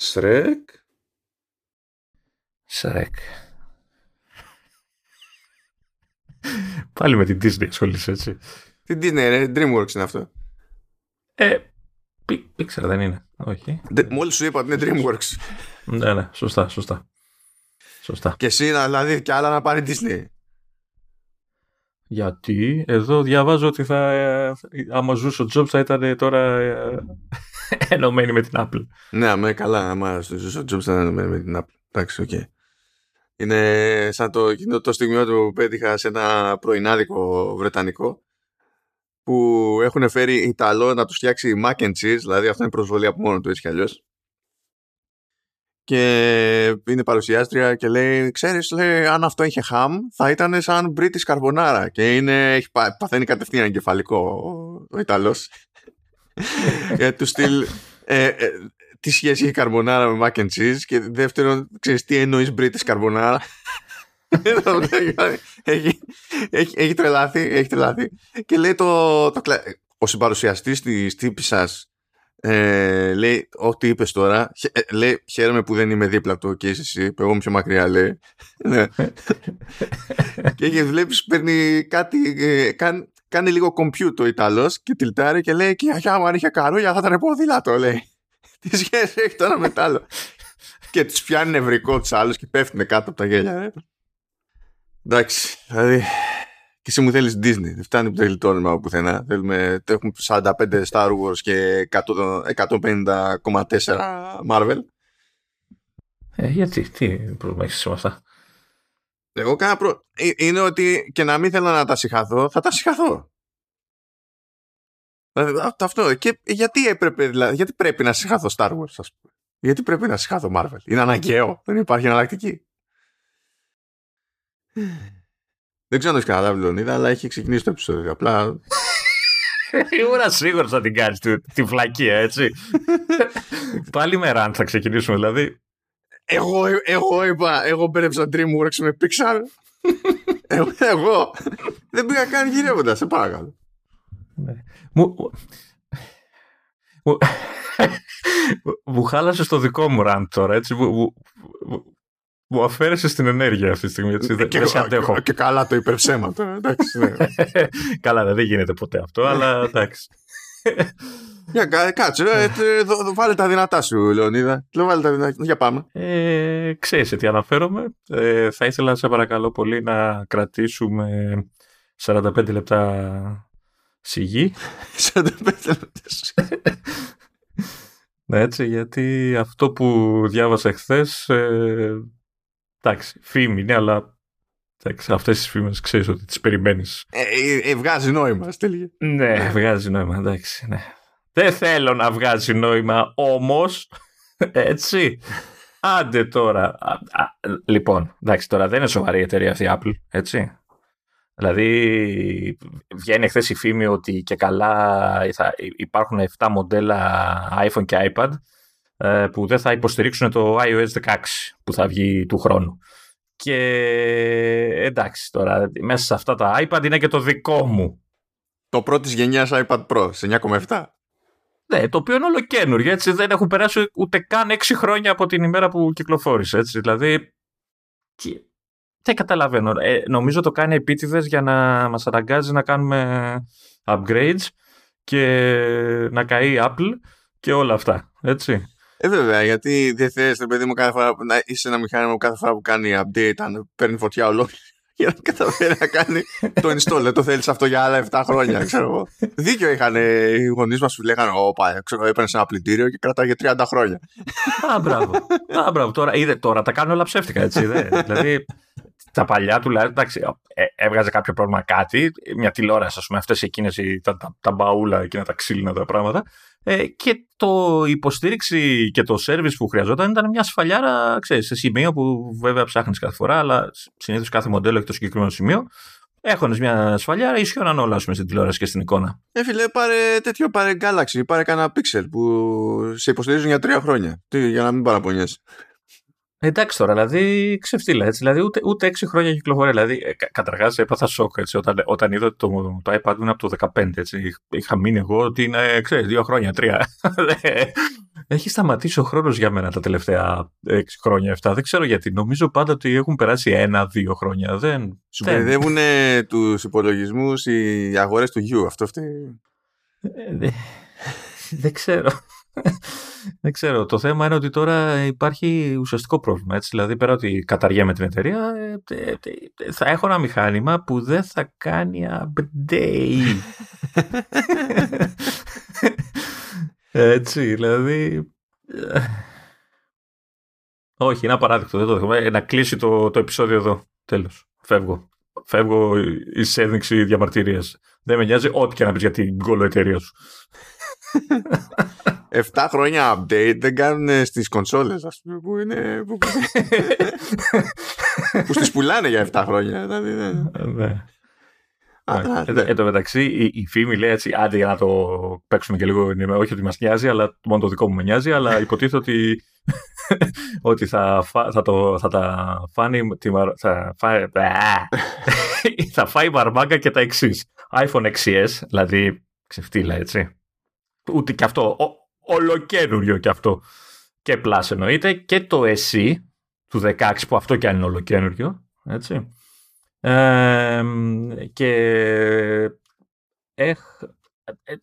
Σρεκ. Σρεκ. Πάλι με την Disney ασχολείσαι, έτσι. Την Disney, ρε, DreamWorks είναι αυτό. Ε, Pixar δεν είναι. Όχι. Μόλις σου είπα ότι είναι DreamWorks. ναι, ναι, σωστά, σωστά. Σωστά. Και εσύ, δηλαδή, και άλλα να πάρει Disney. Γιατί; Εδώ διαβάζω ότι θα, άμα ζούσε ο Jobs θα ήταν τώρα ε, ενωμένοι με την Apple. Ναι, με καλά, άμα ζούσε ο Jobs θα ήταν ενωμένοι με την Apple. Εντάξει, ok. Okay. Είναι σαν το, το στιγμιότυπο που πέτυχα σε ένα πρωινάδικο βρετανικό που έχουν φέρει Ιταλό να τους φτιάξει mac and cheese, δηλαδή αυτό είναι προσβολή από μόνο του έτσι κι αλλιώς. Και είναι παρουσιάστρια και λέει, ξέρεις, λέει, αν αυτό είχε ham θα ήταν σαν British carbonara και είναι, έχει, παθαίνει κατευθείαν εγκεφαλικό ο, ο Ιταλός. Για του στυλ, ε, ε, τι σχέση έχει καρμπονάρα με mac and cheese και δεύτερον, ξέρεις τι εννοείς British carbonara; έχει, έχει, έχει, τρελάθει, έχει τρελάθει. Και λέει το, το ο συμπαρουσιαστής της τύπης ε, λέει ό,τι είπες τώρα ε, λέει χαίρομαι που δεν είμαι δίπλα του και είσαι εσύ που εγώ είμαι πιο μακριά λέει ναι. και βλέπεις παίρνει κάτι ε, κάν, κάνει λίγο κομπιούτο ο Ιταλός και τυλτάρει και λέει και αχιά μου αν είχε καρούγια θα ήταν ποδήλατο λέει τι σχέση έχει τώρα με τ' άλλο και τις πιάνει νευρικό τους άλλους και πέφτουν κάτω από τα γέλια ρε. εντάξει δηλαδή και εσύ μου θέλεις Disney. Δεν φτάνει που δεν γλιτώνουμε πουθενά. Θέλουμε, έχουμε 45 Star Wars και 150,4 Marvel. Ε, γιατί, τι πρόβλημα έχεις με αυτά; Εγώ κάνα προ... Ε, είναι ότι και να μην θέλω να τα συγχαθώ, θα τα συγχαθώ. Δηλαδή, αυτό. Και γιατί έπρεπε, δηλαδή, γιατί πρέπει να συγχαθώ Star Wars, ας πούμε; Γιατί πρέπει να συγχαθώ Marvel; Είναι αναγκαίο. Δεν υπάρχει εναλλακτική. Δεν ξέρω αν έχεις καταλάβει Λεωνίδα, αλλά έχει ξεκινήσει το επεισόδιο. Απλά. Ήμουν σίγουρο θα την κάνεις τη φλακία, έτσι. Πάλι με ραν θα ξεκινήσουμε, δηλαδή. Εγώ, εγώ είπα, εγώ μπέρεψα DreamWorks με Pixar. εγώ, εγώ. Δεν πήγα καν γυρεύοντας, σε παρακαλώ. Ναι. Μου, μου, μου χάλασε το δικό μου ραντ τώρα, έτσι. Μου, μου αφαίρεσε την ενέργεια αυτή τη στιγμή. Έτσι, και, δεν και, και, και, καλά το υπερψέματα. εντάξει, ναι. καλά, δεν γίνεται ποτέ αυτό, αλλά εντάξει. Για κάτσε, ε, βάλε τα δυνατά σου, Λεωνίδα. Βάλε τα δυνατά. Για πάμε. Ε, ξέρεις τι αναφέρομαι. Ε, θα ήθελα, σε παρακαλώ πολύ, να κρατήσουμε 45 λεπτά σιγή. 45 λεπτά ναι, έτσι, γιατί αυτό που διάβασα χθες Εντάξει, φήμη είναι, αλλά εντάξει, αυτές τις φήμες ξέρεις ότι τις περιμένεις. Ε, ε, ε βγάζει νόημα, στέλνει. Ναι, βγάζει νόημα, εντάξει, ναι. Δεν θέλω να βγάζει νόημα, όμως, έτσι, άντε τώρα. λοιπόν, εντάξει, τώρα δεν είναι σοβαρή η εταιρεία αυτή η Apple, έτσι. Δηλαδή, βγαίνει χθες η φήμη ότι και καλά θα υπάρχουν 7 μοντέλα iPhone και iPad ε, που δεν θα υποστηρίξουν το iOS 16 που θα βγει του χρόνου. Και εντάξει τώρα, μέσα σε αυτά τα iPad είναι και το δικό μου. Το πρώτη γενιάς iPad Pro σε 9,7. Ναι, το οποίο είναι όλο καινούργιο, έτσι δεν έχουν περάσει ούτε καν 6 χρόνια από την ημέρα που κυκλοφόρησε, έτσι, δηλαδή... Δεν καταλαβαίνω. Ε, νομίζω το κάνει επίτηδες για να μας αναγκάζει να κάνουμε upgrades και να καεί Apple και όλα αυτά, έτσι. Ε, βέβαια, γιατί δεν θες, παιδί μου, κάθε φορά να είσαι ένα μηχάνημα που κάθε φορά που κάνει update, αν παίρνει φωτιά ολόκληρη, για να καταφέρει να κάνει το install. Δεν το θέλεις αυτό για άλλα 7 χρόνια, ξέρω εγώ. Δίκιο είχαν οι γονείς μας που λέγανε Ωπα, ξέρω, έπαιρνες ένα πλυντήριο και κρατάγε 30 χρόνια. Α, μπράβο. Α, μπράβο. Τώρα, είδε, τώρα τα κάνουν όλα ψεύτικα, έτσι. Δε. δηλαδή, τα παλιά τουλάχιστον, εντάξει, ε, έβγαζε κάποιο πρόβλημα κάτι, μια τηλεόραση, ας πούμε, αυτές εκείνες τα, τα, τα, μπαούλα, εκείνα τα ξύλινα τα πράγματα. Ε, και το υποστήριξη και το service που χρειαζόταν ήταν μια σφαλιάρα, ξέρεις, σε σημείο που βέβαια ψάχνεις κάθε φορά, αλλά συνήθως κάθε μοντέλο έχει το συγκεκριμένο σημείο. Έχοντας μια σφαλιάρα, ισχύονταν όλα πούμε, στην τηλεόραση και στην εικόνα. Ε, φίλε, πάρε τέτοιο, πάρε Galaxy, πάρε κανένα Pixel που σε υποστηρίζουν για τρία χρόνια. Τι, για να μην παραπονιέσαι. Εντάξει τώρα, δηλαδή ξεφτύλα έτσι. Δηλαδή ούτε, ούτε έξι χρόνια κυκλοφορία. Δηλαδή, ε, καταρχάς έπαθα σοκ έτσι, όταν, όταν είδα το, το iPad μου είναι από το 15. Έτσι. Είχα μείνει εγώ ότι είναι, ξέρεις, δύο χρόνια, τρία. Έχει σταματήσει ο χρόνος για μένα τα τελευταία έξι χρόνια, αυτά. Δεν ξέρω γιατί. Νομίζω πάντα ότι έχουν περάσει ένα-δύο χρόνια. Δεν, Σου μπερδεύουν τους υπολογισμούς οι αγορές του γιου. Αυτό φταίει. Ε, δεν ξέρω. Δεν ξέρω. Το θέμα είναι ότι τώρα υπάρχει ουσιαστικό πρόβλημα. Έτσι. Δηλαδή, πέρα ότι καταργέμαι την εταιρεία, ε, ε, ε, θα έχω ένα μηχάνημα που δεν θα κάνει update. Έτσι, δηλαδή. Όχι, είναι απαράδεκτο. Δεν το δέχομαι. Να κλείσει το, το επεισόδιο εδώ. Τέλος. Φεύγω. Φεύγω ει έδειξη διαμαρτυρίας. Δεν με νοιάζει ό,τι και να πεις για την κόλλο εταιρεία σου. 7 χρόνια update δεν κάνουν στις κονσόλες, ας πούμε, που είναι. που, που στις πουλάνε για 7 χρόνια. Δηλαδή, ναι. Εν τω μεταξύ, η, φήμη λέει έτσι, άντε για να το παίξουμε και λίγο, όχι ότι μας νοιάζει, αλλά μόνο το δικό μου με νοιάζει, αλλά υποτίθεται ότι, ότι θα, θα, το, θα τα φάνει, θα, φάει, θα φάει μπαρμάγκα και τα εξής. iPhone XS, δηλαδή ξεφτύλα έτσι. Ούτε και αυτό, ολοκένουριο κι αυτό. Και Plus εννοείται και το SE του 16 που αυτό κι αν είναι ολοκένουριο. Έτσι. Ε, και έχ,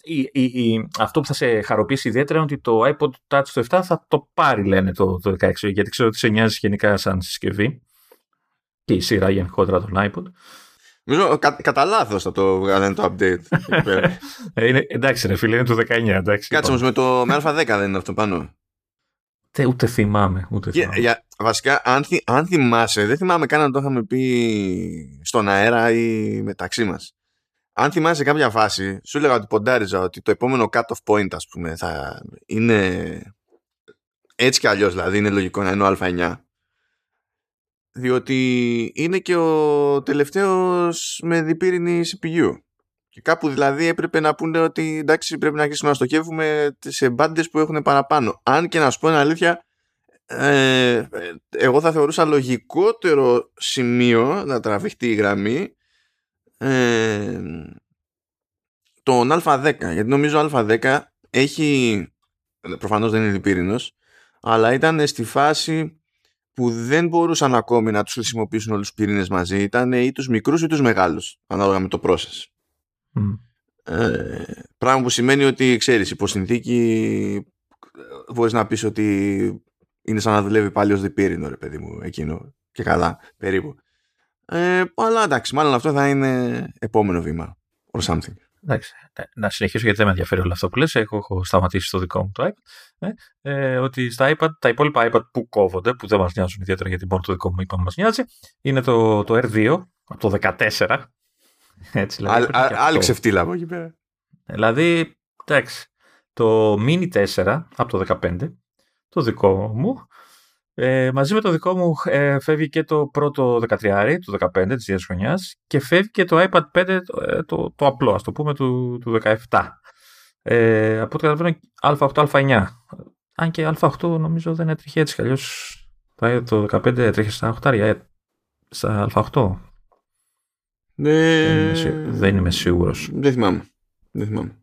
η, η, αυτό που θα σε χαροποιήσει ιδιαίτερα είναι ότι το iPod Touch το 7 θα το πάρει λένε το, το 16 γιατί ξέρω ότι σε νοιάζει γενικά σαν συσκευή και η σειρά γενικότερα τον iPod. Νομίζω κα, κατά λάθος θα το βγάλουν το update. Ε, είναι, εντάξει, ρε φίλε, είναι το 19. Εντάξει, Κάτσε όμως με το με Α10 δεν είναι αυτό πάνω. Τε, ούτε θυμάμαι. Ούτε θυμάμαι. Για, βασικά, αν, θυ, αν θυμάσαι, δεν θυμάμαι καν να το είχαμε πει στον αέρα ή μεταξύ μας. Αν θυμάσαι κάποια φάση, σου έλεγα ότι ποντάριζα ότι το επόμενο cut-off point, ας πούμε, θα είναι έτσι κι αλλιώς, δηλαδή είναι λογικό να είναι ο Α9 διότι είναι και ο τελευταίος με διπύρινη CPU. Και κάπου δηλαδή έπρεπε να πούνε ότι εντάξει πρέπει να αρχίσουμε να στοχεύουμε σε μπάντες που έχουν παραπάνω. Αν και να σου πω ένα αλήθεια, ε, εγώ θα θεωρούσα λογικότερο σημείο να τραβηχτεί η γραμμή ε, τον Α10. Γιατί νομίζω Α10 έχει, προφανώς δεν είναι διπύρινος, αλλά ήταν στη φάση που δεν μπορούσαν ακόμη να τους χρησιμοποιήσουν όλους τους πυρήνες μαζί ήταν ή τους μικρούς ή τους μεγάλους ανάλογα με το process. Ε, πράγμα που σημαίνει ότι ξέρεις υπό συνθήκη μπορείς να πεις ότι είναι σαν να δουλεύει πάλι ως διπύρινο ρε παιδί μου εκείνο και καλά περίπου. Ε, αλλά εντάξει μάλλον αυτό θα είναι επόμενο βήμα or something. Εντάξει, ε, να συνεχίσω γιατί δεν με ενδιαφέρει όλο αυτό που λες. Έχω, έχω σταματήσει στο δικό μου το iPad. Ε, ε, ότι στα iPad, τα υπόλοιπα iPad που κόβονται, που δεν μας νοιάζουν ιδιαίτερα γιατί μόνο το δικό μου είπαμε μας νοιάζει, είναι το, το R2 από το 14. Έτσι, δηλαδή, άλλη ξεφτύλα από εκεί πέρα. Δηλαδή, εντάξει, το Mini 4 από το 15, το δικό μου, ε, μαζί με το δικό μου ε, φεύγει και το πρώτο 13, του 15 της ίδιας χρονιάς και φεύγει και το iPad 5 ε, το, το, απλό, ας το πούμε, του, του 17. Ε, από ό,τι καταλαβαίνω Α8, Α9. Αν και Α8 νομίζω δεν έτρεχε έτσι, αλλιώς το 15 έτρεχε στα 8, ε, στα Α8. Ναι... Δεν, είμαι, σίγουρος. Δεν θυμάμαι. Δεν θυμάμαι.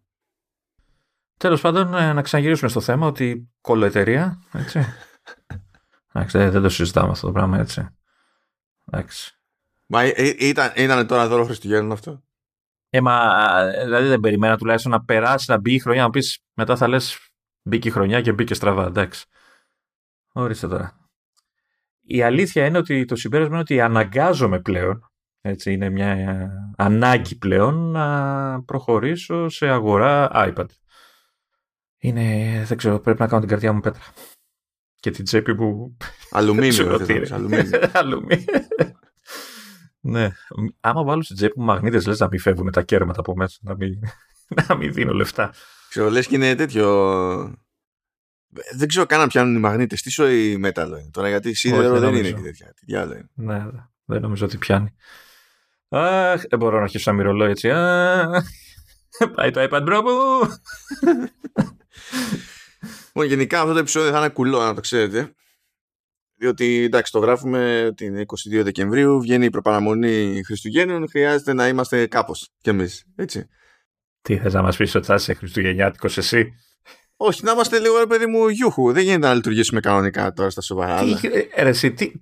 Τέλος πάντων, να ξαναγυρίσουμε στο θέμα ότι κολοεταιρεία, έτσι. Εντάξει, δεν το συζητάμε αυτό το πράγμα έτσι. Εντάξει. Μα ε, ε, ήταν, ήταν τώρα δώρο Χριστουγέννων αυτό; Ε, μα, δηλαδή δεν περιμένα τουλάχιστον να περάσει, να μπει η χρονιά, να πεις μετά θα λες μπήκε η χρονιά και μπήκε στραβά. Εντάξει. Ορίστε τώρα. Η αλήθεια είναι ότι το συμπέρασμα είναι ότι αναγκάζομαι πλέον, έτσι είναι μια ανάγκη πλέον, να προχωρήσω σε αγορά iPad. Είναι, δεν ξέρω, πρέπει να κάνω την καρδιά μου πέτρα και την τσέπη μου. Αλουμίνιο. Αλουμίνιο. ναι. Άμα βάλω στην τσέπη μου μαγνήτες, λες να μην φεύγουν τα κέρματα από μέσα, να μην, να μην δίνω λεφτά. Ξέρω, λες και είναι τέτοιο. Δεν ξέρω καν να πιάνουν οι μαγνήτες. Τι σοϊ μέταλλο είναι τώρα, γιατί σίδερο δεν, είναι και τέτοια. Τι διάλογο είναι. Ναι, δεν νομίζω ότι πιάνει. Αχ, δεν μπορώ να αρχίσω να μυρολώ έτσι. Πάει το iPad Pro μου. Λοιπόν, γενικά αυτό το επεισόδιο θα είναι κουλό, να το ξέρετε. Διότι εντάξει το γράφουμε την 22 Δεκεμβρίου, βγαίνει η προπαραμονή Χριστουγέννων, χρειάζεται να είμαστε κάπως κι εμείς, έτσι. Τι θες να μας πεις ότι θα είσαι Χριστουγεννιάτικος εσύ; Όχι, να είμαστε λίγο ρε παιδί μου γιούχου. Δεν γίνεται να λειτουργήσουμε κανονικά τώρα στα σοβαρά. Τι, ρε, εσύ, τι,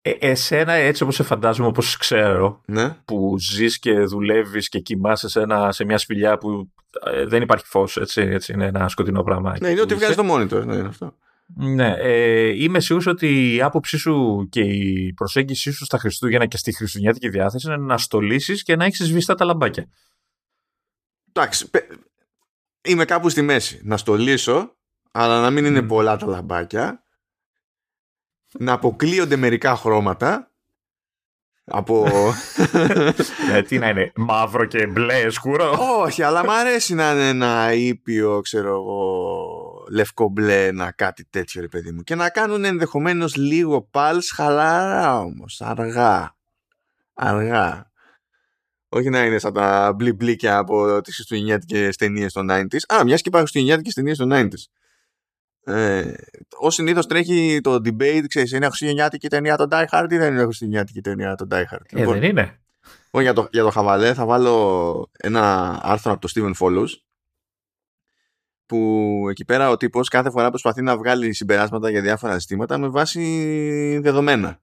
ε, εσένα έτσι όπως σε φαντάζομαι όπως ξέρω ναι. που ζεις και δουλεύεις και κοιμάσαι σε, ένα, σε μια σπηλιά που ε, δεν υπάρχει φως έτσι, έτσι είναι ένα σκοτεινό πράγμα ναι είναι ότι βγάζεις το monitor ναι, είναι αυτό. Ναι ε, είμαι σίγουρος ότι η άποψή σου και η προσέγγιση σου στα Χριστούγεννα και στη Χριστουγεννιάτικη διάθεση είναι να στολίσεις και να έχεις σβηστά τα λαμπάκια. Εντάξει είμαι κάπου στη μέση. Να στολίσω αλλά να μην είναι πολλά τα λαμπάκια. Να αποκλείονται μερικά χρώματα από... Γιατί να είναι μαύρο και μπλε σκούρο; Όχι, αλλά μου αρέσει να είναι ένα ήπιο, ξέρω εγώ, λευκό μπλε, να κάτι τέτοιο ρε παιδί μου. Και να κάνουν ενδεχομένως λίγο πάλς, χαλαρά όμως, αργά. Αργά. Όχι να είναι σαν τα μπλιμπλίκια από τις χριστουγεννιάτικες ταινίες των 90s. Α, μιας και υπάρχουν χριστουγεννιάτικες ταινίες των 90s. Ε, Ω συνήθως τρέχει το debate, ξέρεις, είναι χριστουγεννιάτικη ταινία το Die Hard ή δεν είναι χριστουγεννιάτικη ταινία το Die Hard; Ε, λοιπόν, δεν είναι. Λοιπόν, για, το, για το χαβαλέ θα βάλω ένα άρθρο από το Steven Follows που εκεί πέρα ο τύπος κάθε φορά προσπαθεί να βγάλει συμπεράσματα για διάφορα ζητήματα με βάση δεδομένα.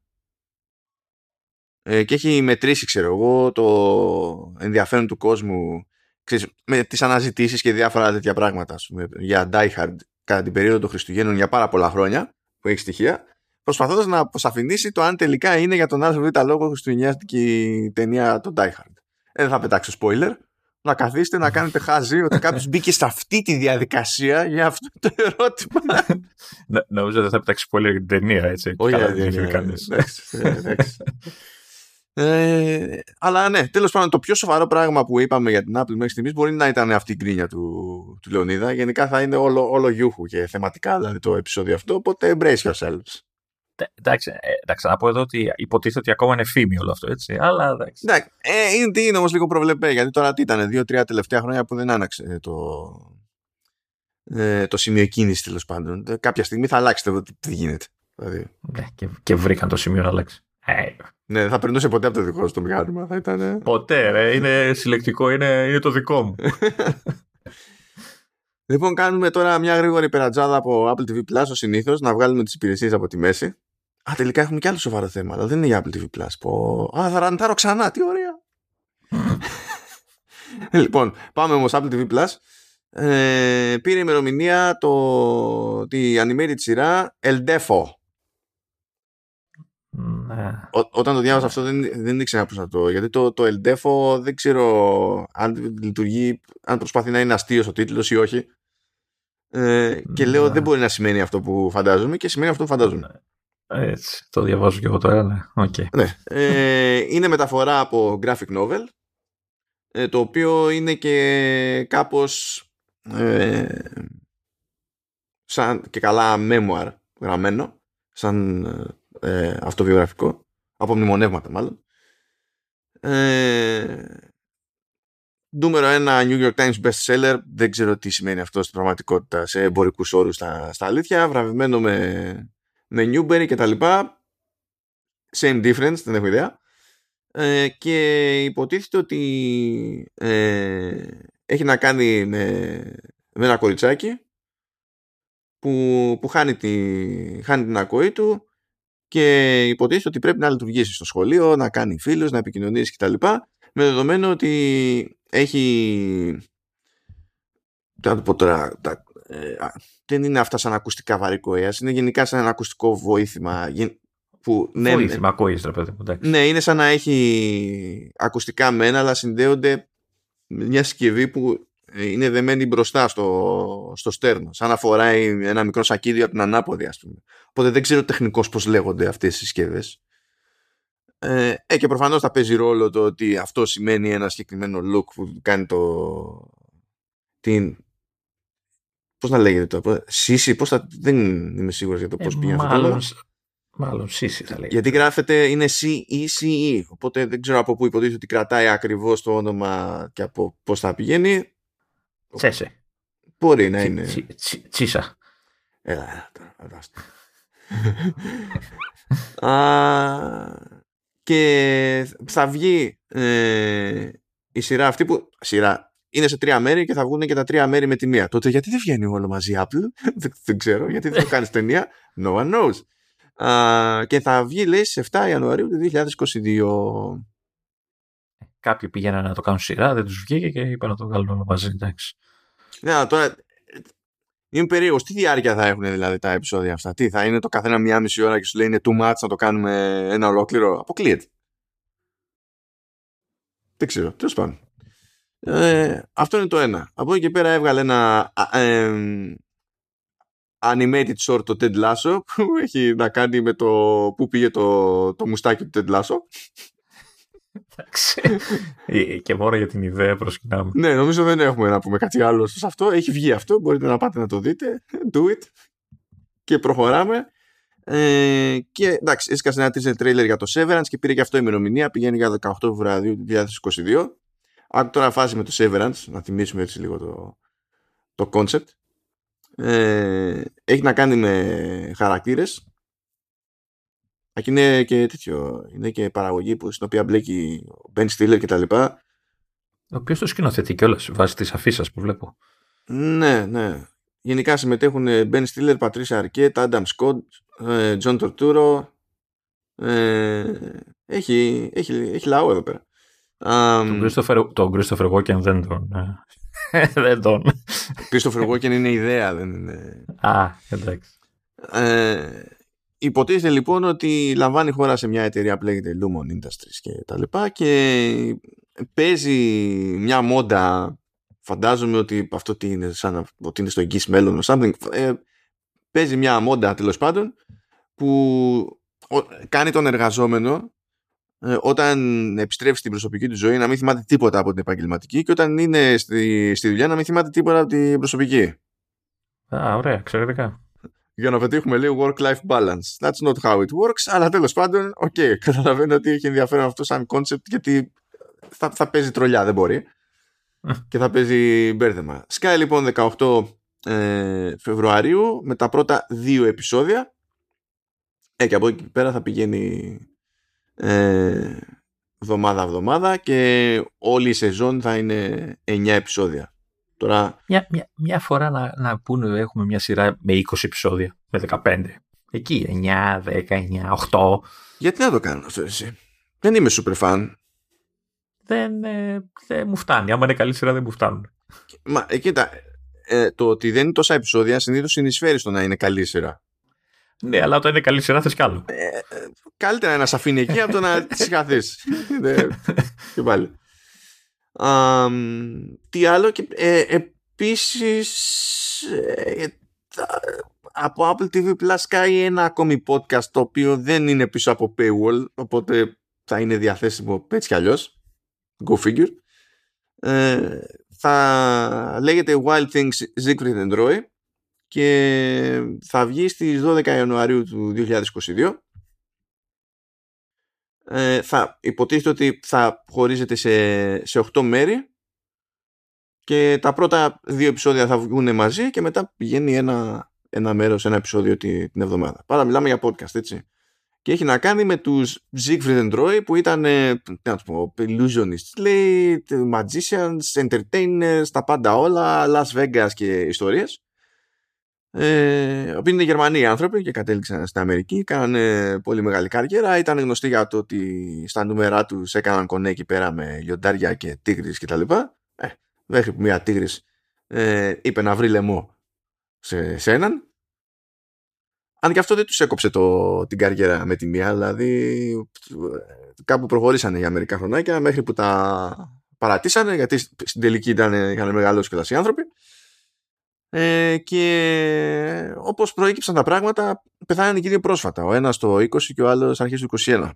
Ε, και έχει μετρήσει, ξέρω εγώ, το ενδιαφέρον του κόσμου ξέρεις, με τις αναζητήσεις και διάφορα τέτοια πράγματα πούμε, για Die Hard κατά την περίοδο των Χριστουγέννων για πάρα πολλά χρόνια, που έχει στοιχεία, προσπαθώντας να αποσαφηνίσει το αν τελικά είναι για τον ΑΒ λόγο χριστουγεννιάτικη ταινία το Die Hard. Ε, δεν θα πετάξω spoiler. Να καθίσετε να κάνετε χάζι ότι κάποιος μπήκε σε αυτή τη διαδικασία για αυτό το ερώτημα. Νομίζω ότι θα πετάξει spoiler για την ταινία, έτσι. Όχι για την ταινία. Ε, αλλά ναι, τέλος πάντων, το πιο σοβαρό πράγμα που είπαμε για την Apple μέχρι στιγμής μπορεί να ήταν αυτή η γκρίνια του, του Λεωνίδα. Γενικά θα είναι όλο, όλο γιούχου και θεματικά δηλαδή το επεισόδιο αυτό. Οπότε embrace yourselves. Εντάξει, ε, εντάξει, να πω εδώ ότι υποτίθεται ότι ακόμα είναι φήμη όλο αυτό, έτσι. Αλλά εντάξει. εντάξει ε, είναι, είναι όμως λίγο προβλεπέ, γιατί τώρα τι ήταν, δύο-τρία τελευταία χρόνια που δεν άναξε το, ε, το σημείο κίνηση τέλος πάντων. Ε, κάποια στιγμή θα αλλάξετε τι γίνεται. Δηλαδή. Ναι, και, και βρήκαν το σημείο να αλλάξει. Ε, ναι, δεν θα περνούσε ποτέ από το δικό σου το μηχάνημα. Θα ήταν... Ποτέ, ρε. Είναι συλλεκτικό, είναι, είναι το δικό μου. λοιπόν, κάνουμε τώρα μια γρήγορη περατζάδα από Apple TV Plus, ο συνήθως, να βγάλουμε τις υπηρεσίες από τη μέση. Α, τελικά έχουμε και άλλο σοβαρό θέμα, αλλά δεν είναι για Apple TV Plus. Πω... Α, θα ραντάρω ξανά, τι ωραία. λοιπόν, πάμε όμως Apple TV Plus. Ε, πήρε ημερομηνία το, τη animated σειρά El Defo ναι. όταν το διάβασα αυτό δεν, δεν ήξερα πώς να το... Γιατί το, το Eldefo δεν ξέρω αν λειτουργεί, αν προσπαθεί να είναι αστείο ο τίτλος ή όχι. Ε, και λέω ναι. δεν μπορεί να σημαίνει αυτό που φαντάζομαι και σημαίνει αυτό που φαντάζομαι. Ναι. Έτσι, το διαβάζω και εγώ τώρα, ναι. Okay. ναι. Ε, είναι μεταφορά από graphic novel, ε, το οποίο είναι και κάπως ε, σαν και καλά memoir γραμμένο, σαν ε, αυτοβιογραφικό, από μνημονεύματα μάλλον. Ε, νούμερο ένα New York Times bestseller, δεν ξέρω τι σημαίνει αυτό στην πραγματικότητα σε εμπορικούς όρους στα, στα αλήθεια, βραβευμένο με, με Newbery και τα λοιπά. Same difference, δεν έχω ιδέα. Ε, και υποτίθεται ότι ε, έχει να κάνει με, με ένα κοριτσάκι που, που χάνει, τη, χάνει την ακοή του και υποτίθεται ότι πρέπει να λειτουργήσει στο σχολείο, να κάνει φίλους, να επικοινωνήσει κτλ. Με δεδομένο ότι έχει. Θα το πω τώρα. Ε, δεν είναι αυτά σαν ακουστικά βαρικοέα, είναι γενικά σαν ένα ακουστικό βοήθημα. Που, ναι, βοήθημα, ακούεις, παιδί Ναι, είναι σαν να έχει ακουστικά μένα, αλλά συνδέονται με μια συσκευή που είναι δεμένη μπροστά στο, στο στέρνο, σαν να φοράει ένα μικρό σακίδιο από την ανάποδη, ας πούμε. Οπότε δεν ξέρω τεχνικώς πώς λέγονται αυτές οι συσκευές. Ε, ε, και προφανώς θα παίζει ρόλο το ότι αυτό σημαίνει ένα συγκεκριμένο look που κάνει το... την... Πώς να λέγεται το... Σύση, πώς θα... Δεν είμαι σίγουρος για το πώς ε, πήγαινε αυτό. Μάλλον Σύση θα λέγεται. Γιατί γράφεται είναι C-E-C-E. Οπότε δεν ξέρω από πού υποτίθεται ότι κρατάει ακριβώς το όνομα και από πώς θα πηγαίνει. Τσέσε. Μπορεί να είναι. Τσίσα. Έλα, τώρα, και θα βγει ε, η σειρά αυτή που σειρά είναι σε τρία μέρη και θα βγουν και τα τρία μέρη με τη μία. Τότε γιατί δεν βγαίνει όλο μαζί η Apple, δεν, ξέρω, γιατί δεν το κάνεις ταινία; No one knows. Α, και θα βγει, λέει, σε 7 Ιανουαρίου του 2022. Κάποιοι πήγαιναν να το κάνουν σειρά, δεν τους βγήκε και είπαν να το βγάλουν όλο μαζί. Εντάξει. Ναι, τώρα Είμαι περίεργος. Τι διάρκεια θα έχουν δηλαδή τα επεισόδια αυτά; Τι θα είναι το καθένα μία μισή ώρα και σου λέει είναι too much να το κάνουμε ένα ολόκληρο; Αποκλείεται. Δεν ξέρω. Τέλος πάντων. Ε, αυτό είναι το ένα. Από εκεί και πέρα έβγαλε ένα ε, animated short το Ted Lasso που έχει να κάνει με το που πήγε το, το μουστάκι του Ted Lasso. Εντάξει. Ε, και μόνο για την ιδέα προσκυνάμε. Ναι, νομίζω δεν έχουμε να πούμε κάτι άλλο σε αυτό. Έχει βγει αυτό. Μπορείτε να πάτε να το δείτε. Do it. Και προχωράμε. Ε, και εντάξει, έσκασε ένα teaser trailer για το Severance και πήρε και αυτό η ημερομηνία. Πηγαίνει για 18 Φεβρουαρίου 2022. Άκου τώρα φάση με το Severance, να θυμίσουμε έτσι λίγο το, το concept. Ε, έχει να κάνει με χαρακτήρες και είναι και τέτοιο. Είναι και παραγωγή που, στην οποία μπλέκει ο Ben Stiller και τα λοιπά. Ο οποίος το σκηνοθετεί κιόλας βάσει τη αφίσα που βλέπω. Ναι, ναι. Γενικά συμμετέχουν Ben Stiller, Patricia Arquette, Adam Scott, ε, John Torturo. Ε, έχει, έχει, έχει λαό εδώ πέρα. Τον Christopher, τον Christopher Walken δεν τον... Ε, δεν τον. Christopher Walken είναι ιδέα, δεν είναι... Α, εντάξει. Ε, Υποτίθεται λοιπόν ότι λαμβάνει χώρα σε μια εταιρεία που λέγεται Lumon Industries και τα λοιπά και παίζει μια μόντα φαντάζομαι ότι αυτό τι είναι σαν ότι είναι στο εγγύς μέλλον something, ε, παίζει μια μόντα τέλος πάντων που κάνει τον εργαζόμενο ε, όταν επιστρέφει στην προσωπική του ζωή να μην θυμάται τίποτα από την επαγγελματική και όταν είναι στη, στη δουλειά να μην θυμάται τίποτα από την προσωπική. Α, ωραία, εξαιρετικά για να πετύχουμε λίγο work-life balance. That's not how it works, αλλά τέλος πάντων, ok, okay, καταλαβαίνω ότι έχει ενδιαφέρον αυτό σαν concept γιατί θα, θα παίζει τρολιά, δεν μπορεί. και θα παίζει μπέρδεμα. Sky λοιπόν 18 ε, Φεβρουαρίου με τα πρώτα δύο επεισόδια. Ε, και από εκεί πέρα θα πηγαίνει ε, εβδομάδα-εβδομάδα και όλη η σεζόν θα είναι 9 επεισόδια. Τώρα... Μια, μια, μια φορά να, να πούνε έχουμε μια σειρά με 20 επεισόδια, με 15. Εκεί 9, 10, 9, 8. Γιατί να το κάνω αυτό εσύ; Δεν είμαι super fan. Δεν, ε, δεν μου φτάνει. Άμα είναι καλή σειρά δεν μου φτάνουν. Μα ε, κοίτα, ε, το ότι δεν είναι τόσα επεισόδια συνήθως συνεισφέρει στο να είναι καλή σειρά. Ναι, αλλά όταν είναι καλή σειρά θες κι άλλο. Ε, καλύτερα να σε αφήνει εκεί από το να τη συγχαθείς. ναι, και πάλι τι άλλο και ε, επίσης ε, από Apple TV Plus κάνει ένα ακόμη podcast το οποίο δεν είναι πίσω από paywall οπότε θα είναι διαθέσιμο έτσι κι αλλιώς. Go figure. Ε, θα λέγεται Wild Things Siegfried and Roy και θα βγει στις 12 Ιανουαρίου του 2022 ε, θα υποτίθεται ότι θα χωρίζεται σε, σε 8 μέρη και τα πρώτα δύο επεισόδια θα βγουν μαζί και μετά πηγαίνει ένα, ένα μέρος, ένα επεισόδιο την, την εβδομάδα. Πάρα μιλάμε για podcast, έτσι. Και έχει να κάνει με τους Siegfried and Roy που ήταν, τι να πω, illusionists, λέει, magicians, entertainers, τα πάντα όλα, Las Vegas και ιστορίες ε, οποίοι είναι Γερμανοί άνθρωποι και κατέληξαν στην Αμερική, κάνανε πολύ μεγάλη καριέρα, ήταν γνωστοί για το ότι στα νούμερά τους έκαναν κονέ εκεί πέρα με λιοντάρια και τίγρης κτλ. Ε, μέχρι που μια τίγρης ε, είπε να βρει λαιμό σε, σε έναν. Αν και αυτό δεν τους έκοψε το, την καριέρα με τη μία, δηλαδή κάπου προχωρήσανε για μερικά χρονάκια μέχρι που τα παρατήσανε, γιατί στην τελική ήταν, είχαν μεγαλώσει και οι άνθρωποι ε, και όπως προέκυψαν τα πράγματα πεθάνανε και δύο πρόσφατα. Ο ένας το 20 και ο άλλος αρχές του 21.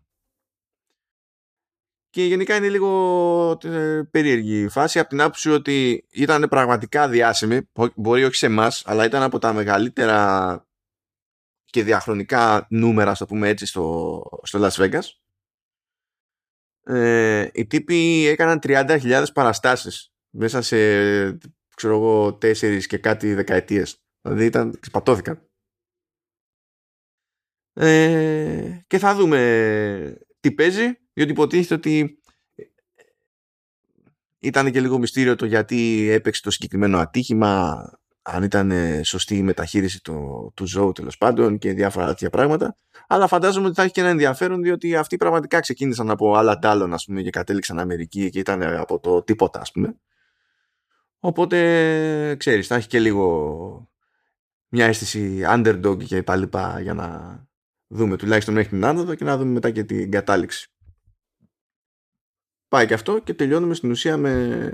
Και γενικά είναι λίγο ε, περίεργη η φάση από την άποψη ότι ήταν πραγματικά διάσημοι, μπορεί όχι σε εμάς, αλλά ήταν από τα μεγαλύτερα και διαχρονικά νούμερα, στο πούμε έτσι, στο, στο Las Vegas. Ε, οι τύποι έκαναν 30.000 παραστάσεις μέσα σε ξέρω εγώ, τέσσερις και κάτι δεκαετίες. Δηλαδή ήταν, ξεπατώθηκαν. Ε, και θα δούμε τι παίζει, διότι υποτίθεται ότι ήταν και λίγο μυστήριο το γιατί έπαιξε το συγκεκριμένο ατύχημα, αν ήταν σωστή η μεταχείριση του, του ζώου τέλος πάντων και διάφορα τέτοια πράγματα. Αλλά φαντάζομαι ότι θα έχει και ένα ενδιαφέρον διότι αυτοί πραγματικά ξεκίνησαν από άλλα τάλλον ας πούμε, και κατέληξαν Αμερική και ήταν από το τίποτα ας πούμε. Οπότε ξέρεις θα έχει και λίγο μια αίσθηση underdog και πάλι για να δούμε τουλάχιστον μέχρι την άνοδο και να δούμε μετά και την κατάληξη. Πάει και αυτό και τελειώνουμε στην ουσία με,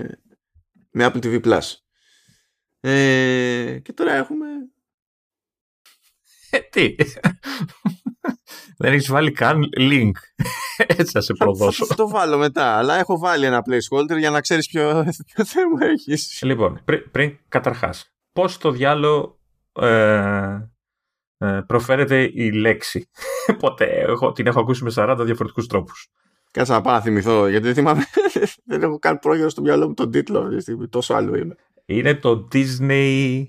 με Apple TV Plus. Ε, και τώρα έχουμε... Ε, τι; Δεν έχεις βάλει καν link. Έτσι θα σε προδώσω. Θα το βάλω μετά, αλλά έχω βάλει ένα placeholder για να ξέρεις ποιο, ποιο θέμα έχεις. Λοιπόν, πριν, πριν καταρχάς, πώς το διάλογο ε, ε, προφέρεται η λέξη; Ποτέ. Εγώ την έχω ακούσει με 40 διαφορετικούς τρόπους. Κάτσε να πάω να θυμηθώ, γιατί δεν θυμάμαι. δεν έχω καν πρόγερο στο μυαλό μου τον τίτλο αυτή τη στιγμή. Τόσο άλλο είναι. Είναι το Disney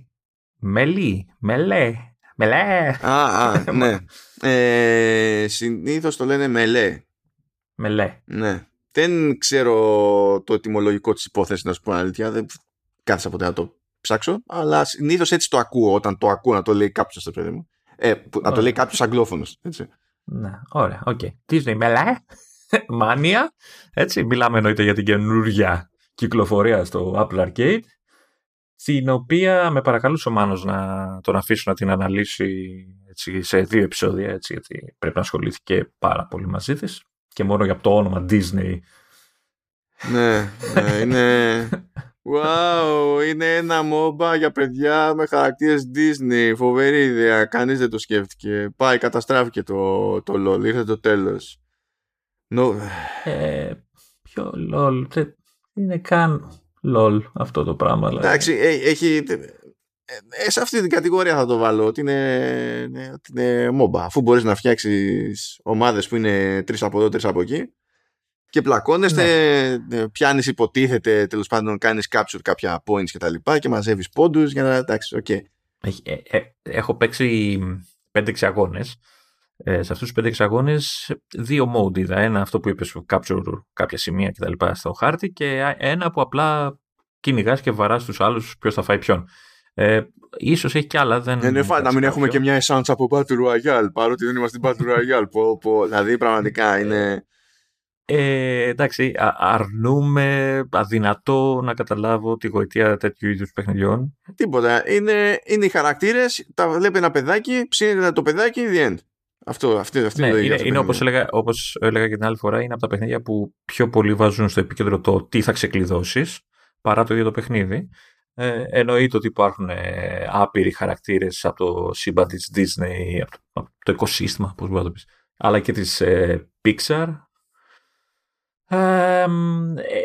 Μελί. Μελέ. Μελέ. Α, α ναι. ε, Συνήθως το λένε Μελέ. Μελέ. Ναι. Δεν ξέρω το ετοιμολογικό της υπόθεσης, να σου πω αλήθεια. Δεν κάθισα ποτέ να το ψάξω. Αλλά συνήθως έτσι το ακούω όταν το ακούω να το λέει κάποιος στο παιδί μου. Ε, να το λέει κάποιος αγγλόφωνος. Ναι, ωραία, ok. Okay. Disney Melee Mania; Έτσι, μιλάμε εννοείται για την καινούργια κυκλοφορία στο Apple Arcade την οποία με παρακαλούσε ο Μάνος να τον αφήσω να την αναλύσει έτσι, σε δύο επεισόδια έτσι, γιατί πρέπει να ασχολήθηκε πάρα πολύ μαζί της και μόνο για το όνομα Disney ναι, ναι, είναι Wow, είναι ένα MOBA για παιδιά με χαρακτήρες Disney. Φοβερή ιδέα. Κανείς δεν το σκέφτηκε. Πάει, καταστράφηκε το, το LOL. Ήρθε το τέλος. No. Ε, ποιο LOL; Δεν είναι καν LOL αυτό το πράγμα. Δηλαδή. Εντάξει, έχει... Ε, σε αυτή την κατηγορία θα το βάλω ότι είναι, ναι, ότι είναι MOBA αφού μπορείς να φτιάξεις ομάδες που είναι τρεις από εδώ, τρεις από εκεί και πλακώνεστε, ναι. Ε, πιάνεις υποτίθεται τέλος πάντων κάνεις capture κάποια points και τα λοιπά και μαζεύεις πόντους για να εντάξει, ok. Okay. Ε, έχω παίξει 5-6 αγώνες ε, σε αυτούς τους πέντε εξαγώνες δύο mode είδα. Ένα αυτό που είπες capture κάποια σημεία και τα λοιπά στο χάρτη και ένα που απλά κυνηγάς και βαράς τους άλλους ποιος θα φάει ποιον. Ε, ίσως έχει κι άλλα. Δεν είναι φάει να μην έχουμε και μια essence από Battle Royale παρότι δεν είμαστε Battle Royale. πω, πω, δηλαδή πραγματικά είναι... Ε, εντάξει, αρνούμε αδυνατό να καταλάβω τη γοητεία τέτοιου είδους παιχνιδιών. Τίποτα. Είναι, είναι οι χαρακτήρες, τα βλέπει ένα παιδάκι, ψήνεται το παιδάκι, the end. Αυτό, αυτή, αυτή ναι, είναι, είναι όπως, έλεγα, όπως έλεγα και την άλλη φορά, είναι από τα παιχνίδια που πιο πολύ βάζουν στο επίκεντρο το τι θα ξεκλειδώσεις παρά το ίδιο το παιχνίδι. Ε, εννοείται ότι υπάρχουν ε, άπειροι χαρακτήρες από το σύμπαν της Disney, από το, από το οικοσύστημα, πώς μπορείς να το πεις, αλλά και της ε, Pixar. Ε,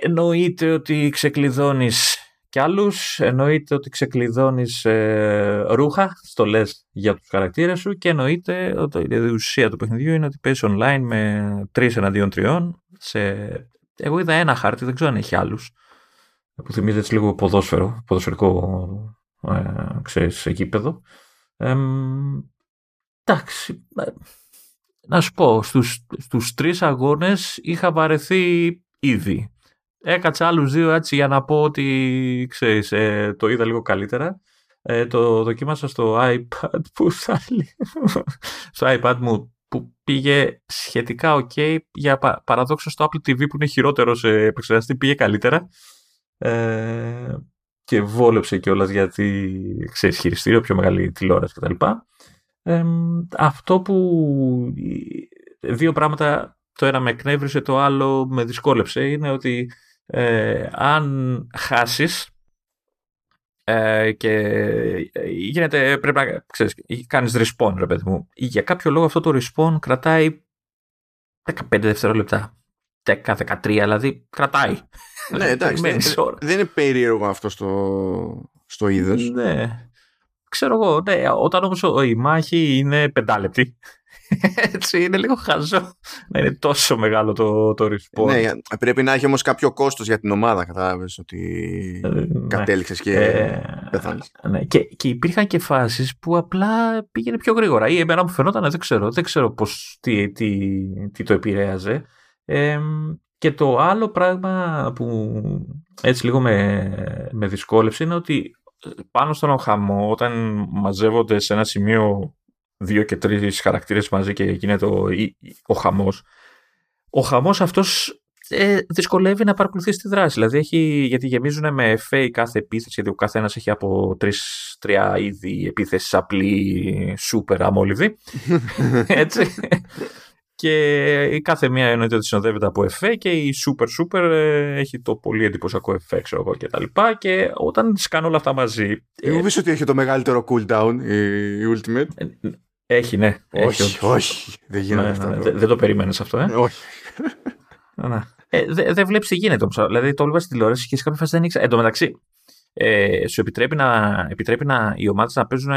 εννοείται ότι ξεκλειδώνεις κι άλλους. Εννοείται ότι ξεκλειδώνεις ε, ρούχα, στολές για τους χαρακτήρες σου και εννοείται ότι η ουσία του παιχνιδιού είναι ότι παίζεις online με τρεις εναντίον τριών. Σε... Εγώ είδα ένα χάρτη, δεν ξέρω αν έχει άλλους. Που θυμίζεις έτσι λίγο ποδόσφαιρο, ποδοσφαιρικό ε, ξέρεις, εκείπεδο. Ε, εντάξει, ε, να σου πω, στους, στους τρεις αγώνες είχα βαρεθεί ήδη. Έκατσα άλλους δύο έτσι για να πω ότι ξέρεις, ε, το είδα λίγο καλύτερα. Ε, το δοκίμασα στο iPad που θα στο iPad μου που πήγε σχετικά ok για πα, παραδόξως στο Apple TV που είναι χειρότερο σε επεξεργαστή πήγε καλύτερα ε, και βόλεψε κιόλας γιατί ξέρεις χειριστήριο, πιο μεγάλη τηλεόραση κτλ. Ε, αυτό που δύο πράγματα το ένα με εκνεύρισε, το άλλο με δυσκόλεψε είναι ότι ε, αν χάσεις ε, και γίνεται, πρέπει να ξέρεις, κάνεις respawn ρε παιδί μου. Για κάποιο λόγο αυτό το respawn κρατάει 15 δευτερόλεπτα. 10, 13, δηλαδή κρατάει. Ναι, εντάξει. δεν, δεν είναι περίεργο αυτό στο, στο είδος. Ναι. Ξέρω εγώ, ναι, όταν όμως η μάχη είναι πεντάλεπτη Έτσι, είναι λίγο χαζό να είναι τόσο μεγάλο το, το respawn. Ναι, πρέπει να έχει όμως κάποιο κόστος για την ομάδα, κατάλαβες ότι ε, ναι. κατέληξες και ε, πεθάνεις. Ναι. Και, και υπήρχαν και φάσεις που απλά πήγαινε πιο γρήγορα ή εμένα μου φαινόταν, δεν ξέρω, δεν ξέρω πώς, τι, τι, τι το επηρέαζε. Ε, και το άλλο πράγμα που έτσι λίγο με, με δυσκόλεψε είναι ότι πάνω στον χαμό όταν μαζεύονται σε ένα σημείο δύο και τρεις χαρακτήρες μαζί και γίνεται ο, ο χαμός ο χαμός αυτός ε, δυσκολεύει να παρακολουθεί τη δράση. Δηλαδή, έχει, γιατί γεμίζουν με FA κάθε επίθεση, γιατί ο καθένας έχει από τρει-τρία είδη επίθεσης απλή, σούπερ, αμόλυδη. Έτσι και η κάθε μία εννοείται ότι συνοδεύεται από εφέ και η Super Super ε, έχει το πολύ εντυπωσιακό εφέ, ξέρω εγώ και τα λοιπά και όταν τις κάνω όλα αυτά μαζί... Εγώ ε, ότι έχει το μεγαλύτερο cooldown η, Ultimate. Ε, έχει, ναι. Όχι, έχει, όχι. Δεν γίνεται ναι, αυτό. Ναι, δεν το περίμενες αυτό, ε; Όχι. Ναι. Ε, δεν δε βλέπεις τι γίνεται όμως. Δηλαδή το έβλεπα στην τηλεόραση και σε κάποια φάση δεν ήξερα. Εν τω μεταξύ, ε, σου επιτρέπει να, επιτρέπει να οι ομάδες να παίζουν.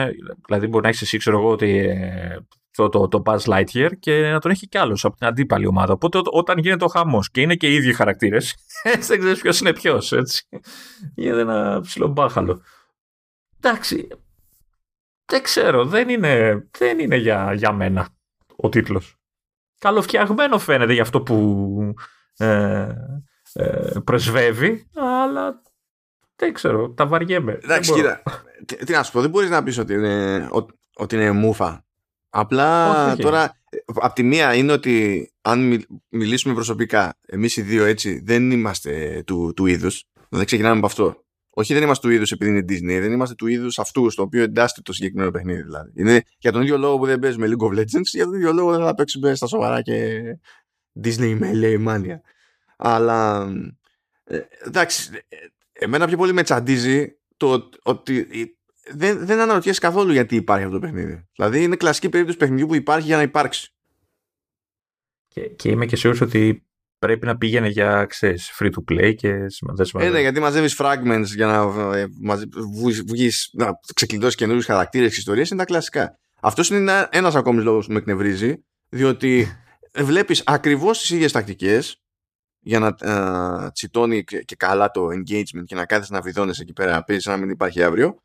Δηλαδή, μπορεί να έχεις εσύ, ξέρω εγώ, ότι ε, το, το, το Buzz Lightyear και να τον έχει κι άλλος από την αντίπαλη ομάδα. Οπότε όταν γίνεται ο χαμός και είναι και οι ίδιοι χαρακτήρες, έτσι δεν ξέρεις ποιος είναι ποιος. Γίνεται ένα ψηλό μπάχαλο. Εντάξει. Δεν ξέρω. Δεν είναι, δεν είναι για, για μένα ο τίτλος. Καλοφτιαγμένο φαίνεται για αυτό που ε, ε, πρεσβεύει, αλλά δεν ξέρω, τα βαριέμαι. Εντάξει, κοίτα, τι, τι, να σου πω, δεν μπορείς να πεις ότι είναι, ότι είναι μούφα Απλά τώρα, από τη μία είναι ότι αν μιλήσουμε προσωπικά, εμείς οι δύο έτσι δεν είμαστε του, του είδους. Δεν ξεκινάμε από αυτό. Όχι, δεν είμαστε του είδους επειδή είναι Disney, δεν είμαστε του είδους αυτούς στο οποίο εντάσσεται το συγκεκριμένο παιχνίδι. Δηλαδή. Είναι για τον ίδιο λόγο που δεν παίζουμε League of Legends, για τον ίδιο λόγο δεν θα παίξουμε στα σοβαρά και Disney με LA Mania. Αλλά ε, εντάξει, ε, εμένα πιο πολύ με τσαντίζει το ότι δεν, δεν αναρωτιέσαι καθόλου γιατί υπάρχει αυτό το παιχνίδι. Δηλαδή είναι κλασική περίπτωση παιχνιδιού που υπάρχει για να υπάρξει. Και, και είμαι και σίγουρος ότι πρέπει να πήγαινε για ξέρεις, free to play και δεν Ε, ναι, γιατί μαζεύεις fragments για να, ε, βγεις, να ξεκλειδώσεις καινούριους χαρακτήρες και ιστορίες είναι τα κλασικά. Αυτός είναι ένα ακόμη λόγος που με εκνευρίζει, διότι βλέπεις ακριβώς τις ίδιες τακτικές για να ε, τσιτώνει και καλά το engagement και να κάθεσαι να βιδώνεσαι εκεί πέρα να παίζει να μην υπάρχει αύριο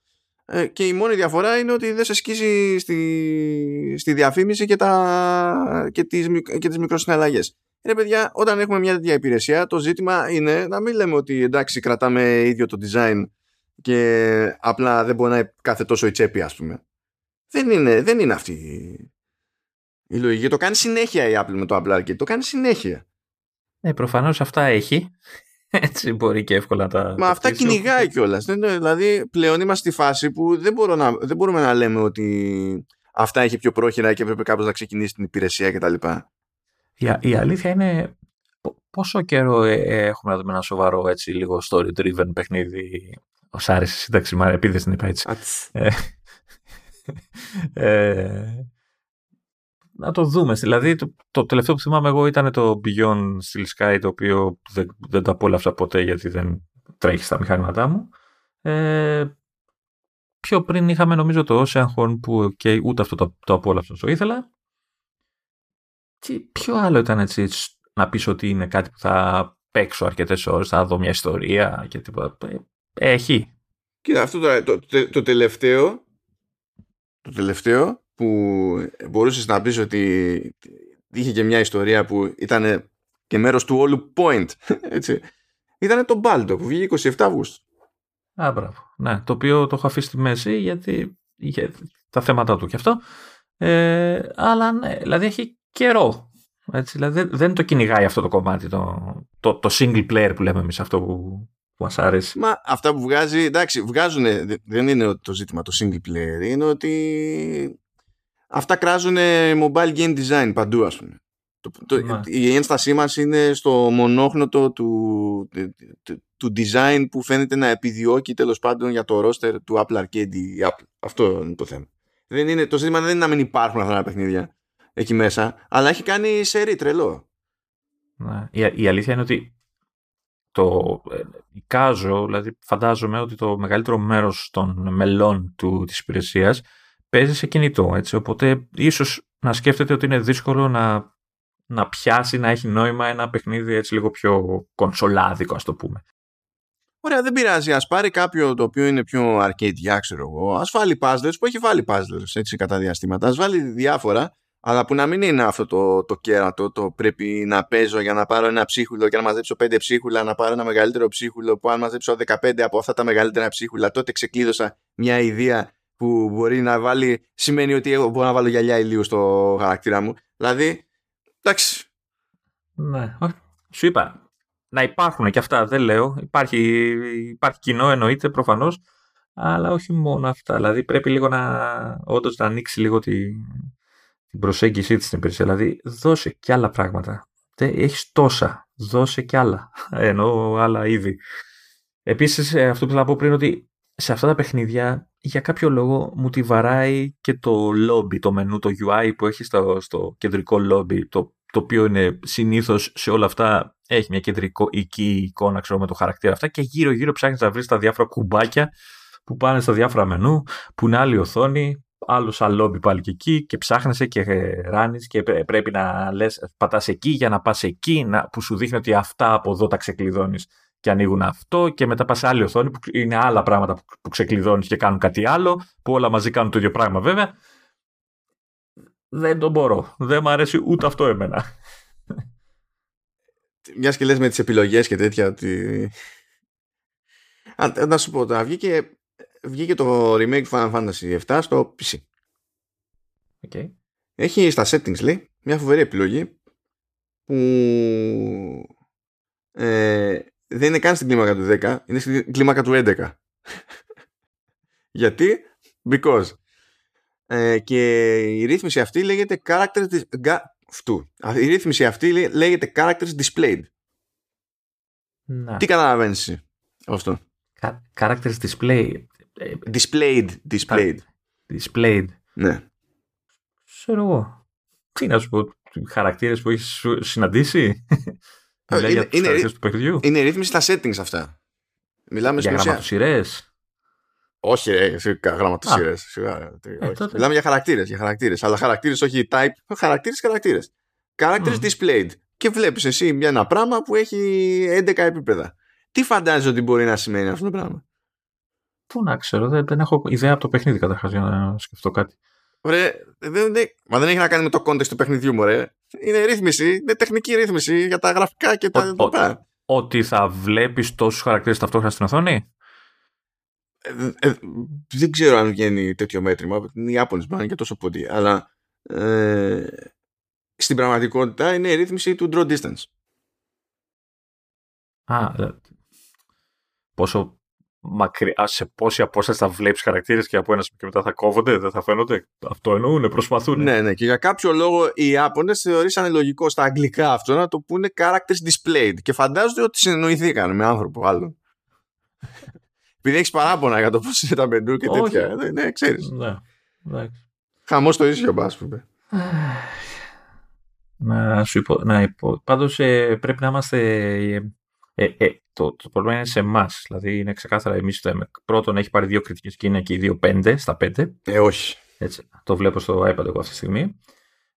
ε, και η μόνη διαφορά είναι ότι δεν σε σκίζει στη, στη διαφήμιση και, τα, και, τις, και τις μικροσυναλλαγές. Ρε παιδιά, όταν έχουμε μια τέτοια υπηρεσία, το ζήτημα είναι να μην λέμε ότι εντάξει κρατάμε ίδιο το design και απλά δεν μπορεί να είναι κάθε τόσο η τσέπη ας πούμε. Δεν είναι, δεν είναι αυτή η λογική. Το κάνει συνέχεια η Apple με το Apple Arcade. Το κάνει συνέχεια. Ε, προφανώς αυτά έχει. Έτσι μπορεί και εύκολα να τα. Μα αυτά κυνηγάει κιόλας. Δηλαδή πλέον είμαστε στη φάση που δεν, μπορώ να, δεν μπορούμε να λέμε ότι αυτά έχει πιο πρόχειρα και έπρεπε κάπως να ξεκινήσει την υπηρεσία κτλ. Η, η αλήθεια είναι πόσο καιρό ε, έχουμε να δούμε ένα σοβαρό έτσι λίγο story driven παιχνίδι. Ο Σάρης σύνταξη, μα επειδή την είπα έτσι. Ε, ε, να το δούμε. Δηλαδή, το, το τελευταίο που θυμάμαι εγώ ήταν το Beyond Steel Sky, το οποίο δεν, δεν το απόλαυσα ποτέ γιατί δεν τρέχει στα μηχανήματά μου. Ε, πιο πριν είχαμε νομίζω το Ocean Horn που okay, ούτε αυτό το, το απόλαυσα όσο ήθελα. Και ποιο άλλο ήταν έτσι να πεις ότι είναι κάτι που θα παίξω αρκετές ώρες, θα δω μια ιστορία και τίποτα. Ε, έχει. Κοίτα, αυτό το, το, το τελευταίο το τελευταίο που μπορούσες να πεις ότι είχε και μια ιστορία που ήταν και μέρος του όλου point έτσι. ήταν το Baldo που βγήκε 27 Αυγούστου Α, μπράβο. Ναι, το οποίο το έχω αφήσει στη μέση γιατί είχε τα θέματα του και αυτό. Ε, αλλά ναι, δηλαδή έχει καιρό. Έτσι, δηλαδή δεν το κυνηγάει αυτό το κομμάτι, το, το, το single player που λέμε εμείς αυτό που, που μας άρεσε. Μα αυτά που βγάζει, εντάξει, βγάζουν, δεν είναι το ζήτημα το single player, είναι ότι αυτά κράζουν mobile game design παντού ας πούμε. Το, ναι. η ένστασή μας είναι στο μονόχνοτο του, του, design που φαίνεται να επιδιώκει τέλος πάντων για το roster του Apple Arcade Apple. Αυτό είναι το θέμα. Δεν είναι, το ζήτημα δεν είναι να μην υπάρχουν αυτά τα παιχνίδια εκεί μέσα, αλλά έχει κάνει σερή τρελό. Ναι. Η, η αλήθεια είναι ότι το εικάζω, δηλαδή φαντάζομαι ότι το μεγαλύτερο μέρος των μελών του, της υπηρεσίας παίζει σε κινητό, έτσι. Οπότε ίσως να σκέφτεται ότι είναι δύσκολο να, να πιάσει, να έχει νόημα ένα παιχνίδι έτσι λίγο πιο κονσολάδικο, ας το πούμε. Ωραία, δεν πειράζει. Α πάρει κάποιο το οποίο είναι πιο arcade, ξέρω εγώ. Α βάλει puzzles που έχει βάλει puzzles έτσι κατά διαστήματα. Α βάλει διάφορα, αλλά που να μην είναι αυτό το, το κέρατο. Το πρέπει να παίζω για να πάρω ένα ψίχουλο και να μαζέψω πέντε ψίχουλα, να πάρω ένα μεγαλύτερο ψίχουλο. Που αν μαζέψω 15 από αυτά τα μεγαλύτερα ψίχουλα, τότε ξεκλείδωσα μια ιδέα που μπορεί να βάλει. Σημαίνει ότι εγώ μπορώ να βάλω γυαλιά ηλίου στο χαρακτήρα μου. Δηλαδή, εντάξει. Ναι, σου είπα, να υπάρχουν και αυτά, δεν λέω. Υπάρχει, υπάρχει κοινό εννοείται προφανώς, αλλά όχι μόνο αυτά. Δηλαδή πρέπει λίγο να, όντως να ανοίξει λίγο τη, την προσέγγιση της στην υπηρεσία. Δηλαδή δώσε και άλλα πράγματα. Έχεις τόσα, δώσε και άλλα. Ενώ άλλα είδη. Επίσης ε, αυτό που θα πω πριν ότι σε αυτά τα παιχνίδια για κάποιο λόγο μου τη βαράει και το lobby, το μενού, το UI που έχει στο, στο κεντρικό lobby, το το οποίο είναι συνήθως σε όλα αυτά έχει μια κεντρική εικόνα ξέρω, με το χαρακτήρα αυτά και γύρω γύρω ψάχνεις να βρεις τα διάφορα κουμπάκια που πάνε στα διάφορα μενού, που είναι άλλη οθόνη, άλλο σαν λόμπι πάλι και εκεί και ψάχνεσαι και ράνεις και πρέπει να λες, πατάς εκεί για να πας εκεί, να, που σου δείχνει ότι αυτά από εδώ τα ξεκλειδώνεις και ανοίγουν αυτό και μετά πας σε άλλη οθόνη που είναι άλλα πράγματα που, που ξεκλειδώνεις και κάνουν κάτι άλλο, που όλα μαζί κάνουν το ίδιο πράγμα βέβαια δεν το μπορώ. Δεν μου αρέσει ούτε αυτό εμένα. Μιας και λες με τις επιλογές και τέτοια ότι... Α, να σου πω τώρα, βγήκε, βγήκε το remake Final Fantasy 7 στο PC. Okay. Έχει στα settings λέει μια φοβερή επιλογή που ε, δεν είναι καν στην κλίμακα του 10, είναι στην κλίμακα του 11. Γιατί; Because ε, και η ρύθμιση αυτή λέγεται characters αυτού. Η ρύθμιση αυτή λέγεται characters displayed. Να. Τι καταλαβαίνεις εσύ αυτό; Characters display. Displayed. Displayed. Displayed. Ναι. Ξέρω εγώ. Τι να σου πω, χαρακτήρες που έχεις συναντήσει; Ε, είναι, για είναι, του παιχνιδιού. Είναι ρύθμιση στα settings αυτά. Μιλάμε για γραμματοσυρές. Όχι, ρε, γραμματοσύρε. Ε, Μιλάμε για χαρακτήρες. Για χαρακτήρες. Αλλά χαρακτήρες, όχι type. Χαρακτήρες, χαρακτήρες. Characters displayed. Και βλέπεις εσύ μια, ένα πράγμα που έχει 11 επίπεδα. Τι φαντάζεσαι ότι μπορεί να σημαίνει αυτό το πράγμα; Πού να ξέρω, δεν, δεν έχω ιδέα από το παιχνίδι καταρχάς για να σκεφτώ κάτι. Ωραία, δεν, δεν, μα δεν έχει να κάνει με το context του παιχνιδιού μου, ρε. Είναι ρύθμιση, είναι τεχνική ρύθμιση για τα γραφικά και τα. Ότι θα βλέπεις τόσους χαρακτήρες ταυτόχρονα στην οθόνη; Ε, ε, δεν ξέρω αν βγαίνει τέτοιο μέτρημα. Οι Ιάπωνε πάνε και τόσο ποντί. Αλλά ε, στην πραγματικότητα είναι η ρύθμιση του draw distance. Α, ε, πόσο μακριά, σε πόση απόσταση θα βλέπεις χαρακτήρες και από ένα και μετά θα κόβονται, δεν θα φαίνονται; Αυτό εννοούν, προσπαθούν. Ναι, ναι. Και για κάποιο λόγο οι Ιάπωνες θεωρήσαν λογικό στα αγγλικά αυτό να το πούνε characters displayed. Και φαντάζονται ότι συνεννοηθήκαν με άνθρωπο άλλον. Επειδή έχεις παράπονα για το πώς είναι τα μεντού και τέτοια. Ναι, ναι ξέρεις. Ναι. Χαμός το ίσιο, α πούμε. Να σου υπο... να υπο... Πάντως ε, πρέπει να είμαστε... Ε, ε, το, το πρόβλημα είναι σε εμάς. Δηλαδή είναι ξεκάθαρα εμείς το Πρώτον έχει πάρει δύο κριτικές και είναι και οι δύο πέντε στα πέντε. Ε, όχι. Έτσι, το βλέπω στο iPad εγώ αυτή τη στιγμή.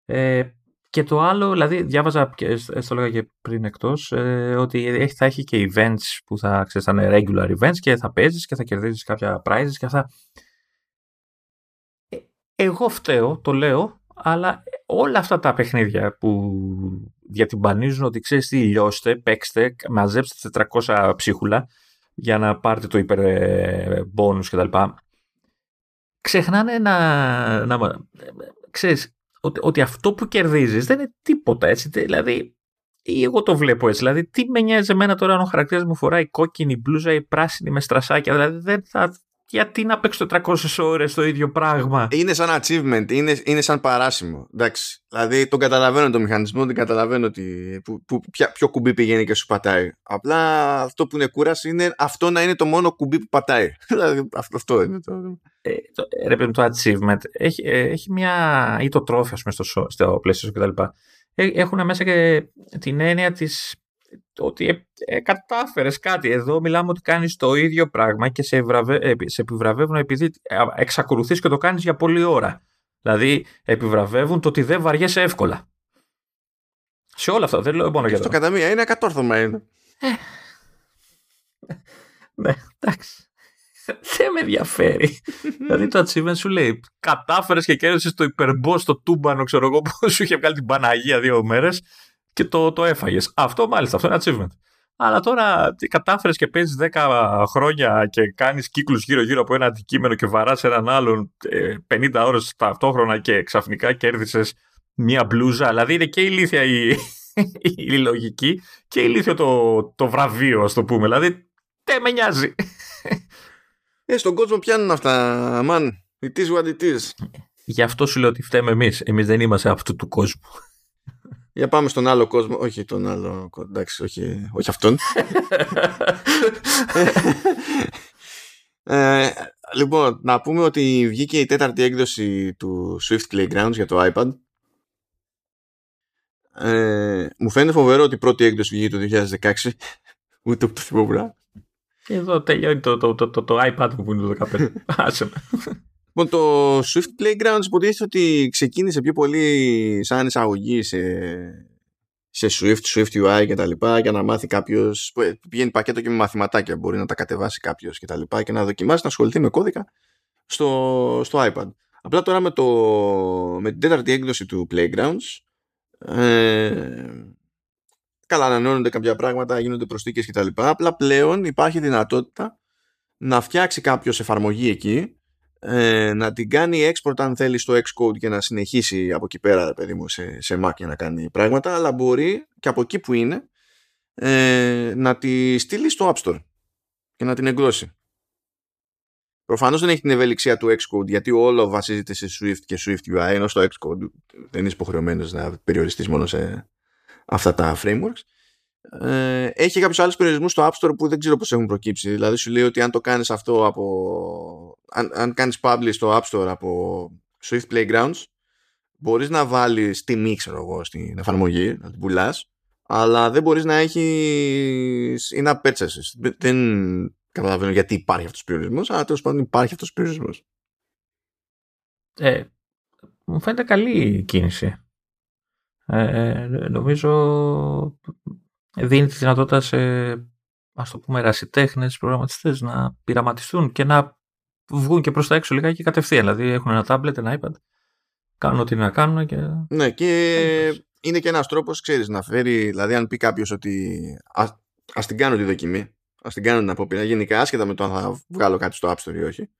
Ε, και το άλλο, δηλαδή διάβαζα και το λέγα και πριν εκτός, ε, ότι θα έχει και events που θα, ξέρεις, θα είναι regular events και θα παίζεις και θα κερδίζεις κάποια prizes και αυτά. Ε, εγώ φταίω, το λέω, αλλά όλα αυτά τα παιχνίδια που διατυμπανίζουν ότι ξέρεις τι, λιώστε, παίξτε, μαζέψτε 400 ψίχουλα για να πάρετε το υπερ ε, bonus κτλ. Ξεχνάνε να, να ξέρεις, ότι, ότι αυτό που κερδίζεις δεν είναι τίποτα έτσι. Δηλαδή, ή εγώ το βλέπω έτσι. Δηλαδή, τι με νοιάζει εμένα τώρα αν ο χαρακτήρας μου φοράει κόκκινη μπλούζα ή πράσινη με στρασάκια. Δηλαδή, δεν θα, γιατί να παίξω 400 ώρες το ίδιο πράγμα; Είναι σαν achievement, είναι, είναι σαν παράσημο. Εντάξει. Δηλαδή τον καταλαβαίνω το μηχανισμό, δεν καταλαβαίνω ότι, που, που, ποια, ποιο κουμπί πηγαίνει και σου πατάει. Απλά αυτό που είναι κούραση είναι αυτό να είναι το μόνο κουμπί που πατάει. δηλαδή αυτό είναι το. Ε, το, ρε, το achievement έχει, ε, έχει μια. ή το τρόφι, ας πούμε, στο, στο PlayStation κτλ. Ε, έχουν μέσα και την έννοια της ότι ε, ε, κατάφερες κάτι. Εδώ μιλάμε ότι κάνεις το ίδιο πράγμα και σε, ευραβε, ε, σε επιβραβεύουν επειδή εξακολουθείς και το κάνεις για πολλή ώρα. Δηλαδή επιβραβεύουν το ότι δεν βαριέσαι εύκολα. Σε όλα αυτά, δεν λέω μόνο για αυτό. κατά μία είναι ακατόρθωμα είναι. Ε. ναι, εντάξει. Δεν με ενδιαφέρει. δηλαδή το achievement σου λέει κατάφερες και κέρδισες το υπερμπό στο τούμπανο, ξέρω εγώ, που σου είχε βγάλει την Παναγία δύο μέρες και το, το έφαγες. Αυτό μάλιστα, αυτό είναι achievement. Αλλά τώρα κατάφερες και παίζεις 10 χρόνια και κάνεις κύκλους γύρω-γύρω από ένα αντικείμενο και βαράς έναν άλλον 50 ε, ώρες ταυτόχρονα και ξαφνικά κέρδισες μία μπλούζα. Δηλαδή είναι και ηλίθια η, η λογική και ηλίθιο το, το βραβείο, ας το πούμε. Δηλαδή, δεν με νοιάζει. Ε, στον κόσμο πιάνουν αυτά, man. It is what it is. Γι' αυτό σου λέω ότι φταίμε εμείς. Εμείς δεν είμαστε αυτού του κόσμου. Για πάμε στον άλλο κόσμο. Όχι τον άλλο. Εντάξει, όχι, όχι αυτόν. ε, λοιπόν, να πούμε ότι βγήκε η τέταρτη έκδοση του Swift Playgrounds για το iPad. Ε, μου φαίνεται φοβερό ότι η πρώτη έκδοση βγήκε το 2016. Ούτε που το θυμόμουν. Εδώ τελειώνει το, το, το, το, το iPad που είναι το 15. Άσε με. Λοιπόν, το Swift Playgrounds υποτίθεται ότι ξεκίνησε πιο πολύ σαν εισαγωγή σε, σε Swift, Swift UI και τα λοιπά για να μάθει κάποιος. Πηγαίνει πακέτο και με μαθηματάκια. Μπορεί να τα κατεβάσει κάποιος και τα λοιπά και να δοκιμάσει να ασχοληθεί με κώδικα στο, στο iPad. Απλά τώρα με, το, με την τέταρτη έκδοση του Playgrounds ε, καλά ανανεώνονται κάποια πράγματα, γίνονται προσθήκες κτλ. Απλά πλέον υπάρχει δυνατότητα να φτιάξει κάποιος εφαρμογή εκεί ε, να την κάνει export αν θέλεις στο Xcode και να συνεχίσει από εκεί πέρα παιδί μου, σε, σε Mac για να κάνει πράγματα αλλά μπορεί και από εκεί που είναι ε, να τη στείλει στο App Store και να την εκδώσει. Προφανώς δεν έχει την ευελιξία του Xcode γιατί όλο βασίζεται σε Swift και Swift UI ενώ στο Xcode δεν είσαι υποχρεωμένος να περιοριστείς μόνο σε αυτά τα frameworks. Ε, έχει κάποιους άλλους περιορισμούς στο App Store που δεν ξέρω πώς έχουν προκύψει. Δηλαδή σου λέει ότι αν το κάνεις αυτό από. Αν, αν κάνεις publish στο App Store από Swift Playgrounds, μπορείς να βάλεις τιμή, ξέρω εγώ, στην εφαρμογή, να την πουλάς, αλλά δεν μπορείς να έχεις ή να purchases. Δεν καταλαβαίνω γιατί υπάρχει αυτός ο περιορισμός, αλλά τέλος πάντων υπάρχει αυτός ο περιορισμός. Ε, μου φαίνεται καλή κίνηση. Ε, νομίζω δίνει τη δυνατότητα σε ας το πούμε ερασιτέχνες, προγραμματιστές να πειραματιστούν και να βγουν και προς τα έξω λίγα και κατευθείαν. Δηλαδή έχουν ένα tablet, ένα iPad, κάνουν ό,τι να κάνουν και... Ναι και είναι και ένας τρόπος, ξέρεις, να φέρει, δηλαδή αν πει κάποιος ότι ας, ας την κάνω τη δοκιμή, ας την κάνω την απόπειρα, γενικά άσχετα με το αν θα βγάλω κάτι στο App Store ή όχι,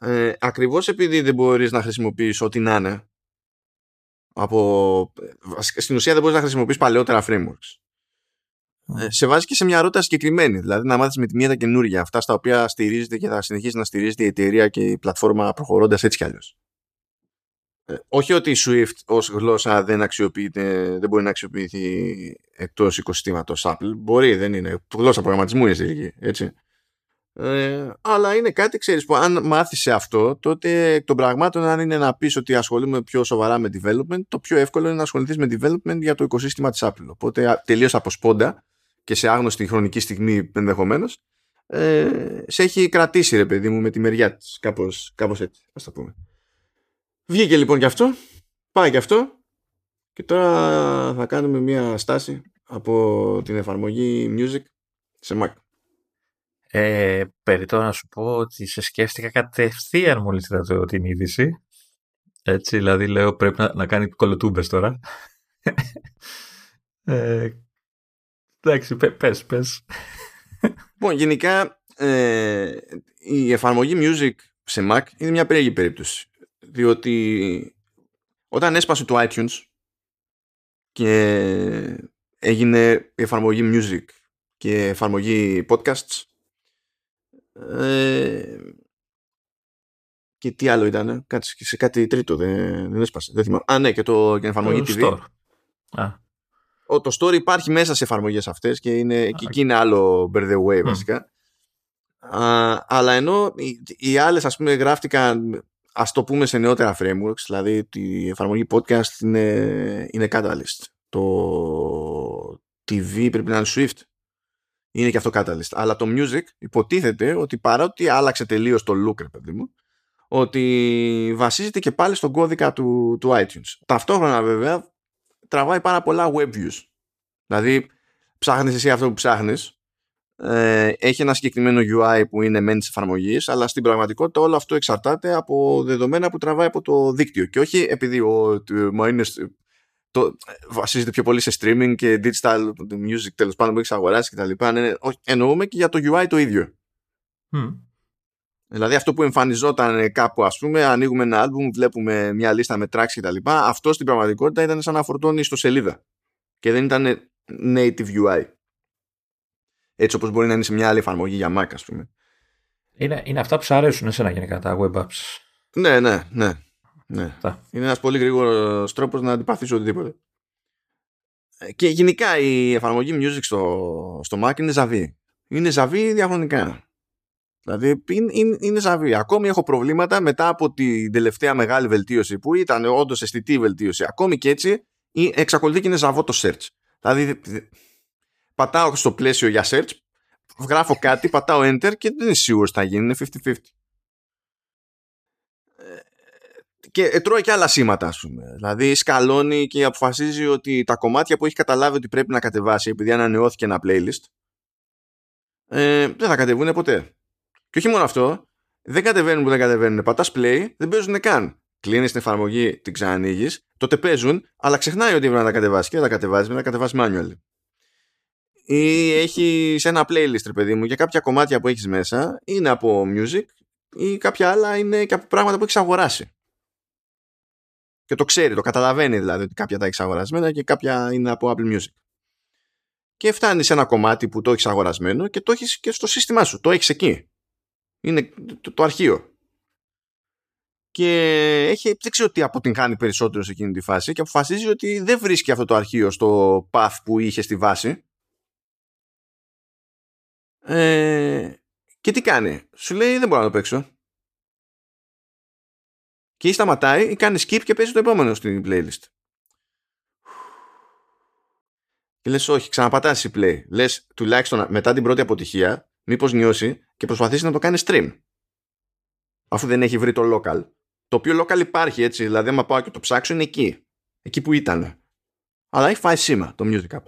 ε, ακριβώς επειδή δεν μπορείς να χρησιμοποιείς ό,τι να είναι από... στην ουσία δεν μπορείς να χρησιμοποιείς παλαιότερα frameworks ε, σε βάζει και σε μια ρότα συγκεκριμένη. Δηλαδή να μάθεις με τη μία τα καινούργια, αυτά στα οποία στηρίζεται και θα συνεχίσει να στηρίζεται η εταιρεία και η πλατφόρμα προχωρώντας έτσι κι αλλιώς. Ε, όχι ότι η Swift ως γλώσσα δεν αξιοποιείται, δεν μπορεί να αξιοποιηθεί εκτός οικοσυστήματος Apple. Μπορεί, δεν είναι. Γλώσσα προγραμματισμού είναι στη έτσι. Ε, αλλά είναι κάτι, ξέρεις, που αν μάθεις σε αυτό, τότε εκ των πραγμάτων, αν είναι να πεις ότι ασχολούμαι πιο σοβαρά με development, το πιο εύκολο είναι να ασχοληθείς με development για το οικοσύστημα της Apple. Οπότε τελείως από σπόντα και σε άγνωστη χρονική στιγμή ενδεχομένως, ε, σε έχει κρατήσει ρε παιδί μου με τη μεριά της. Κάπως, κάπως έτσι, ας το πούμε. Βγήκε λοιπόν και αυτό, πάει και αυτό και τώρα θα κάνουμε μια στάση από την εφαρμογή Music σε Mac. Ε, περιτώ να σου πω ότι σε σκέφτηκα κατευθείαν μόλις είδα την είδηση. Έτσι, δηλαδή λέω πρέπει να, να κάνει κολοτούμπες τώρα. ε, Εντάξει, πες, πες. Λοιπόν, γενικά ε, η εφαρμογή Music σε Mac είναι μια περίεργη περίπτωση. Διότι όταν έσπασε το iTunes και έγινε η εφαρμογή Music και εφαρμογή Podcasts ε, και τι άλλο ήταν, κάτι, σε κάτι τρίτο, δεν, δεν έσπασε. Δεν θυμάμαι. Α, ναι, και το και εφαρμογή TV. Store. Α το story υπάρχει μέσα σε εφαρμογές αυτές και, είναι, και εκεί είναι άλλο by the way βασικά. αλλά ενώ οι, οι άλλες ας πούμε γράφτηκαν ας το πούμε σε νεότερα frameworks δηλαδή η εφαρμογή podcast είναι, είναι Catalyst. Το TV πρέπει να είναι Swift. Είναι και αυτό Catalyst. Αλλά το music υποτίθεται ότι παρότι άλλαξε τελείως το look ρε παιδί μου ότι βασίζεται και πάλι στον κώδικα του, του iTunes. Ταυτόχρονα βέβαια τραβάει πάρα πολλά web views. Δηλαδή ψάχνεις εσύ αυτό που ψάχνεις ε, έχει ένα συγκεκριμένο UI που είναι μεν της εφαρμογής, αλλά στην πραγματικότητα όλο αυτό εξαρτάται από δεδομένα που τραβάει από το δίκτυο. Και όχι επειδή ο, μα είναι, το, βασίζεται πιο πολύ σε streaming και digital music τέλος πάντων που έχεις αγοράσει κτλ. Ναι, ναι, εννοούμε και για το UI το ίδιο. Δηλαδή αυτό που εμφανιζόταν κάπου ας πούμε, ανοίγουμε ένα άλμπουμ, βλέπουμε μια λίστα με tracks κτλ. Αυτό στην πραγματικότητα ήταν σαν να φορτώνει στο σελίδα. Και δεν ήταν native UI έτσι όπως μπορεί να είναι σε μια άλλη εφαρμογή για Mac ας πούμε. Είναι, είναι αυτά που σου αρέσουν εσένα γενικά τα web apps. Ναι, ναι, ναι. ναι. Είναι ένας πολύ γρήγορος τρόπος να αντιπαθείς οτιδήποτε. Ε, και γενικά η εφαρμογή Music στο, στο Mac είναι ζαβή. Είναι ζαβή διαχρονικά. Δηλαδή είναι, είναι, είναι ζαβή. Ακόμη έχω προβλήματα μετά από την τελευταία μεγάλη βελτίωση που ήταν όντως αισθητή βελτίωση. Ακόμη και έτσι εξακολουθεί και είναι ζαβό το search. Δηλαδή πατάω στο πλαίσιο για search, γράφω κάτι, πατάω enter και δεν είναι σίγουρο θα γίνει, είναι 50-50. Ε, και τρώει και άλλα σήματα, ας πούμε. Δηλαδή, σκαλώνει και αποφασίζει ότι τα κομμάτια που έχει καταλάβει ότι πρέπει να κατεβάσει, επειδή ανανεώθηκε ένα playlist, ε, δεν θα κατεβούν ποτέ. Και όχι μόνο αυτό, δεν κατεβαίνουν που δεν κατεβαίνουν. Πατάς play, δεν παίζουν καν. Κλείνεις την εφαρμογή, την ξανανοίγεις, τότε παίζουν, αλλά ξεχνάει ότι πρέπει να τα κατεβάσεις και δεν τα κατεβάζεις, πρέπει να τα κατεβάσεις manual ή έχει ένα playlist, ρε παιδί μου, για κάποια κομμάτια που έχεις μέσα, είναι από music ή κάποια άλλα είναι και από πράγματα που έχεις αγοράσει. Και το ξέρει, το καταλαβαίνει δηλαδή ότι κάποια τα έχεις αγορασμένα και κάποια είναι από Apple Music. Και φτάνει σε ένα κομμάτι που το έχεις αγορασμένο και το έχεις και στο σύστημά σου. Το έχεις εκεί. Είναι το, το αρχείο. Και έχει, δεν ξέρω τι αποτυγχάνει περισσότερο σε εκείνη τη φάση και αποφασίζει ότι δεν βρίσκει αυτό το αρχείο στο path που είχε στη βάση ε, και τι κάνει; Σου λέει δεν μπορώ να το παίξω. Και ή σταματάει ή κάνει skip και παίζει το επόμενο στην playlist. Και λες όχι, ξαναπατάς η play. Λες τουλάχιστον μετά την πρώτη αποτυχία μήπως νιώσει και προσπαθήσει να το κάνει stream. Αφού δεν έχει βρει το local. Το οποίο local υπάρχει έτσι, δηλαδή άμα πάω και το ψάξω είναι εκεί. Εκεί που ήταν. Αλλά έχει φάει σήμα το music app.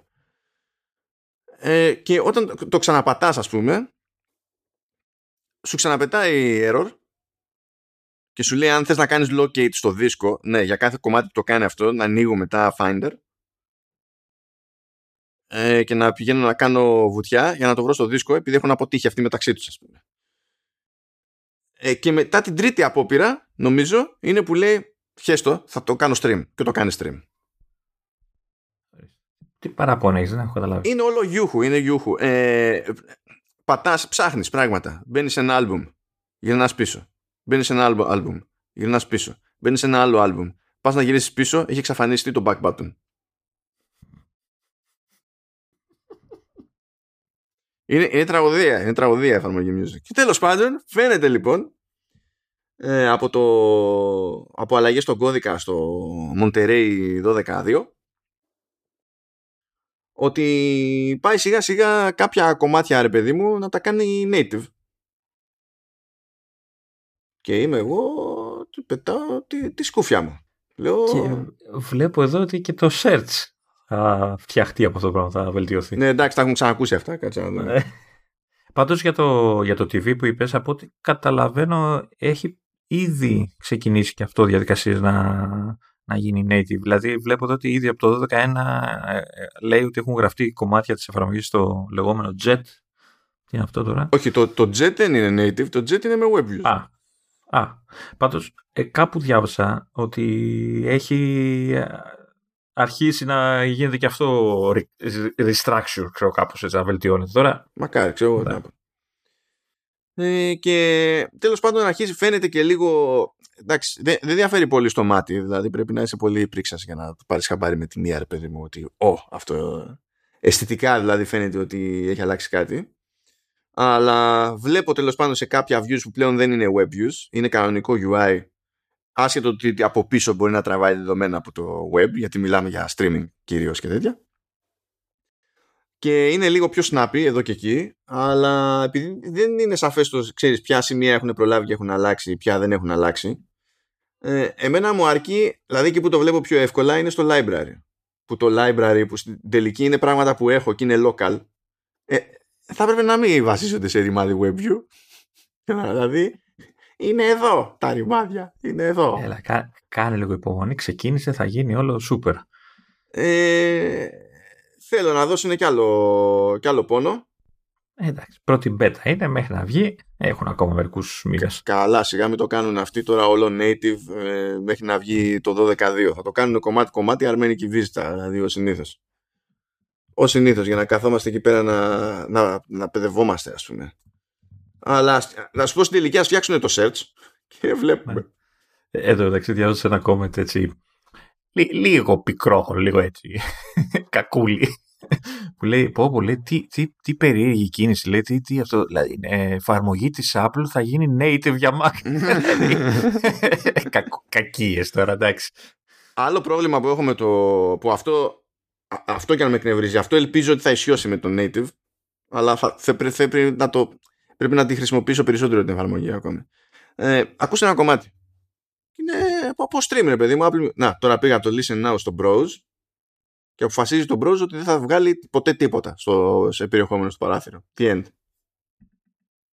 Ε, και όταν το ξαναπατάς ας πούμε σου ξαναπετάει error και σου λέει αν θες να κάνεις locate στο δίσκο ναι για κάθε κομμάτι που το κάνει αυτό να ανοίγω μετά finder ε, και να πηγαίνω να κάνω βουτιά για να το βρω στο δίσκο επειδή έχουν αποτύχει αυτοί μεταξύ τους ας πούμε. Ε, και μετά την τρίτη απόπειρα νομίζω είναι που λέει χέστο θα το κάνω stream και το κάνεις stream. Τι παραπάνω έχεις, δεν έχω καταλάβει. Είναι όλο γιούχου, είναι γιούχου. Ε, πατάς, ψάχνεις πράγματα. Μπαίνεις σε ένα άλμπουμ, γυρνάς πίσω. Μπαίνεις σε ένα άλλο άλμπουμ, γυρνάς πίσω. Μπαίνεις σε ένα άλλο άλμπουμ. Πας να γυρίσεις πίσω, έχει εξαφανιστεί το back button. Είναι, είναι τραγωδία, είναι τραγωδία η εφαρμογή music. Και τέλος πάντων, φαίνεται λοιπόν ε, από, το, από αλλαγές στον κώδικα στο Monterey 12.2 ότι πάει σιγά σιγά κάποια κομμάτια ρε παιδί μου να τα κάνει native. Και είμαι εγώ, του πετάω τη, τη σκούφια μου. Λέω... Και βλέπω εδώ ότι και το search θα φτιαχτεί από αυτό το πράγμα, θα βελτιωθεί. Ναι, εντάξει, τα έχουμε ξανακούσει αυτά. Κάτσε να δούμε. Πάντως για το, για το TV που είπες, από ό,τι καταλαβαίνω, έχει ήδη ξεκινήσει και αυτό διαδικασίες να, να γίνει native. Δηλαδή βλέπω εδώ ότι ήδη από το 12.1 ε, ε, λέει ότι έχουν γραφτεί κομμάτια της εφαρμογής στο λεγόμενο JET. Τι είναι αυτό τώρα; Όχι, το, το JET δεν είναι native, το JET είναι με WebView. Α, α πάντως ε, κάπου διάβασα ότι έχει αρχίσει να γίνεται και αυτό restructure, ξέρω κάπως έτσι, να βελτιώνεται τώρα. Μακάρι, ξέρω εγώ. Ναι. Ε, και τέλος πάντων αρχίζει, φαίνεται και λίγο. Εντάξει, δεν, δεν διαφέρει πολύ στο μάτι. Δηλαδή πρέπει να είσαι πολύ πρίξας για να πάρεις χαμπάρι με τη μία, ρε παιδί μου, ότι Ω, αυτό. Αισθητικά δηλαδή φαίνεται ότι έχει αλλάξει κάτι. Αλλά βλέπω τέλος πάντων σε κάποια views που πλέον δεν είναι web views, είναι κανονικό UI. Άσχετο ότι από πίσω μπορεί να τραβάει δεδομένα από το web, γιατί μιλάμε για streaming κυρίως και τέτοια. και είναι λίγο πιο snappy εδώ και εκεί, αλλά επειδή δεν είναι σαφές το ξέρεις ποια σημεία έχουν προλάβει και έχουν αλλάξει, ποια δεν έχουν αλλάξει, ε, εμένα μου αρκεί, δηλαδή εκεί που το βλέπω πιο εύκολα είναι στο library. Που το library που στην τελική είναι πράγματα που έχω και είναι local, ε, θα έπρεπε να μην βασίζονται σε ρημάδι WebView. δηλαδή, είναι εδώ τα ρημάδια, είναι εδώ. Έλα, κα, κάνε λίγο υπομονή, ξεκίνησε, θα γίνει όλο super. Ε, θέλω να δώσουν κι άλλο, κι άλλο πόνο. Ε, εντάξει, πρώτη beta είναι μέχρι να βγει. Έχουν ακόμα μερικούς μήνες. Καλά, σιγά μην το κάνουν αυτοί τώρα όλο native ε, μέχρι να βγει το 12-2. Θα το κάνουν κομμάτι-κομμάτι αρμένικη βίζτα, δηλαδή ο συνήθως. Ο συνήθως για να καθόμαστε εκεί πέρα να, να, να παιδευόμαστε, ας πούμε. Αλλά να σου πω στην τελική, ας φτιάξουν το search και βλέπουμε. Ε, εδώ εντάξει, διάβασα ένα comment έτσι. λίγο πικρό, λίγο έτσι. Κακούλι που λέει, πω, πω, λέει, τι, τι, τι περίεργη κίνηση, λέει, τι, τι αυτό, δηλαδή, ε, εφαρμογή της Apple θα γίνει native για Mac. Δηλαδή, κακίες τώρα, εντάξει. Άλλο πρόβλημα που έχω με το, που αυτό, αυτό και αν με εκνευρίζει, αυτό ελπίζω ότι θα ισιώσει με το native, αλλά θα, θα, θα, πρέπει, να το, πρέπει να τη χρησιμοποιήσω περισσότερο την εφαρμογή ακόμη. Ε, ακούσε ένα κομμάτι. Είναι από stream, ρε παιδί μου. Να, τώρα πήγα από το Listen Now στο Browse και αποφασίζει τον browser ότι δεν θα βγάλει ποτέ τίποτα στο, σε περιεχόμενο στο παράθυρο. The end.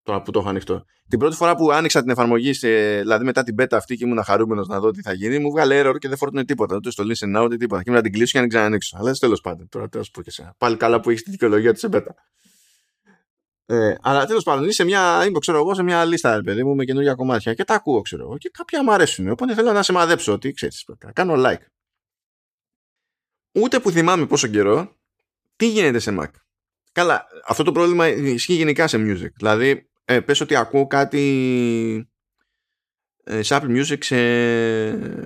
Τώρα που το έχω ανοιχτό. Την πρώτη φορά που άνοιξα την εφαρμογή, σε, δηλαδή μετά την beta αυτή και ήμουν χαρούμενος να δω τι θα γίνει, μου βγάλε error και δεν φόρτωνε τίποτα. Ούτε στο listen out, ούτε τίποτα. Και ήμουν να την κλείσω και να την ξανανοίξω. Αλλά τέλος πάντων, τώρα τέλο πω και σε. Πάλι καλά που έχεις τη δικαιολογία τη σε beta. Ε, αλλά τέλος πάντων, είσαι μια, είμαι, ξέρω εγώ, σε μια λίστα, παιδί μου, με καινούργια κομμάτια και τα ακούω, ξέρω εγώ. Και κάποια μου αρέσουν. Οπότε θέλω να σε μαδέψω ότι ξέρεις, κάνω like ούτε που θυμάμαι πόσο καιρό τι γίνεται σε Mac. Καλά, αυτό το πρόβλημα ισχύει γενικά σε music. Δηλαδή, ε, πες ότι ακούω κάτι ε, σε Apple Music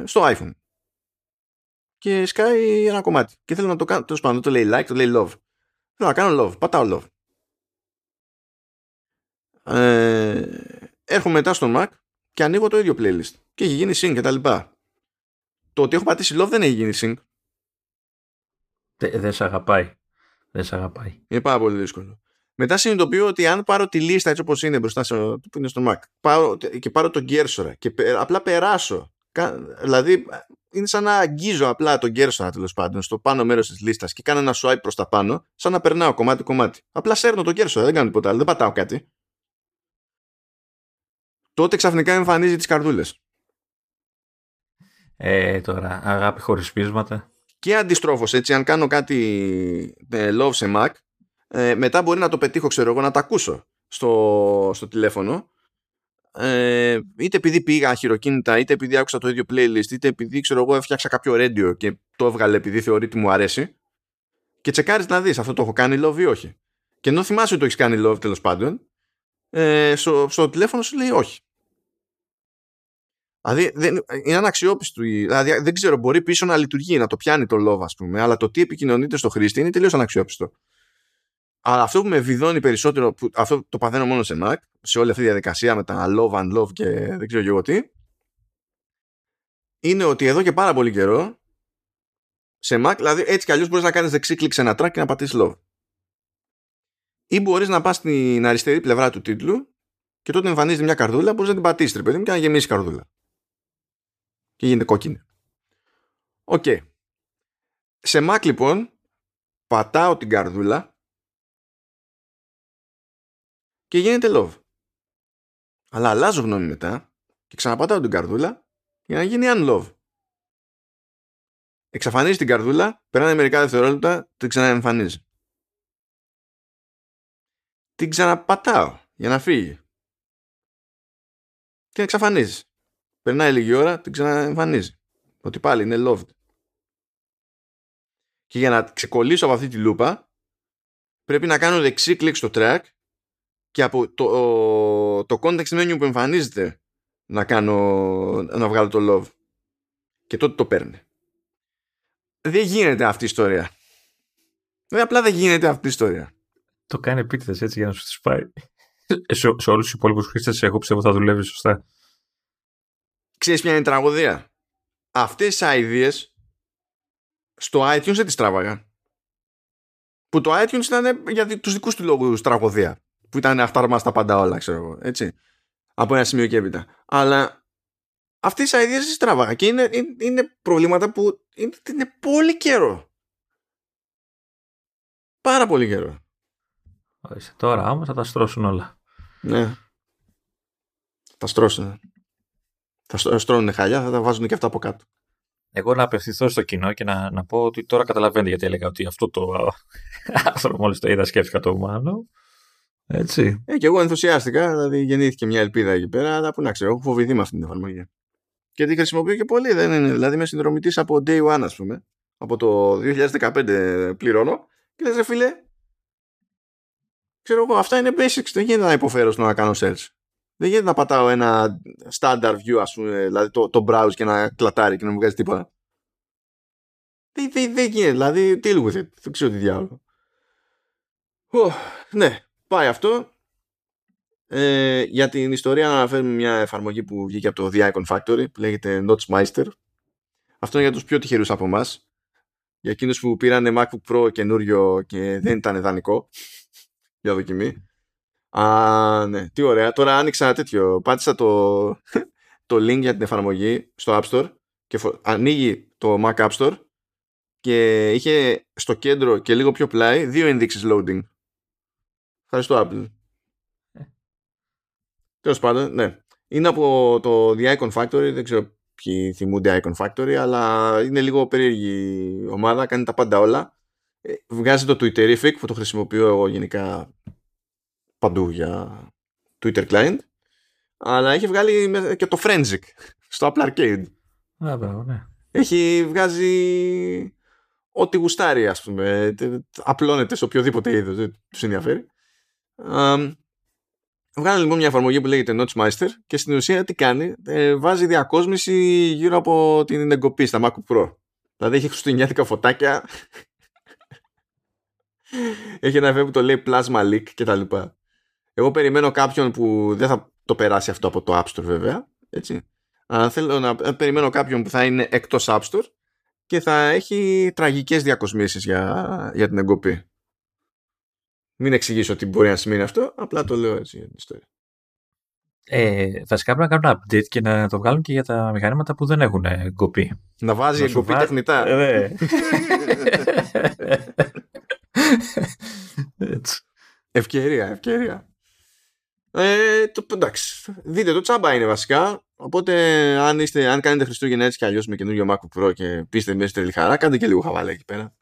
στο iPhone. Και σκάει ένα κομμάτι. Και θέλω να το κάνω, τέλος πάντων, το λέει like, το λέει love. Θέλω να κάνω love, πατάω love. Ε, έρχομαι μετά στο Mac και ανοίγω το ίδιο playlist. Και έχει γίνει sync και τα λοιπά. Το ότι έχω πατήσει love δεν έχει γίνει sync. Δεν σε αγαπάει. Δεν σε αγαπάει. Είναι πάρα πολύ δύσκολο. Μετά συνειδητοποιώ ότι αν πάρω τη λίστα έτσι όπως είναι μπροστά στο, που είναι στο Mac πάρω, και πάρω τον Γκέρσορα και απλά περάσω δηλαδή είναι σαν να αγγίζω απλά τον Γκέρσορα τέλος πάντων στο πάνω μέρος της λίστας και κάνω ένα swipe προς τα πάνω σαν να περνάω κομμάτι κομμάτι απλά σέρνω τον Γκέρσορα δεν κάνω τίποτα άλλο δεν πατάω κάτι τότε ξαφνικά εμφανίζει τις καρδούλες ε, τώρα αγάπη χωρίς πείσματα και αντιστρόφως, έτσι, αν κάνω κάτι ε, love σε Mac, ε, μετά μπορεί να το πετύχω, ξέρω εγώ, να τα ακούσω στο, στο τηλέφωνο. Ε, είτε επειδή πήγα χειροκίνητα, είτε επειδή άκουσα το ίδιο playlist, είτε επειδή ξέρω εγώ έφτιαξα κάποιο radio και το έβγαλε επειδή θεωρεί ότι μου αρέσει. Και τσεκάρεις να δεις αυτό το έχω κάνει love ή όχι. Και ενώ θυμάσαι ότι το έχεις κάνει love τέλος πάντων, ε, στο, στο τηλέφωνο σου λέει όχι. Δηλαδή δεν, είναι αναξιόπιστο. Δηλαδή δεν ξέρω, μπορεί πίσω να λειτουργεί, να το πιάνει το love, ας πούμε, αλλά το τι επικοινωνείται στο χρήστη είναι τελείως αναξιόπιστο. Αλλά αυτό που με βιδώνει περισσότερο, που αυτό το παθαίνω μόνο σε Mac, σε όλη αυτή τη διαδικασία με τα love and love και δεν ξέρω εγώ τι, είναι ότι εδώ και πάρα πολύ καιρό σε Mac, δηλαδή έτσι κι αλλιώς μπορείς να κάνεις δεξί κλικ σε ένα track και να πατήσεις love. Ή μπορείς να πας στην αριστερή πλευρά του τίτλου και τότε εμφανίζεται μια καρδούλα, μπορείς να την πατήσεις, ρε παιδί και να γεμίσεις καρδούλα και γίνεται κόκκινη. Οκ. Σε Mac λοιπόν πατάω την καρδούλα και γίνεται love. Αλλά αλλάζω γνώμη μετά και ξαναπατάω την καρδούλα για να γίνει unlove. Εξαφανίζει την καρδούλα, περνάνε μερικά δευτερόλεπτα, την ξαναεμφανίζει. Την ξαναπατάω για να φύγει. Την εξαφανίζει. Περνάει λίγη ώρα, την ξαναεμφανίζει. Ότι πάλι είναι loved. Και για να ξεκολλήσω από αυτή τη λούπα, πρέπει να κάνω δεξί κλικ στο track και από το, το context menu που εμφανίζεται να, κάνω, να βγάλω το love. Και τότε το παίρνει. Δεν γίνεται αυτή η ιστορία. Δεν απλά δεν γίνεται αυτή η ιστορία. Το κάνει επίτηδες έτσι για να σου τη πάει. σε, σε όλους τους υπόλοιπους χρήστες, εγώ πιστεύω θα δουλεύει σωστά. Ξέρεις ποια είναι η τραγωδία; Αυτές τις ideas στο iTunes δεν τις τράβαγα. Που το iTunes ήταν για τους δικούς του λόγους τραγωδία. Που ήταν αυτάρμα στα πάντα όλα, ξέρω εγώ. Έτσι. Από ένα σημείο και έπειτα. Αλλά αυτές οι ιδέες δεν τραβάγα. Και είναι, είναι, είναι, προβλήματα που είναι, είναι πολύ καιρό. Πάρα πολύ καιρό. Τώρα όμως θα τα στρώσουν όλα. Ναι. Θα στρώσουν. Θα στρώνουν χαλιά, θα τα βάζουν και αυτά από κάτω. Εγώ να απευθυνθώ στο κοινό και να, να πω ότι τώρα καταλαβαίνετε γιατί έλεγα ότι αυτό το άρθρο μόλις το είδα σκέφτηκα το Μάνο. Έτσι. Ε, και εγώ ενθουσιάστηκα, δηλαδή γεννήθηκε μια ελπίδα εκεί πέρα, αλλά που να ξέρω, έχω φοβηθεί με αυτή την εφαρμογή. Και τη χρησιμοποιώ και πολύ, δεν είναι. Δηλαδή είμαι συνδρομητής από day one, ας πούμε. Από το 2015 πληρώνω και λες, φίλε, ξέρω εγώ, αυτά είναι basics. Δεν γίνεται να υποφέρω στο να κάνω search. Δεν γίνεται να πατάω ένα standard view, ας πούμε, δηλαδή το, το browse και να κλατάρει και να μου βγάζει τίποτα. Δεν, δεν, δεν γίνεται, δηλαδή, deal with it; Δεν ξέρω τι διάλογο. Oh, ναι, πάει αυτό. Ε, για την ιστορία να αναφέρουμε μια εφαρμογή που βγήκε από το The Icon Factory που λέγεται Notchmeister. Αυτό είναι για τους πιο τυχερούς από εμάς. Για εκείνους που πήραν MacBook Pro καινούριο και δεν ήταν δανεικό για δοκιμή. Α, ναι, τι ωραία. Τώρα άνοιξα ένα τέτοιο. Πάτησα το, το link για την εφαρμογή στο App Store και ανοίγει το Mac App Store και είχε στο κέντρο και λίγο πιο πλάι δύο ενδείξεις loading. Ευχαριστώ Apple. Ε. Τέλος πάντων, ναι. Είναι από το The Icon Factory, δεν ξέρω ποιοι θυμούνται Icon Factory, αλλά είναι λίγο περίεργη ομάδα, κάνει τα πάντα όλα. Ε, βγάζει το Twitterific που το χρησιμοποιώ εγώ γενικά παντού για Twitter client αλλά έχει βγάλει και το Frenzic στο Apple Arcade. ναι. Έχει βγάζει ό,τι γουστάρει ας πούμε. Απλώνεται σε οποιοδήποτε είδος, δεν τους ενδιαφέρει. Βγάλει λοιπόν μια εφαρμογή που λέγεται Notchmeister και στην ουσία τι κάνει, ε, βάζει διακόσμηση γύρω από την εγκοπή στα MacBook Pro. Δηλαδή έχει χριστουγεννιάτικα φωτάκια, έχει ένα βέβαια που το λέει Plasma Leak και τα λοιπά. Εγώ περιμένω κάποιον που δεν θα το περάσει αυτό από το App Store βέβαια. Έτσι. Αλλά θέλω να περιμένω κάποιον που θα είναι εκτός App Store και θα έχει τραγικές διακοσμήσεις για, για την εγκοπή. Μην εξηγήσω τι μπορεί να σημαίνει αυτό, απλά το λέω έτσι για την ιστορία. Ε, βασικά πρέπει να κάνουν update και να το βγάλουν και για τα μηχανήματα που δεν έχουν εγκοπή. Να βάζει εγκοπή τεχνητά. Ε, ναι. έτσι. Ευκαιρία, ευκαιρία. Ε, το, εντάξει, δείτε το τσάμπα είναι βασικά. Οπότε, αν, είστε, αν κάνετε Χριστούγεννα έτσι κι αλλιώς με καινούριο MacBook Pro και πείστε μέσα τρελή χαρά, κάντε και λίγο χαβάλα εκεί πέρα.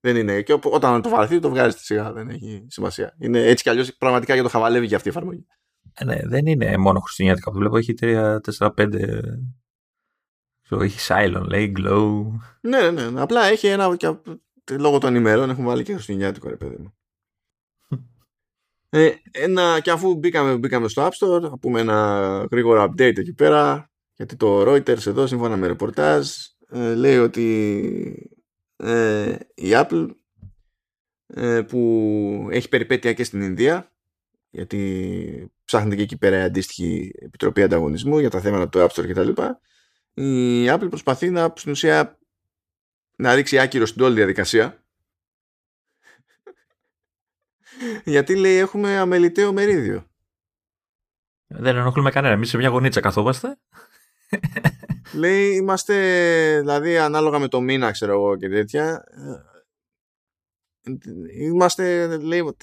Δεν είναι. Και όταν το βαρεθεί, το βγάζετε σιγά. Δεν έχει σημασία. Είναι έτσι κι αλλιώς πραγματικά για το χαβαλεύει για αυτή η εφαρμογή. Ε, ναι, δεν είναι μόνο χριστουγεννιάτικα που βλέπω. Έχει 3, 4, 5. Έχει Silent, λέει Glow. Ναι, ναι, ναι. Απλά έχει ένα. Και, λόγω των ημερών έχουν βάλει και χριστουγεννιάτικο ρε παιδί μου. Ε, ένα, και αφού μπήκαμε, μπήκαμε στο App Store, θα πούμε ένα γρήγορο update εκεί πέρα, γιατί το Reuters εδώ, σύμφωνα με ρεπορτάζ, ε, λέει ότι ε, η Apple ε, που έχει περιπέτεια και στην Ινδία, γιατί ψάχνεται και εκεί πέρα η αντίστοιχη επιτροπή ανταγωνισμού για τα θέματα του App Store κτλ. Η Apple προσπαθεί να, στην ουσία, να ρίξει άκυρο στην όλη διαδικασία γιατί λέει έχουμε αμεληταίο μερίδιο. Δεν ενοχλούμε κανένα. Εμείς σε μια γωνίτσα καθόμαστε. λέει είμαστε, δηλαδή ανάλογα με το μήνα, ξέρω εγώ και τέτοια. Είμαστε, λέει,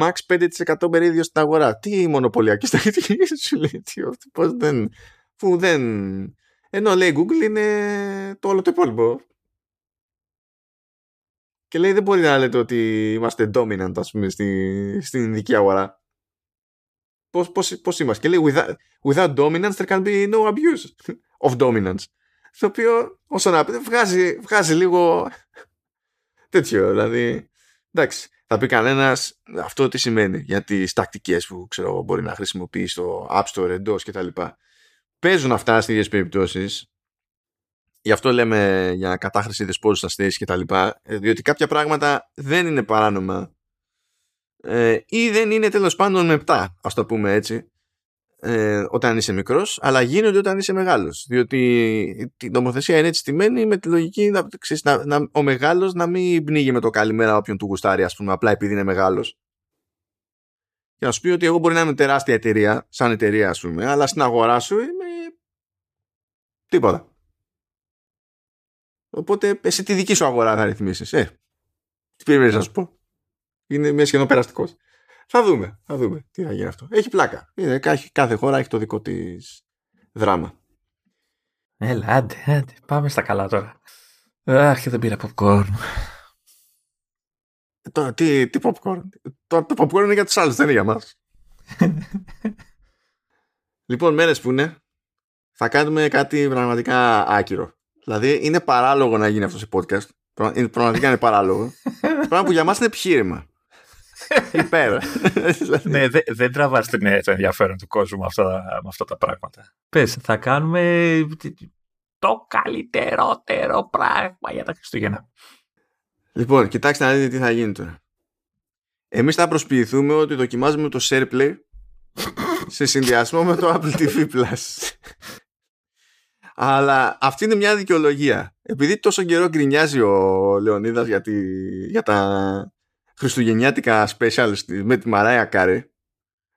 max 5% μερίδιο στην αγορά. Τι μονοπωλιακή στρατηγική σου λέει, τι, πώς δεν, που δεν... Ενώ λέει Google είναι το όλο το υπόλοιπο. Και λέει δεν μπορεί να λέτε ότι είμαστε dominant ας πούμε στη, στην ειδική αγορά. Πώς, πώς, πώς είμαστε; Και λέει without, without dominance there can be no abuse of dominance. Το οποίο όσο να πει βγάζει, βγάζει λίγο τέτοιο. Δηλαδή εντάξει θα πει κανένας αυτό τι σημαίνει για τις τακτικές που ξέρω, μπορεί να χρησιμοποιείς στο App Store εντός κτλ. Παίζουν αυτά στις ίδιες περιπτώσεις Γι' αυτό λέμε για κατάχρηση δεσπόζουσα θέση και τα λοιπά, ε, διότι κάποια πράγματα δεν είναι παράνομα ε, ή δεν είναι τέλος πάντων μεπτά, ας το πούμε έτσι. ε, όταν είσαι μικρός, αλλά γίνονται όταν είσαι μεγάλος. Διότι η νομοθεσία είναι έτσι στημένη με τη λογική να, ξέρεις, να, να, ο μεγάλος να μην πνίγει με το καλημέρα όποιον του γουστάρει, ας πούμε, απλά επειδή είναι μεγάλος. Και να σου πει ότι εγώ μπορεί να είμαι τεράστια εταιρεία, σαν εταιρεία, ας πούμε, αλλά στην αγορά σου είμαι τίποτα. Οπότε εσύ τη δική σου αγορά θα ρυθμίσεις. Ε, τι περιμένεις να σου πω; Είναι μια σχεδόν περαστικός. Θα δούμε, θα δούμε τι θα γίνει αυτό. Έχει πλάκα. Είναι, κάθε χώρα έχει το δικό της δράμα. Έλα, άντε, άντε. Πάμε στα καλά τώρα. Αχ, και δεν πήρα popcorn. Ε, τώρα, τι, τι popcorn; Τώρα το popcorn είναι για τους άλλους, δεν είναι για μας. λοιπόν, μέρες που είναι, θα κάνουμε κάτι πραγματικά άκυρο. Δηλαδή, είναι παράλογο να γίνει αυτός σε podcast. Πραγματικά είναι παράλογο. Πράγμα που για μας είναι επιχείρημα. Υπέρ. ναι, δεν δε τραβάς το ενδιαφέρον του κόσμου με αυτά, με αυτά τα πράγματα. Πες, θα κάνουμε το καλύτερότερο πράγμα για τα Χριστούγεννα. Λοιπόν, κοιτάξτε να δείτε τι θα γίνει τώρα. Εμείς θα προσποιηθούμε ότι δοκιμάζουμε το SharePlay σε συνδυασμό με το Apple TV Plus. Αλλά αυτή είναι μια δικαιολογία. Επειδή τόσο καιρό γκρινιάζει ο Λεωνίδας για, για τα χριστουγεννιάτικα special με τη Mariah Carey,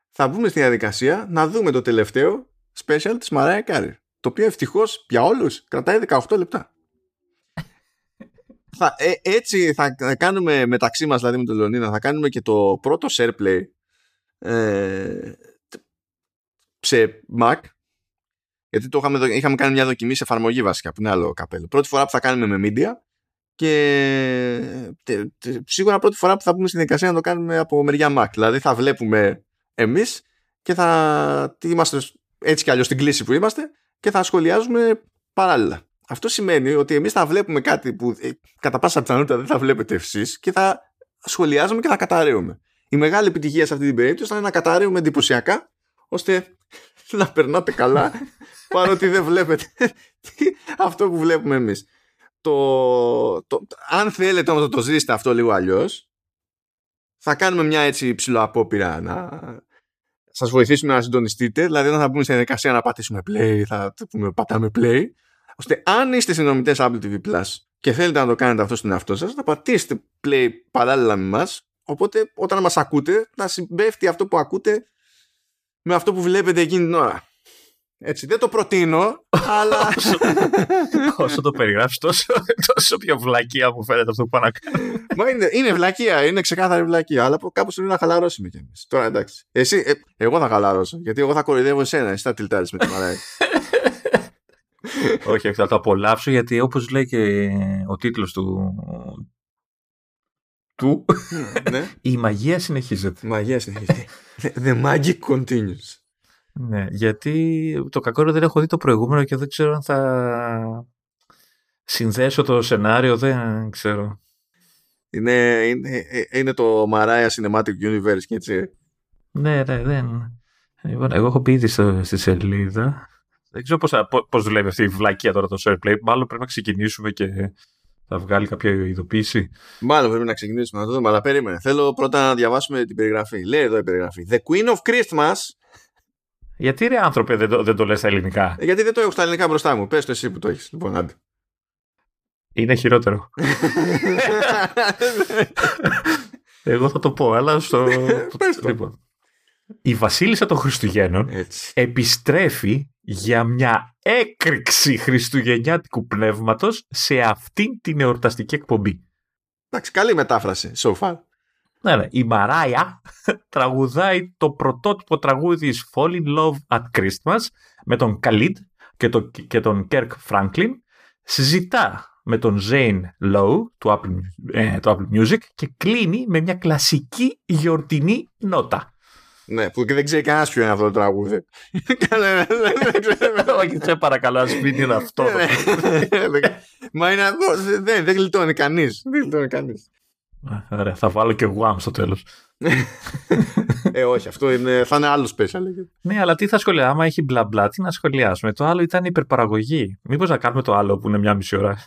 θα μπούμε στη διαδικασία να δούμε το τελευταίο special της Mariah Carey. Το οποίο ευτυχώς για όλους κρατάει 18 λεπτά. θα, ε, έτσι θα κάνουμε μεταξύ μας, δηλαδή με τον Λεωνίδα, θα κάνουμε και το πρώτο SharePlay ε, σε Mac γιατί το είχαμε, είχαμε κάνει μια δοκιμή σε εφαρμογή βασικά που είναι άλλο καπέλο. Πρώτη φορά που θα κάνουμε με media και σίγουρα πρώτη φορά που θα πούμε στην δικασία να το κάνουμε από μεριά Mac. Δηλαδή θα βλέπουμε εμείς και θα είμαστε έτσι κι αλλιώς στην κλίση που είμαστε και θα σχολιάζουμε παράλληλα. Αυτό σημαίνει ότι εμείς θα βλέπουμε κάτι που ε, κατά πάσα πιθανότητα δεν θα βλέπετε εσείς και θα σχολιάζουμε και θα καταραίουμε. Η μεγάλη επιτυχία σε αυτή την περίπτωση θα είναι να καταραίουμε εντυπωσιακά ώστε να περνάτε καλά παρότι δεν βλέπετε αυτό που βλέπουμε εμείς. Το, το, αν θέλετε όμως να το ζήσετε αυτό λίγο αλλιώς, θα κάνουμε μια έτσι απόπειρα να σας βοηθήσουμε να συντονιστείτε. Δηλαδή όταν θα μπούμε σε διαδικασία να πατήσουμε play θα πούμε πατάμε play. Ώστε αν είστε συνομιτές Apple TV Plus και θέλετε να το κάνετε αυτό στον εαυτό σας θα πατήσετε play παράλληλα με μας. Οπότε όταν μας ακούτε να συμπέφτει αυτό που ακούτε με αυτό που βλέπετε εκείνη την ώρα έτσι, δεν το προτείνω, αλλά. Όσο το περιγράφει, τόσο, τόσο πιο βλακεία μου φαίνεται αυτό που πάω να κάνω. Μα είναι, είναι βλακεία, είναι ξεκάθαρη βλακεία, αλλά κάπως πρέπει να χαλαρώσουμε κι εμείς. Τώρα εντάξει. Εσύ, ε, εγώ θα χαλαρώσω, γιατί εγώ θα κοροϊδεύω εσένα, εσύ θα τυλτάρεις με τη μαράει. όχι, θα το απολαύσω γιατί όπως λέει και ο τίτλος του. Του ναι. η μαγεία συνεχίζεται. Η μαγεία συνεχίζεται. The magic continues. Ναι, γιατί το κακό δεν έχω δει το προηγούμενο και δεν ξέρω αν θα συνδέσω το σενάριο, δεν ξέρω. Είναι, είναι, είναι το Mariah Cinematic Universe και έτσι. Ναι, ναι, δεν. Λοιπόν, εγώ έχω πει ήδη στη σελίδα. Δεν ξέρω πώς, πώς δουλεύει αυτή η βλακία τώρα το SharePlay. Μάλλον πρέπει να ξεκινήσουμε και θα βγάλει κάποια ειδοποίηση; Μάλλον πρέπει να ξεκινήσουμε να το δούμε, αλλά περίμενε. Θέλω πρώτα να διαβάσουμε την περιγραφή. Λέει εδώ η περιγραφή. The Queen of Christmas γιατί ρε άνθρωπε δεν το, δεν το λες στα ελληνικά; Ε, γιατί δεν το έχω στα ελληνικά μπροστά μου. Πες το εσύ που το έχεις. Λοιπόν, άντε. Είναι χειρότερο. Εγώ θα το πω, αλλά στο... Πες το. Λοιπόν. Η βασίλισσα των Χριστουγέννων Έτσι. επιστρέφει για μια έκρηξη χριστουγεννιάτικου πνεύματος σε αυτήν την εορταστική εκπομπή. Εντάξει, καλή μετάφραση so far. Ναι, ναι. Η Μαράια τραγουδάει το πρωτότυπο τραγούδι της Fall in Love at Christmas με τον Khalid και, το, και τον Kirk Franklin. Συζητά με τον Zane Lowe του Apple, ε, του Apple Music και κλείνει με μια κλασική γιορτινή νότα. Ναι, που και δεν ξέρει κανένας ποιο είναι αυτό το τραγούδι. Όχι, σε παρακαλώ, ας μην είναι αυτό. Μα είναι αυτό. Δεν γλιτώνει κανείς. Δεν γλιτώνει κανείς. Ωραία, θα βάλω και Guam στο τέλος. ε, όχι, αυτό είναι, θα είναι άλλο special. ναι, αλλά τι θα σχολιάσουμε, άμα έχει μπλα μπλα, τι να σχολιάσουμε. Το άλλο ήταν υπερπαραγωγή. Μήπως να κάνουμε το άλλο που είναι μια μισή ώρα.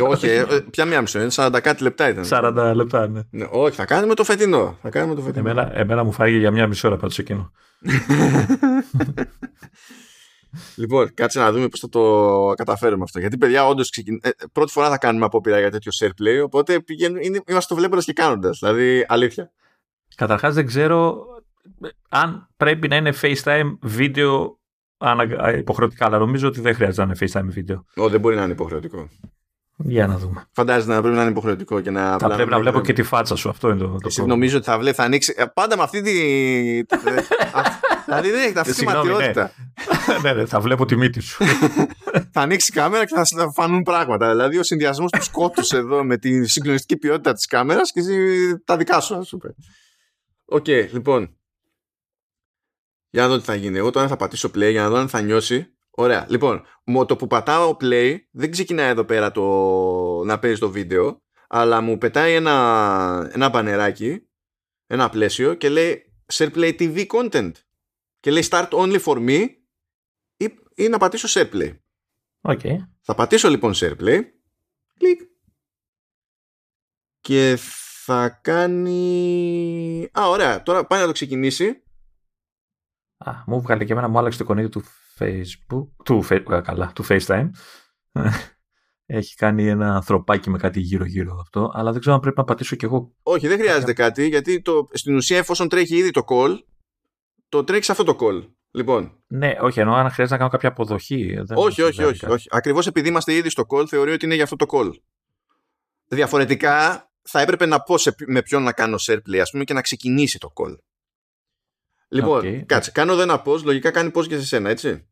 Όχι, ε, ε, πια μία μισό, είναι 40 κάτι λεπτά ήταν. 40 λεπτά, ναι. Ναι, όχι, θα κάνουμε το φετινό. Θα κάνουμε το φετινό. Εμένα, εμένα μου φάγει για μία μισή ώρα πάντως εκείνο. λοιπόν, κάτσε να δούμε πώς θα το καταφέρουμε αυτό. Γιατί, παιδιά, όντως ξεκιν... ε, πρώτη φορά θα κάνουμε απόπειρα για τέτοιο share play. Οπότε πηγαίνουν, είναι, είμαστε το βλέποντας και κάνοντας. Δηλαδή, αλήθεια. Καταρχάς δεν ξέρω ε, αν πρέπει να είναι FaceTime βίντεο ανα- υποχρεωτικά, αλλά νομίζω ότι δεν χρειάζεται να είναι FaceTime βίντεο. Ω, δεν μπορεί να είναι υποχρεωτικό. Για να δούμε. Φαντάζεσαι να πρέπει να είναι υποχρεωτικό και να. Θα πρέπει να βλέπω και τη φάτσα σου. Αυτό είναι το, το Εσύ πρόβλημα. νομίζω ότι θα βλέπει, θα ανοίξει. ε, Πάντα με αυτή τη. α- δηλαδή δεν έχει αυτή τη Συγγνώμη, ναι. δυνατότητα. ναι, ναι, θα βλέπω τη μύτη σου. θα ανοίξει η κάμερα και θα σου φανούν πράγματα. Δηλαδή ο συνδυασμός του σκότου εδώ με τη συγκλονιστική ποιότητα της κάμερας και εσύ τα δικά σου, ας πούμε. Οκ, λοιπόν. Για να δω τι θα γίνει. Εγώ τώρα θα πατήσω play για να δω αν θα νιώσει. Ωραία. Λοιπόν, με το που πατάω play δεν ξεκινάει εδώ πέρα το να παίζει το βίντεο, αλλά μου πετάει ένα, ένα μπανεράκι, ένα πλαίσιο και λέει Share Play TV Content. Και λέει Start only for me ή, ή να πατήσω Share Play. OK. Θα πατήσω λοιπόν Share Play. Κλικ. Και θα κάνει... Α, ωραία. Τώρα πάει να το ξεκινήσει. Α, μου βγάλε και εμένα, μου άλλαξε το εικονίδιο του Facebook, του, Fa- α, καλά, του FaceTime. Έχει κάνει ένα ανθρωπάκι με κάτι γύρω-γύρω αυτό, αλλά δεν ξέρω αν πρέπει να πατήσω κι εγώ. Όχι, δεν χρειάζεται κάτι, γιατί το, στην ουσία εφόσον τρέχει ήδη το call, το τρέχεις σε αυτό το call. Λοιπόν, Ναι, όχι, εννοώ αν χρειάζεται να κάνω κάποια αποδοχή. Δεν όχι, όχι, βγάζει όχι, κάτι. όχι. Ακριβώς επειδή είμαστε ήδη στο call, θεωρεί ότι είναι για αυτό το call. Διαφορετικά, θα έπρεπε να πω σε, με ποιον να κάνω share play, ας πούμε, και να ξεκινήσει το call. Λοιπόν, Οκ. κάτσε, κάνω εδώ ένα pause, λογικά κάνει pause και σε σένα, έτσι.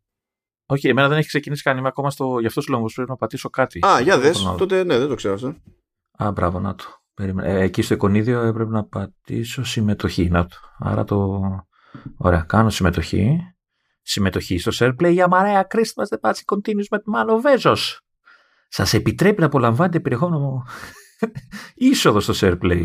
Όχι, εμένα δεν έχει ξεκινήσει καν. Είμαι ακόμα στο. Γι' αυτό σου λέω όμως πρέπει να πατήσω κάτι. Α, για Δεν δες, μπορώ να- τότε ναι, δεν το ξέρω αυτό. Α, μπράβο, να το. Περίμενε. Ε, εκεί στο εικονίδιο έπρεπε να πατήσω συμμετοχή. Να το. Άρα το. Ωραία, κάνω συμμετοχή. Συμμετοχή στο SharePlay για Mariah's Christmas The Magic Continues με Μάνο Βέζος. Σας επιτρέπει να απολαμβάνετε περιεχόμενο είσοδο στο SharePlay.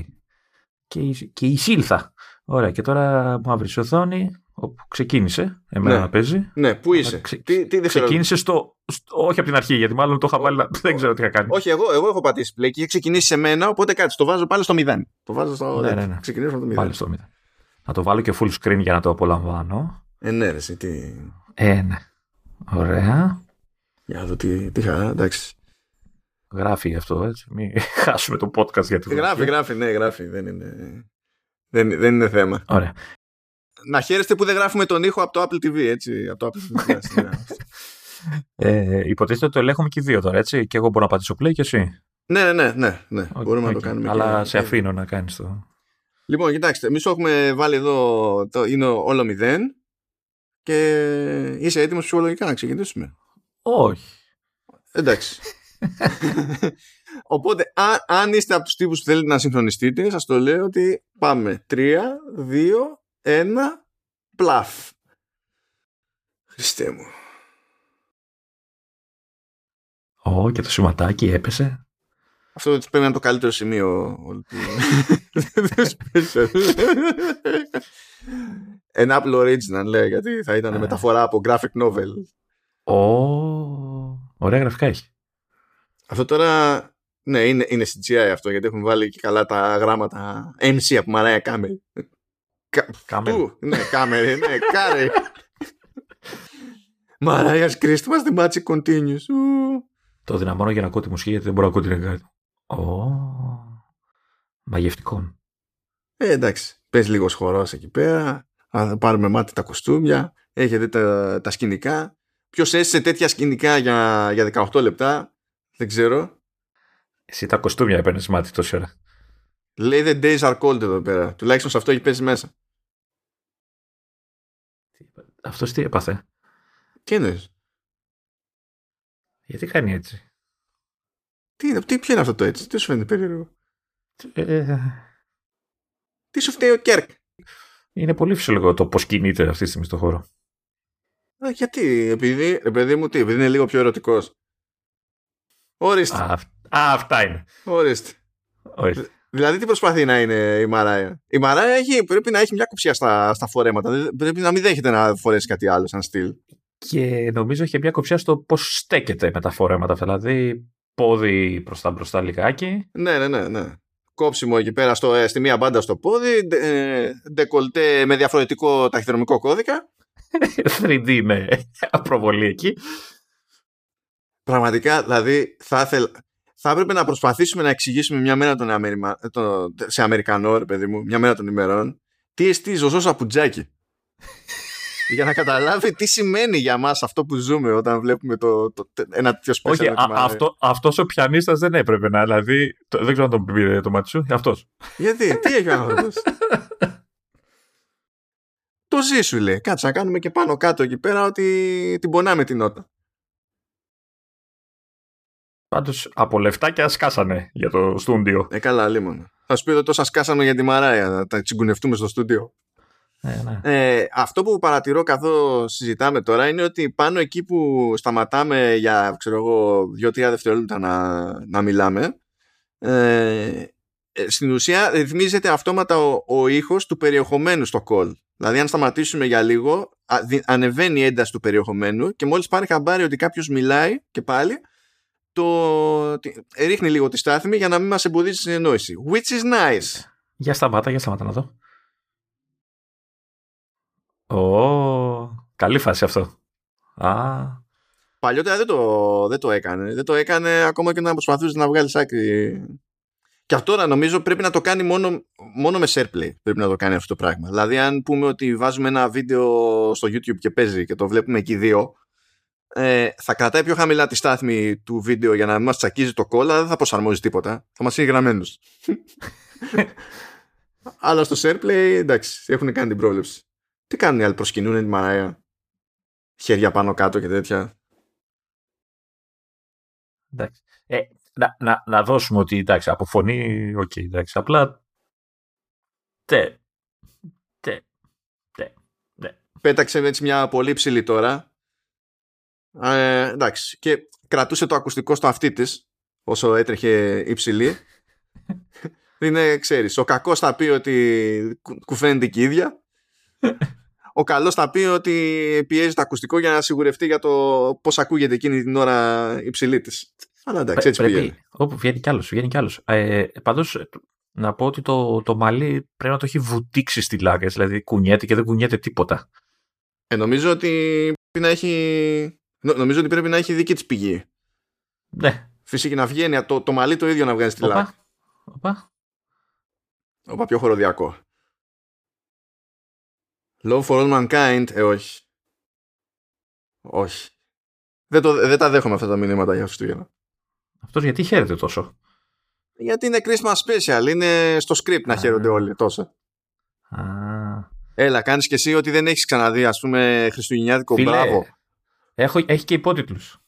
Και, εισ- και εισήλθα. Ωραία, και τώρα μαύρη οθόνη όπου ξεκίνησε εμένα Ναι. να παίζει. Ναι, πού είσαι; Ξε- τι, τι δευτερόλεπτα. Ξεκίνησε στο, στο- Όχι από την αρχή, γιατί μάλλον το είχα βάλει. να- Δεν ξέρω τι είχα κάνει. Όχι, εγώ, εγώ έχω πατήσει play και είχε ξεκινήσει σε μένα, οπότε κάτσε, το βάζω πάλι στο 0. Το βάζω στο. Ναι, ναι, ναι. Ξεκινήσω από το 0. Πάλι στο μηδέν. Να το βάλω και full screen για να το απολαμβάνω. Ε, ναι, ρε, εσύ, τι. Ε, ναι. Ωραία. Για να δω τι, τι είχα, εντάξει. Γράφει αυτό, έτσι. Μην χάσουμε το podcast για τη Γράφει, γράφει, ναι, γράφει. Δεν είναι, δεν, δεν είναι θέμα. Ωραία. Να χαίρεστε που δεν γράφουμε τον ήχο από το Apple TV, έτσι. Από το Apple TV. ναι. Ε, υποτίθεται ότι το ελέγχουμε και οι δύο τώρα, έτσι. Και εγώ μπορώ να πατήσω play και εσύ. ναι, ναι, ναι, ναι, ναι. Οκ, Μπορούμε να οκ. το κάνουμε. Αλλά και- σε αφήνω να κάνεις το. Λοιπόν, κοιτάξτε, εμείς έχουμε βάλει εδώ, το, είναι όλο 0 και είσαι έτοιμος ψυχολογικά να ξεκινήσουμε; Όχι. Εντάξει. Οπότε, αν, αν είστε από τους τύπους που θέλετε να συγχρονιστείτε, σας το λέω ότι πάμε. 3, 2, 1, πλαφ. Χριστέ μου. Ω, και το σηματάκι έπεσε. Αυτό πρέπει να είναι το καλύτερο σημείο όλου του του special. Ένα Apple Original λέει, γιατί θα ήταν Α. μεταφορά από graphic novel. Ω, ωραία γραφικά έχει. Αυτό τώρα, ναι, είναι, είναι CGI αυτό, γιατί έχουν βάλει και καλά τα γράμματα MC από Μαράια Κάμερ. Κάμερ. Του, ναι, κάμερ, ναι, κάρε. Μαράιας Christmas, the magic continues. Ου. Το δυναμώνω για να ακούω τη μουσική γιατί δεν μπορώ να ακούω την εργάτη. Ω, μαγευτικό. Ε, εντάξει, πες λίγος χορός εκεί πέρα, θα πάρουμε μάτι τα κοστούμια, έχετε τα, τα σκηνικά. Ποιος έζησε τέτοια σκηνικά για, για 18 λεπτά, δεν ξέρω. Εσύ τα κοστούμια έπαιρνες μάτι τόση ώρα. Λέει the days are cold εδώ πέρα. Τουλάχιστον σε αυτό έχει πέσει μέσα. Αυτός τι έπαθε; Τι εννοείς; Γιατί κάνει έτσι; Τι, είναι- τι, ποιο είναι αυτό το έτσι, τι σου φαίνεται περίεργο; Ε, Τι σου φταίει ο Κέρκ; είναι πολύ φυσιολογικό το πώς κινείται αυτή τη στιγμή στο χώρο. Α, γιατί, επειδή, ρε παιδί μου, τι, επειδή είναι λίγο πιο ερωτικός. Ορίστε, Α, αυ- α, αυτά είναι. ορίστε. Ορίστε. Δηλαδή τι προσπαθεί να είναι η Μαράια; Η Μαράια έχει, πρέπει να έχει μια κοψιά στα, στα φορέματα. Δεν- Πρέπει να μην δέχεται να φορέσει κάτι άλλο σαν στυλ. Και νομίζω έχει μια κοψιά στο πώς στέκεται με τα φορέματα. αυτά. Δηλαδή πόδι προς τα μπροστά λιγάκι. Ναι, ναι, ναι, ναι. Κόψιμο εκεί πέρα στο, ε, στη μία μπάντα στο πόδι, ε, ντεκολτέ με διαφορετικό ταχυδρομικό κώδικα. 3D με προβολή εκεί. Πραγματικά, δηλαδή, θα, ήθελα, θα έπρεπε να προσπαθήσουμε να εξηγήσουμε μια μέρα τον Αμεριμα, το, σε Αμερικανό, ρε παιδί μου, μια μέρα των ημερών, τι εστί ζωζό σαπουτζάκι. για να καταλάβει τι σημαίνει για μας αυτό που ζούμε όταν βλέπουμε το, το, ένα τέτοιο special. Όχι, α, αυτό, αυτός ο πιανίστας δεν έπρεπε να, δηλαδή, το, δεν ξέρω αν τον πήρε το μάτι σου, αυτός. Γιατί, τι έχει ο άνθρωπος; το ζει σου λέει, κάτσε να κάνουμε και πάνω κάτω εκεί πέρα ότι την πονάμε την νότα. Πάντως από λεφτάκια σκάσανε για το στούντιο. Ε, καλά, λίμον. Θα σου πει ότι τόσα σκάσαμε για τη Μαράια, να τα τσιγκουνευτούμε στο στούντιο. Ε, ναι. Ε, αυτό που παρατηρώ καθώς συζητάμε τώρα είναι ότι πάνω εκεί που σταματάμε για ξέρω εγώ δύο-τρία δευτερόλεπτα να, να μιλάμε ε, ε στην ουσία ρυθμίζεται αυτόματα ο, ο ήχος του περιεχομένου στο call. Δηλαδή αν σταματήσουμε για λίγο ανεβαίνει η ένταση του περιεχομένου και μόλις πάρει χαμπάρι ότι κάποιος μιλάει και πάλι το... ρίχνει λίγο τη στάθμη για να μην μας εμποδίσει την συνεννόηση. Which is nice. Για σταμάτα, για σταμάτα να δω. Ω, καλή φάση αυτό. Α. Παλιότερα δεν το, δεν το έκανε. Δεν το έκανε ακόμα και να προσπαθούσε να βγάλεις άκρη. Και αυτό τώρα νομίζω πρέπει να το κάνει μόνο, μόνο με SharePlay. Πρέπει να το κάνει αυτό το πράγμα. Δηλαδή, αν πούμε ότι βάζουμε ένα βίντεο στο YouTube και παίζει και το βλέπουμε εκεί δύο, ε, θα κρατάει πιο χαμηλά τη στάθμη του βίντεο για να μην μας τσακίζει το κόλλα, δεν θα προσαρμόζει τίποτα. Θα μας είναι γραμμένου. Αλλά στο SharePlay, εντάξει, έχουν κάνει την πρόβλεψη. Τι κάνουν οι άλλοι, προσκυνούν τη Μαράια; Χέρια πάνω κάτω και τέτοια. Εντάξει. Ε, να, να, να δώσουμε ότι εντάξει, από φωνή, OK, okay, εντάξει, απλά τε, τε, τε, τε. Πέταξε έτσι μια πολύ ψηλή τώρα. Ε, εντάξει, και κρατούσε το ακουστικό στο αυτί της όσο έτρεχε υψηλή. Είναι, ξέρεις, ο κακός θα πει ότι κουφαίνεται και η ίδια ο καλός θα πει ότι πιέζει το ακουστικό για να σιγουρευτεί για το πώς ακούγεται εκείνη την ώρα υψηλή της. Αλλά εντάξει, έτσι πήγε. Όπου βγαίνει κι άλλος, βγαίνει κι άλλος. Ε, Πάντως, να πω ότι το, το μαλλί πρέπει να το έχει βουτήξει στη λάγκα, δηλαδή κουνιέται και δεν κουνιέται τίποτα. Ε, νομίζω ότι πρέπει να έχει. Νομίζω ότι πρέπει να έχει δική της πηγή. Ναι. Φυσικά να βγαίνει το, το μαλλί το ίδιο να βγάζει στη λάγκα. Οπα. Οπα πιο χωροδιακό. Love for all mankind, ε, όχι. Όχι. Δεν, το, δεν τα δέχομαι αυτά τα μηνύματα για Χριστούγεννα. Αυτός γιατί χαίρεται τόσο; Γιατί είναι Christmas special. Είναι στο script να χαίρονται όλοι τόσο. Α. Έλα, κάνεις και εσύ ότι δεν έχεις ξαναδεί, ας πούμε, Χριστουγεννιάτικο Φίλε, μπράβο. Έχω, έχει και υπότιτλους.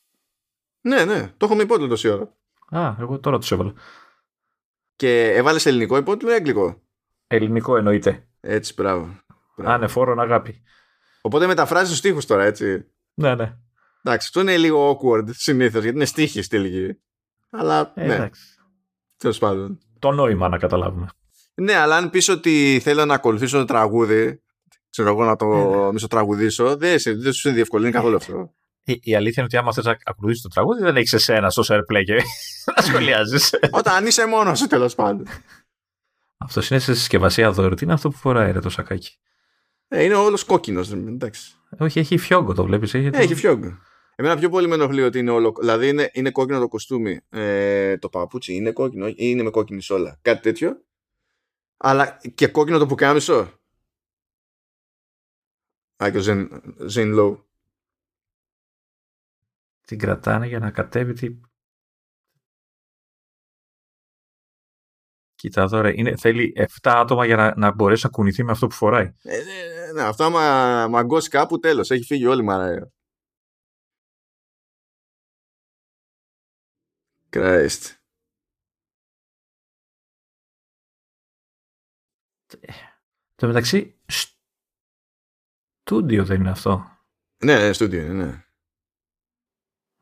Ναι, ναι, το έχω με υπότιτλο τόση ώρα. Α, εγώ τώρα τους έβαλα. Και έβαλες ελληνικό υπότιτλο ή αγγλικό; Ελληνικό εννοείται. Έτσι, μπράβο. Ανεφόρον αγάπη. Οπότε μεταφράζεις τους στίχους τώρα, έτσι. Ναι, ναι. Εντάξει, αυτό είναι λίγο awkward συνήθως γιατί είναι στίχη στη Αλλά. Ε, ναι. Τέλος πάντων. Το νόημα να καταλάβουμε. Ναι, αλλά αν πεις ότι θέλω να ακολουθήσω το τραγούδι, ξέρω εγώ να το ε, ναι. μισοτραγουδήσω, δεν, δεν σου διευκολύνει καθόλου αυτό. Η, η, αλήθεια είναι ότι άμα θες να ακολουθήσεις το τραγούδι, δεν έχεις εσένα στο airplay και να σχολιάζεις. Όταν είσαι μόνος σου, τέλος πάντων. Αυτό είναι σε συσκευασία δώρο. Τι είναι αυτό που φοράει ρε, το σακάκι; Ε, είναι όλος κόκκινος. Εντάξει. Όχι, έχει φιόγκο, το βλέπεις. Έχει, έχει φιόγκο. Εμένα πιο πολύ με ενοχλεί ότι είναι όλο. Δηλαδή είναι, είναι κόκκινο το κοστούμι. Ε, το παπούτσι είναι κόκκινο ή είναι με κόκκινη σόλα. Κάτι τέτοιο. Αλλά και κόκκινο το πουκάμισο. Άκιο Ζεν Λόου. Την κρατάνε για να κατέβει τι Κοίτα εδώ, ρε. Είναι, θέλει 7 άτομα για να, να μπορέσει να κουνηθεί με αυτό που φοράει. Ε, ναι, ναι, αυτό άμα μαγκώσει κάπου, τέλος. Έχει φύγει όλη η μαραία. Christ. Το μεταξύ, στούντιο δεν είναι αυτό. Ναι, ναι, στούντιο είναι, ναι.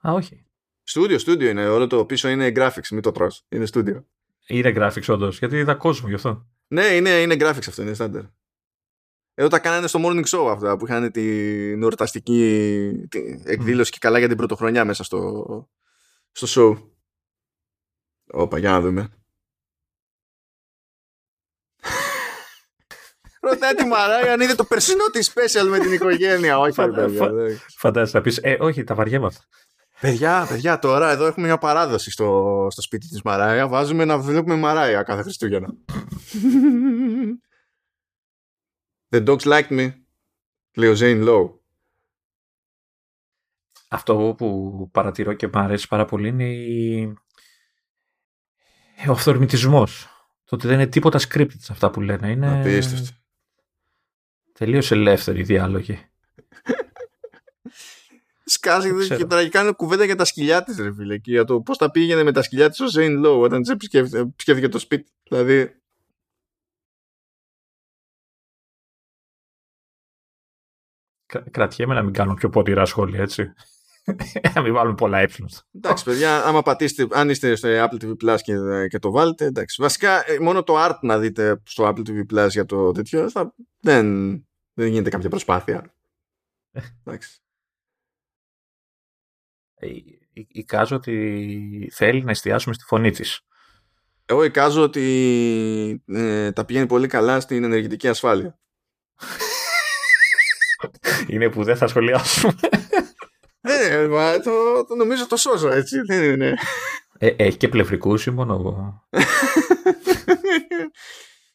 Α, όχι. Στούντιο, στούντιο είναι. Όλο το πίσω είναι graphics, μην το τρως. Είναι στούντιο. Είναι graphics όντως, γιατί είδα κόσμο γι' αυτό. Ναι, είναι, είναι graphics αυτό, είναι standard. Εδώ τα κάνανε στο morning show αυτά που είχαν την εορταστική εκδήλωση και καλά για την πρωτοχρονιά μέσα στο, στο show. Όπα, για να δούμε. Ρωτάει τη Μαράια αν είδε το περσινό της special με την οικογένεια. όχι, παιδιά. Φαντάζεσαι να πεις, Ε, όχι, τα βαριέμαι αυτά. Παιδιά, παιδιά, τώρα εδώ έχουμε μια παράδοση στο, στο σπίτι της Μαράια. Βάζουμε να βλέπουμε Μαράια κάθε Χριστούγεννα. The dogs like me. Λέει ο Zane Lowe. Αυτό που παρατηρώ και μου αρέσει πάρα πολύ είναι η... ο αυθορμητισμός. Το ότι δεν είναι τίποτα scripted σε αυτά που λένε. Είναι Απίστευτο. Τελείως ελεύθεροι διάλογοι. Σκάζει ξέρω. και τραγικά είναι κουβέντα για τα σκυλιά της ρε φίλε και για το πώς τα πήγαινε με τα σκυλιά της ο Zane Lowe όταν της επισκέφθηκε, επισκέφθηκε το σπίτι. Δηλαδή Κρα- Κρατιέμαι να μην κάνω πιο ποτηρά σχόλια, έτσι. να μην βάλουμε πολλά έψιλον. Εντάξει, παιδιά, άμα πατήσετε, αν είστε στο Apple TV Plus και, και το βάλετε, εντάξει. Βασικά, ε, μόνο το art να δείτε στο Apple TV Plus για το τέτοιο, θα, δεν, δεν γίνεται κάποια προσπάθεια. Εντάξει. Ε, η- Εικάζω ότι θέλει να εστιάσουμε στη φωνή της. Εγώ εικάζω ότι ε, τα πηγαίνει πολύ καλά στην ενεργητική ασφάλεια. είναι που δεν θα σχολιάσουμε. Ε, μα, το, το νομίζω το σώζω, έτσι. Δεν είναι. Ε, έχει και πλευρικούς ή μόνο εγώ.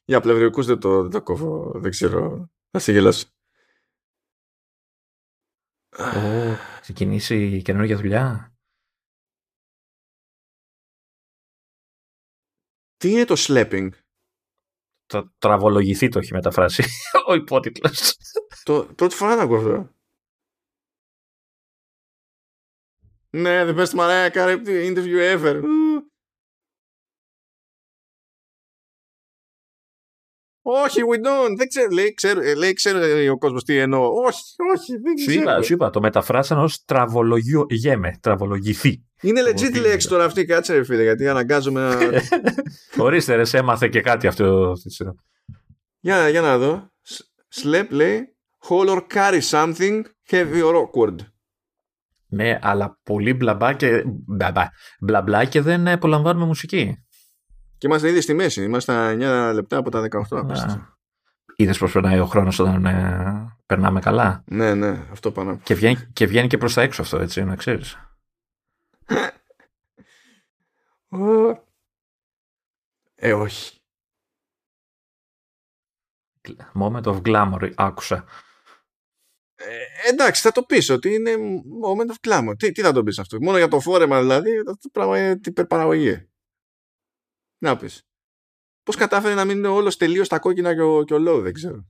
Για πλευρικούς δεν το, δεν το κόβω, δεν ξέρω. Θα σε γελάσω. Ω, ξεκινήσει καινούργια δουλειά. Τι είναι το slapping? Το τραβολογηθεί το έχει μεταφράσει ο υπότιτλος. Το, πρώτη φορά να ακούω αυτό. Ναι, the best Mariah Carey interview ever. Όχι, we don't. Δεν ξέρω, λέει, ξέρω, ε, λέει, ξέρω ο κόσμος τι εννοώ. Όχι, όχι, δεν Σου είπα, ξέρω. σου είπα, το μεταφράσαν ως τραβολογιέμαι, τραβολογηθεί. Είναι legit τι λέξη τώρα αυτή, κάτσε ρε φίλε, γιατί αναγκάζομαι να... Ορίστε ρε, σε έμαθε και κάτι αυτό. αυτή τη σειρά. για, για να δω. Σ- Slap λέει, hold or carry something heavy or awkward. Ναι, αλλά πολύ μπλαμπά και, μπλαμπά, μπλαμπλά και δεν απολαμβάνουμε μουσική. Και είμαστε ήδη στη μέση, είμαστε στα 9 λεπτά από τα 18. απίστευτο. Είδες πώ περνάει ο χρόνος όταν ε, περνάμε καλά; Ναι, ναι, αυτό πάνω. Και βγαίνει, και βγαίνει και προς τα έξω αυτό, έτσι, να ξέρεις. Ε, όχι. Moment of glamour, άκουσα. Ε, εντάξει, θα το πεις ότι είναι moment of glamour. Τι, τι θα το πεις αυτό; Μόνο για το φόρεμα δηλαδή, αυτό το πράγμα είναι την υπερπαραγωγή. Να πεις. Πώς κατάφερε να μην είναι όλος τελείως τα κόκκινα και ο, και ο low, δεν ξέρω.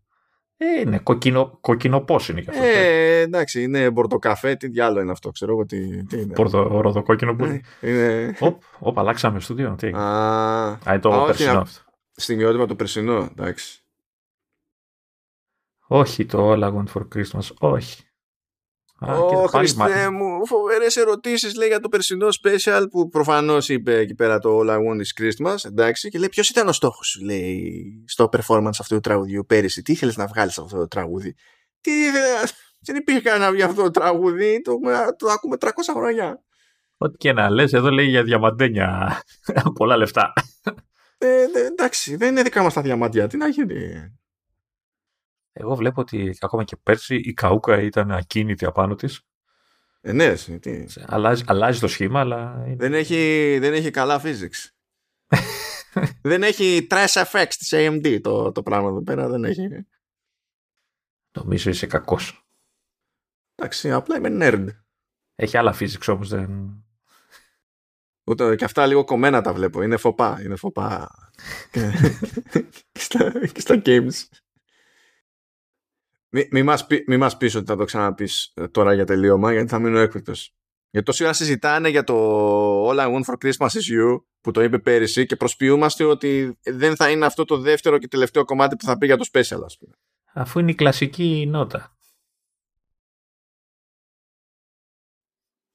Ε, είναι κοκκινο, κοκκινοπός είναι και αυτό. Ε, εντάξει, είναι μπορτοκαφέ, τι διάλογο είναι αυτό, ξέρω εγώ τι, τι είναι. Πορδο, ροδοκόκκινο που είναι. Ε, είναι... Οπ, οπ, αλλάξαμε στούντιο. Τι. Α, Α, είναι το α, όχι, περσινό να- αυτό. στιγμιότυπα το περσινό, εντάξει. Όχι το All I Want for Christmas, όχι. Α, Ω, κοίτα, πάλι Χριστέ μα- μου, φοβερές ερωτήσεις λέει για το περσινό special που προφανώς είπε εκεί πέρα το All I Want is Christmas, εντάξει, και λέει ποιος ήταν ο στόχος σου, λέει, στο performance αυτού του τραγουδιού πέρυσι, τι ήθελες να βγάλεις από αυτό το τραγούδι; Τι ήθελες, δεν υπήρχε κανένα βγει αυτό το τραγούδι, το, το ακούμε 300 χρόνια. Ό,τι και να λες, εδώ λέει για διαμαντένια πολλά λεφτά. Ε, ε, εντάξει, δεν είναι δικά μας τα διαμάντια, τι να γίνει. Εγώ βλέπω ότι ακόμα και πέρσι η Καούκα ήταν ακίνητη απάνω της. Ε, ναι, εσύ, τι. Αλλάζει, αλλάζει το σχήμα, αλλά είναι- Δεν έχει, δεν έχει καλά physics. δεν έχει trash effects της AMD το, το πράγμα εδώ πέρα, δεν έχει. νομίζω είσαι κακός. Εντάξει, απλά είμαι nerd. Έχει άλλα physics όμως, δεν... Ούτε και αυτά λίγο κομμένα τα βλέπω. Είναι φοπά. Είναι φοπά. και, και στα, και στα games. Μη, μη, μας πει, μη μας πεις ότι θα το ξαναπείς ε, τώρα για τελείωμα γιατί θα μείνω έκπληκτος. Γιατί τόση ώρα συζητάνε για το All I Want for Christmas is You που το είπε πέρυσι και προσποιούμαστε ότι δεν θα είναι αυτό το δεύτερο και τελευταίο κομμάτι που θα πει για το special ας πούμε. Αφού είναι η κλασική νότα.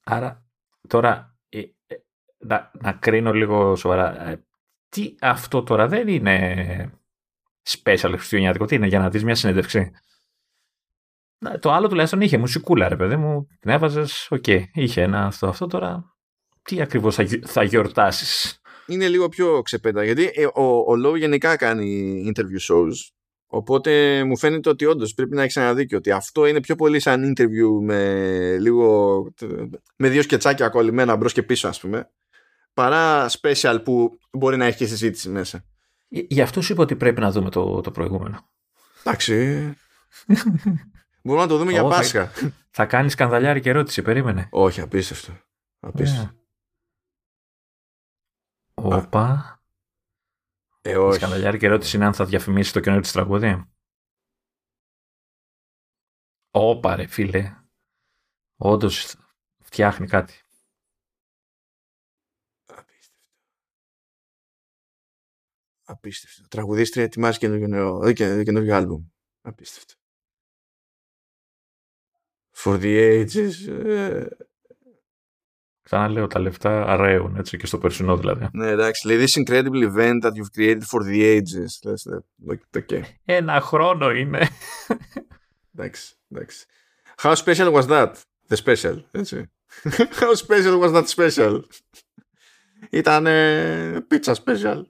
Άρα, τώρα, ε, ε, να, να κρίνω λίγο σοβαρά. Ε, τι αυτό τώρα δεν είναι special χριστουγεννιάτικο, τι είναι για να δεις μια συνέντευξη. Να, Το άλλο τουλάχιστον είχε μουσικούλα, ρε παιδί μου. Την έβαζες, οκ, είχε ένα αυτό. Αυτό τώρα, τι ακριβώς θα, γιου- θα γιορτάσεις; είναι λίγο πιο ξεπέτα. Γιατί ε, ο, ο Lowe γενικά κάνει interview shows. Οπότε μου φαίνεται ότι όντως πρέπει να έχεις ένα δίκιο. Ότι αυτό είναι πιο πολύ σαν interview με λίγο. με δύο σκετσάκια κολλημένα μπρος και πίσω, ας πούμε. Παρά special που μπορεί να έχει και συζήτηση μέσα. Γι' αυτό σου είπα ότι πρέπει να δούμε το, το προηγούμενο. Εντάξει. Μπορούμε να το δούμε για Πάσχα. Θα, θα κάνεις σκανδαλιάρη και ερώτηση, περίμενε. Όχι, απίστευτο. Απίστευτο. Όπα. Ε, όχι. Σκανδαλιάρη και ερώτηση είναι αν θα διαφημίσει το καινούριο της τραγούδι. Όπα ρε φίλε. Όντως φτιάχνει κάτι. Απίστευτο. Απίστευτο. Τραγουδίστρια ετοιμάζει καινούργιο, καινούργιο άλμπουμ. Απίστευτο. For the ages. Ε, Ξαναλέω, τα λεφτά αραίουν έτσι και στο περσινό δηλαδή. Ναι, εντάξει. Λέει this incredible event that you've created for the ages. Okay. Ένα χρόνο είναι. εντάξει, εντάξει. How special was that? The special, έτσι. How special was that special? Ήταν pizza special.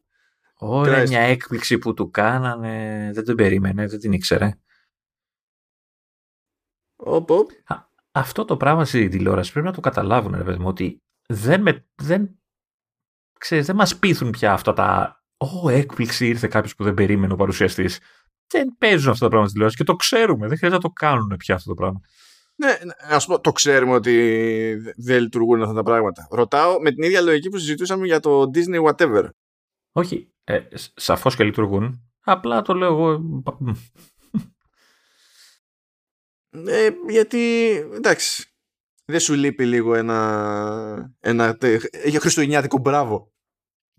Ωραία, μια έκπληξη που του κάνανε. Δεν την περίμενε, δεν την ήξερε. Οπ, οπ αυτό το πράγμα στη τηλεόραση πρέπει να το καταλάβουν, ρε παιδί μου, ότι δεν, με, δεν, ξέρεις, δεν μας πείθουν πια αυτά τα «Ω, έκπληξη ήρθε κάποιος που δεν περίμενε ο παρουσιαστής. Δεν παίζουν αυτά τα πράγματα στη τηλεόραση και το ξέρουμε. Δεν χρειάζεται να το κάνουν πια αυτό το πράγμα. Ναι, α πούμε, το ξέρουμε ότι δεν λειτουργούν αυτά τα πράγματα. Ρωτάω με την ίδια λογική που συζητούσαμε για το Disney Whatever. Όχι, ε, σαφώς και λειτουργούν. Απλά το λέω εγώ. Ε, γιατί, εντάξει, δεν σου λείπει λίγο ένα, ένα για χριστουγεννιάτικο μπράβο.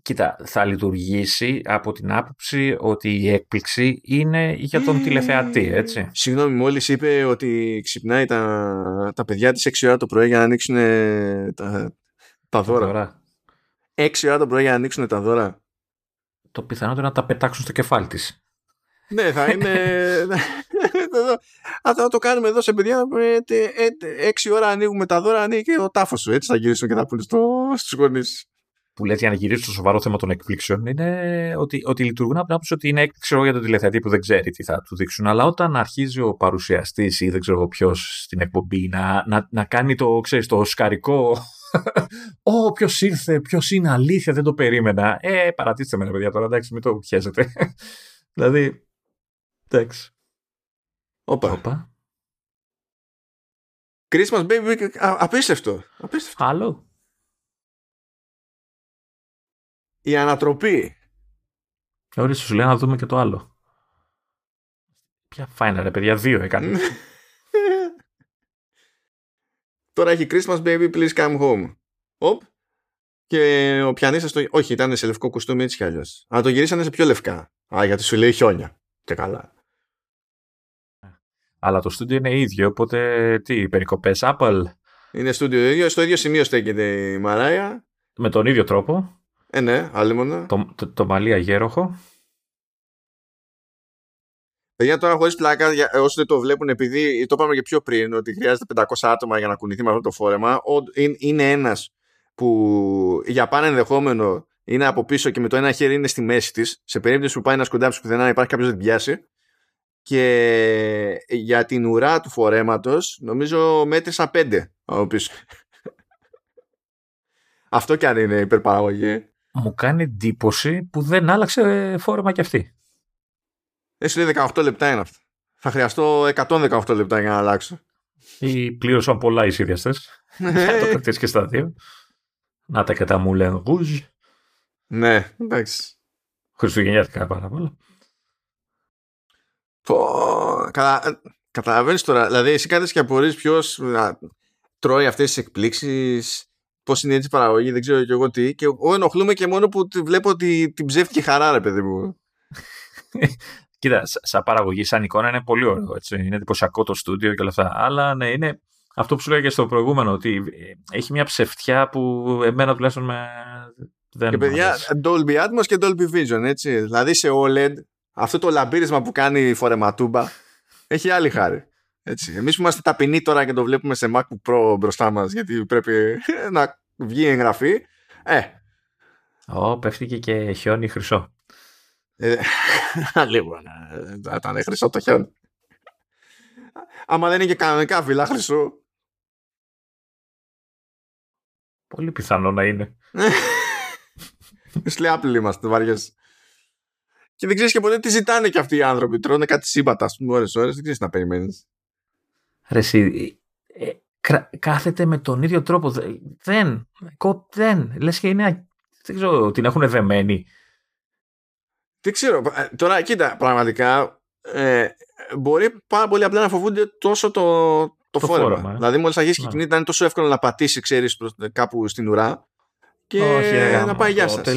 Κοίτα, θα λειτουργήσει από την άποψη ότι η έκπληξη είναι για τον τηλεθεατή, έτσι. Συγγνώμη, μόλις είπε ότι ξυπνάει τα, τα παιδιά της 6 ώρα το πρωί για να ανοίξουν τα, τα δώρα. δώρα. 6 ώρα το πρωί για να ανοίξουν τα δώρα. Το πιθανότερο να τα πετάξουν στο κεφάλι της. ναι, θα είναι... Αν θα το κάνουμε εδώ σε παιδιά, έξι ώρα ανοίγουμε τα δώρα, ανοίγει και ο τάφος σου. Έτσι θα γυρίσουν και θα πούνε στους γονείς. Που λέτε για να γυρίσω στο σοβαρό θέμα των εκπλήξεων είναι ότι, ότι λειτουργούν από την άποψη ότι είναι έκπληξη για τον τηλεθεατή που δεν ξέρει τι θα του δείξουν. Αλλά όταν αρχίζει ο παρουσιαστής ή δεν ξέρω ποιος στην εκπομπή να, να, να κάνει το, ξέρεις, το σκαρικό. Ω, ποιος ήρθε, ποιος είναι αλήθεια, δεν το περίμενα. Ε, παρατήστε με, παιδιά, τώρα εντάξει, μην το πιέζετε. δηλαδή, εντάξει. Όπα. Όπα. Christmas Baby, απίστευτο. απίστευτο. Άλλο. Η ανατροπή. Ορίστε, σου λέει να δούμε και το άλλο. Ποια φάινα ρε παιδιά, δύο έκανε. Τώρα έχει Christmas Baby, please come home. Οπ. Και ο πιανίστας το... Όχι, ήταν σε λευκό κουστούμι έτσι κι αλλιώς. Αλλά το γυρίσανε σε πιο λευκά. Α, γιατί σου λέει χιόνια. Και καλά. Αλλά το στούντιο είναι ίδιο, οπότε τι, περικοπές Apple; Είναι στούντιο ίδιο, στο ίδιο σημείο στέκεται η Μαράια. Με τον ίδιο τρόπο. Ε, ναι, άλλη Το, το, το μαλλί αγέροχο. Παιδιά τώρα χωρίς πλάκα, όσοι δεν το βλέπουν, επειδή το είπαμε και πιο πριν, ότι χρειάζεται 500 άτομα για να κουνηθεί με αυτό το φόρεμα, είναι ένας που για πάνε ενδεχόμενο είναι από πίσω και με το ένα χέρι είναι στη μέση της. Σε περίπτωση που πάει να σκοντάψει πουθενά, υπάρχει κάποιος να την πιάσει και για την ουρά του φορέματος νομίζω μέτρησα πέντε από πίσω. Αυτό κι αν είναι υπερπαραγωγή. Μου κάνει εντύπωση που δεν άλλαξε φόρεμα κι αυτή. Εσύ λέει 18 λεπτά είναι αυτό. Θα χρειαστώ 118 λεπτά για να αλλάξω. Ή πλήρωσαν πολλά οι σχεδιαστές. Θα το κρατήσεις και στα δύο. Να τα και τα Moulin Rouge. Ναι, εντάξει. Χριστουγεννιάτικα πάρα πολλά. Κατα... Καταλαβαίνεις τώρα, δηλαδή εσύ κάθεσαι και απορρεί ποιος τρώει αυτές τις εκπλήξεις, πώς είναι έτσι η παραγωγή, δεν ξέρω και εγώ τι. Και εγώ ενοχλούμε και μόνο που βλέπω ότι την ψεύτικη χαρά, ρε παιδί μου. Κοίτα, σαν παραγωγή, σαν εικόνα είναι πολύ ωραίο. Έτσι. Είναι εντυπωσιακό το στούντιο και όλα αυτά. Αλλά ναι, είναι αυτό που σου λέγα και στο προηγούμενο, ότι έχει μια ψευτιά που εμένα τουλάχιστον με. Δεν και παιδιά, Dolby Atmos και Dolby Vision, έτσι. Δηλαδή σε OLED αυτό το λαμπύρισμα που κάνει η φορεματούμπα έχει άλλη χάρη. Έτσι. Εμείς που είμαστε ταπεινοί τώρα και το βλέπουμε σε MacBook Pro μπροστά μας γιατί πρέπει να βγει εγγραφή, ε, Ω, πέφτηκε και χιόνι χρυσό. Ε, λοιπόν, ε, θα ήταν χρυσό το χιόνι. Άμα δεν είναι και κανονικά φύλλα χρυσού. Πολύ πιθανό να είναι. Σλιάπλοι είμαστε, βαριές. Και δεν ξέρεις και ποτέ τι ζητάνε και αυτοί οι άνθρωποι. Τρώνε κάτι σύμπατα, ας πούμε, ώρες ώρες. Δεν ξέρεις να περιμένεις. Ρε, εσύ, ε, κάθεται με τον ίδιο τρόπο. Δεν. Δεν. Λες και είναι. Δεν ξέρω, την έχουν δεμένη. Δεν ξέρω. Ε, τώρα, κοίτα, πραγματικά ε, μπορεί πάρα πολύ απλά να φοβούνται τόσο το, το, το φόρεμα. φόρεμα. Δηλαδή, μόλις αρχίσει και κινείται, είναι τόσο εύκολο να πατήσει, ξέρεις, κάπου στην ουρά και Όχι, να πάει γεια σας.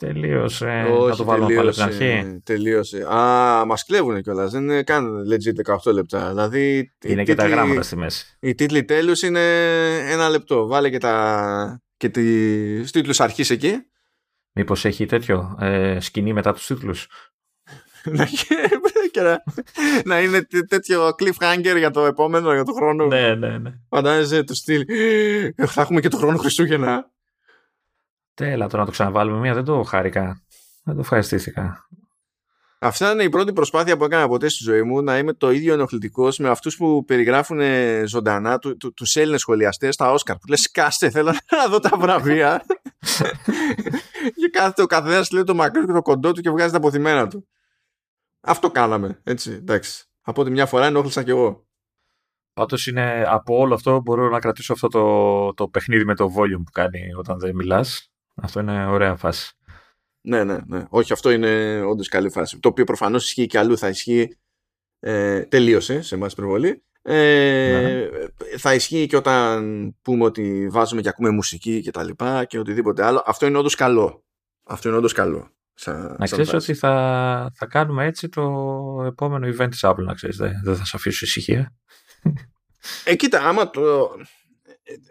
Τελείωσε. Όχι, να το βάλουμε πάλι στην αρχή. Τελείωσε. Α, μας κλέβουν κιόλας. Δεν είναι καν legit 18 λεπτά. Δηλαδή, είναι και τα γράμματα στη μέση. Οι τίτλοι τέλους είναι ένα λεπτό. Βάλε και, τα... και τι τίτλους αρχής εκεί. Μήπως έχει τέτοιο ε, σκηνή μετά τους τίτλους; να, να είναι τέτοιο cliffhanger για το επόμενο, για το χρόνο. Ναι, ναι, ναι. Φαντάζεσαι το στυλ. Θα έχουμε και το χρόνο Χριστούγεννα. Τέλα τώρα να το ξαναβάλουμε μία, δεν το χάρηκα. Δεν το ευχαριστήθηκα. Αυτά είναι η πρώτη προσπάθεια που έκανα ποτέ στη ζωή μου να είμαι το ίδιο ενοχλητικός με αυτούς που περιγράφουν ζωντανά του, του, τους Έλληνες σχολιαστές στα Όσκαρ. Που λες, κάστε, θέλω να δω τα βραβεία. και κάθεται ο καθένας λέει το μακρύ και το κοντό του και βγάζει τα αποθυμένα του. Αυτό κάναμε. Έτσι, εντάξει. Από τη μια φορά ενόχλησα κι εγώ. Πάντως είναι από όλο αυτό μπορώ να κρατήσω αυτό το, το παιχνίδι με το volume που κάνει όταν δεν μιλάς. Αυτό είναι ωραία φάση. Ναι, ναι, ναι. Όχι, αυτό είναι όντως καλή φάση. Το οποίο προφανώς ισχύει και αλλού. Θα ισχύει. Ε, τελείωσε σε εμάς προβολή. Ε, ναι. Θα ισχύει και όταν πούμε ότι βάζουμε και ακούμε μουσική και τα λοιπά και οτιδήποτε άλλο. Αυτό είναι όντως καλό. Αυτό είναι όντως καλό. Σαν, να ξέρεις ότι θα, θα κάνουμε έτσι το επόμενο event της Apple, να ξέρεις. Δεν, δεν θα σε αφήσω ησυχία. Ε, κοίτα, άμα το,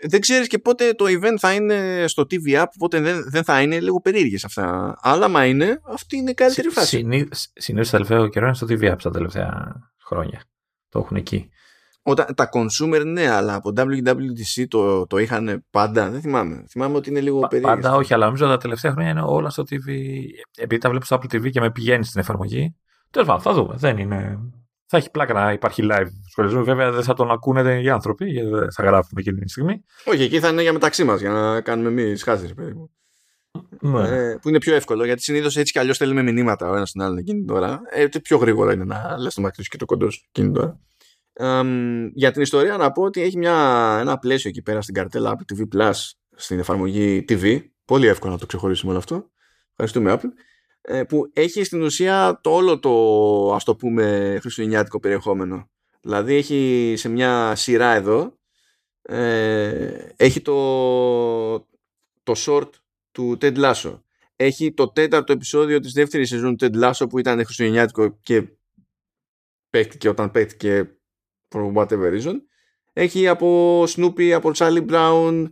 δεν ξέρεις και πότε το event θα είναι στο TV App, πότε δεν, δεν θα είναι λίγο περίεργες αυτά. Αλλά μα είναι, αυτή είναι η καλύτερη φάση. Συνήθως τα τελευταίο καιρό είναι στο TV App τα τελευταία χρόνια. Το έχουν εκεί. Όταν, τα consumer ναι, αλλά από WWDC το, το είχαν πάντα. Δεν θυμάμαι. Θυμάμαι ότι είναι λίγο περίεργο. Πάντα όχι, αλλά νομίζω τα τελευταία χρόνια είναι όλα στο TV. Επειδή τα βλέπω στο Apple TV και με πηγαίνει στην εφαρμογή. Τέλος πάντων, θα δούμε. Δεν είναι θα έχει πλάκα να υπάρχει live σχολιασμό. Βέβαια δεν θα τον ακούνε οι άνθρωποι, γιατί δεν θα γράφουμε εκείνη τη στιγμή. Όχι, εκεί θα είναι για μεταξύ μας, για να κάνουμε εμείς χάσει, περίπου. Ναι. Ε, που είναι πιο εύκολο, γιατί συνήθως έτσι κι αλλιώς θέλουμε μηνύματα ο ένας τον άλλον εκείνη την ώρα. Ε, πιο γρήγορα είναι να λες το μακρύ και το κοντός εκείνη την ώρα. Ε, για την ιστορία να πω ότι έχει μια, ένα πλαίσιο εκεί πέρα στην καρτέλα Apple TV Plus στην εφαρμογή TV. Πολύ εύκολο να το ξεχωρίσουμε όλο αυτό. Ευχαριστούμε Apple. Ε, που έχει στην ουσία το όλο το ας το πούμε χριστουγεννιάτικο περιεχόμενο. Δηλαδή έχει σε μια σειρά εδώ ε, έχει το, το short του Ted Lasso. Έχει το τέταρτο επεισόδιο της δεύτερης σεζόν του Ted Lasso που ήταν χριστουγεννιάτικο και παίχτηκε όταν παίχτηκε for whatever reason. Έχει από Snoopy, από Charlie Brown,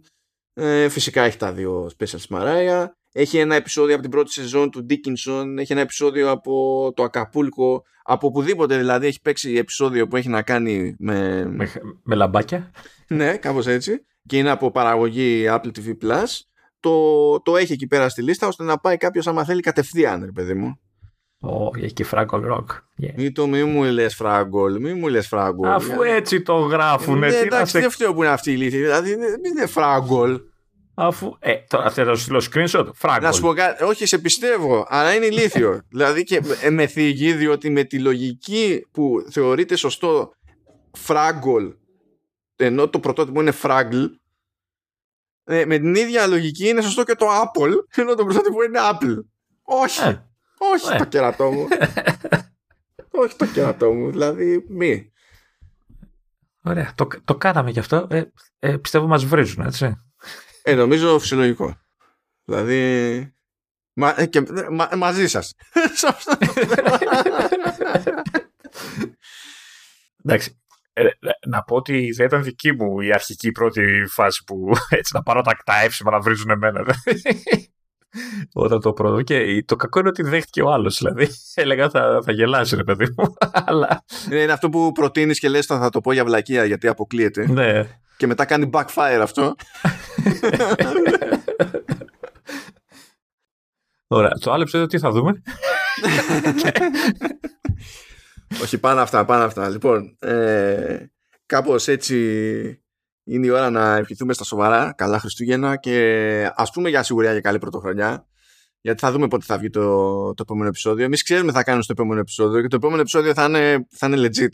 ε, φυσικά έχει τα δύο specials Mariah έχει ένα επεισόδιο από την πρώτη σεζόν του Dickinson, έχει ένα επεισόδιο από το Ακαπούλκο, από οπουδήποτε δηλαδή έχει παίξει επεισόδιο που έχει να κάνει με... Με, με λαμπάκια. ναι, κάπως έτσι. Και είναι από παραγωγή Apple TV+. Plus. Το, το έχει εκεί πέρα στη λίστα ώστε να πάει κάποιος άμα θέλει κατευθείαν, ρε παιδί μου. Oh, έχει και Fraggle Rock. Yeah. Μη, το, μη μου λες Fraggle, μη μου λες Fraggle. Αφού έτσι το γράφουν. Ναι, εντάξει, δεν φταίω που είναι αυτή η λύθη. Δηλαδή, δεν είναι Fraggle. Αφού. Ε, τώρα θα σου στείλω screenshot. Φράγκολ. Να σου πω κάτι. Όχι, σε πιστεύω, αλλά είναι ηλίθιο. δηλαδή και με θίγει, διότι με τη λογική που θεωρείται σωστό φράγκολ, ενώ το πρωτότυπο είναι φράγκλ, ε, με την ίδια λογική είναι σωστό και το Apple, ενώ το πρωτότυπο είναι Apple. Όχι. Ε, όχι ε. το κερατό μου. όχι το κερατό μου. Δηλαδή, μη. Ωραία. Το, το κάναμε γι' αυτό. Ε, ε, πιστεύω μας βρίζουν, έτσι. Ε, νομίζω φυσιολογικό. Δηλαδή. Μα, ε, και, μα, μαζί σας. Εντάξει. Ε, να πω ότι δεν ήταν δική μου η αρχική πρώτη φάση που έτσι να πάρω τα, τα εύσημα να βρίζουν εμένα. Όταν το πρώτο. Και το κακό είναι ότι δέχτηκε ο άλλος. Δηλαδή, έλεγα θα, θα γελάσει, ρε παιδί μου. Αλλά... Είναι αυτό που προτείνεις και λες, θα το πω για βλακεία γιατί αποκλείεται. Ναι και μετά κάνει backfire αυτό. Ωραία. Το άλλο επεισόδιο τι θα δούμε; Όχι, πάνω αυτά, πάνω αυτά. Λοιπόν, ε, κάπως έτσι είναι η ώρα να ευχηθούμε στα σοβαρά. Καλά Χριστούγεννα και ας πούμε για σιγουριά για καλή πρωτοχρονιά. Γιατί θα δούμε πότε θα βγει το, το επόμενο επεισόδιο. Εμείς ξέρουμε τι θα κάνουμε στο επόμενο επεισόδιο και το επόμενο επεισόδιο θα είναι, θα είναι legit.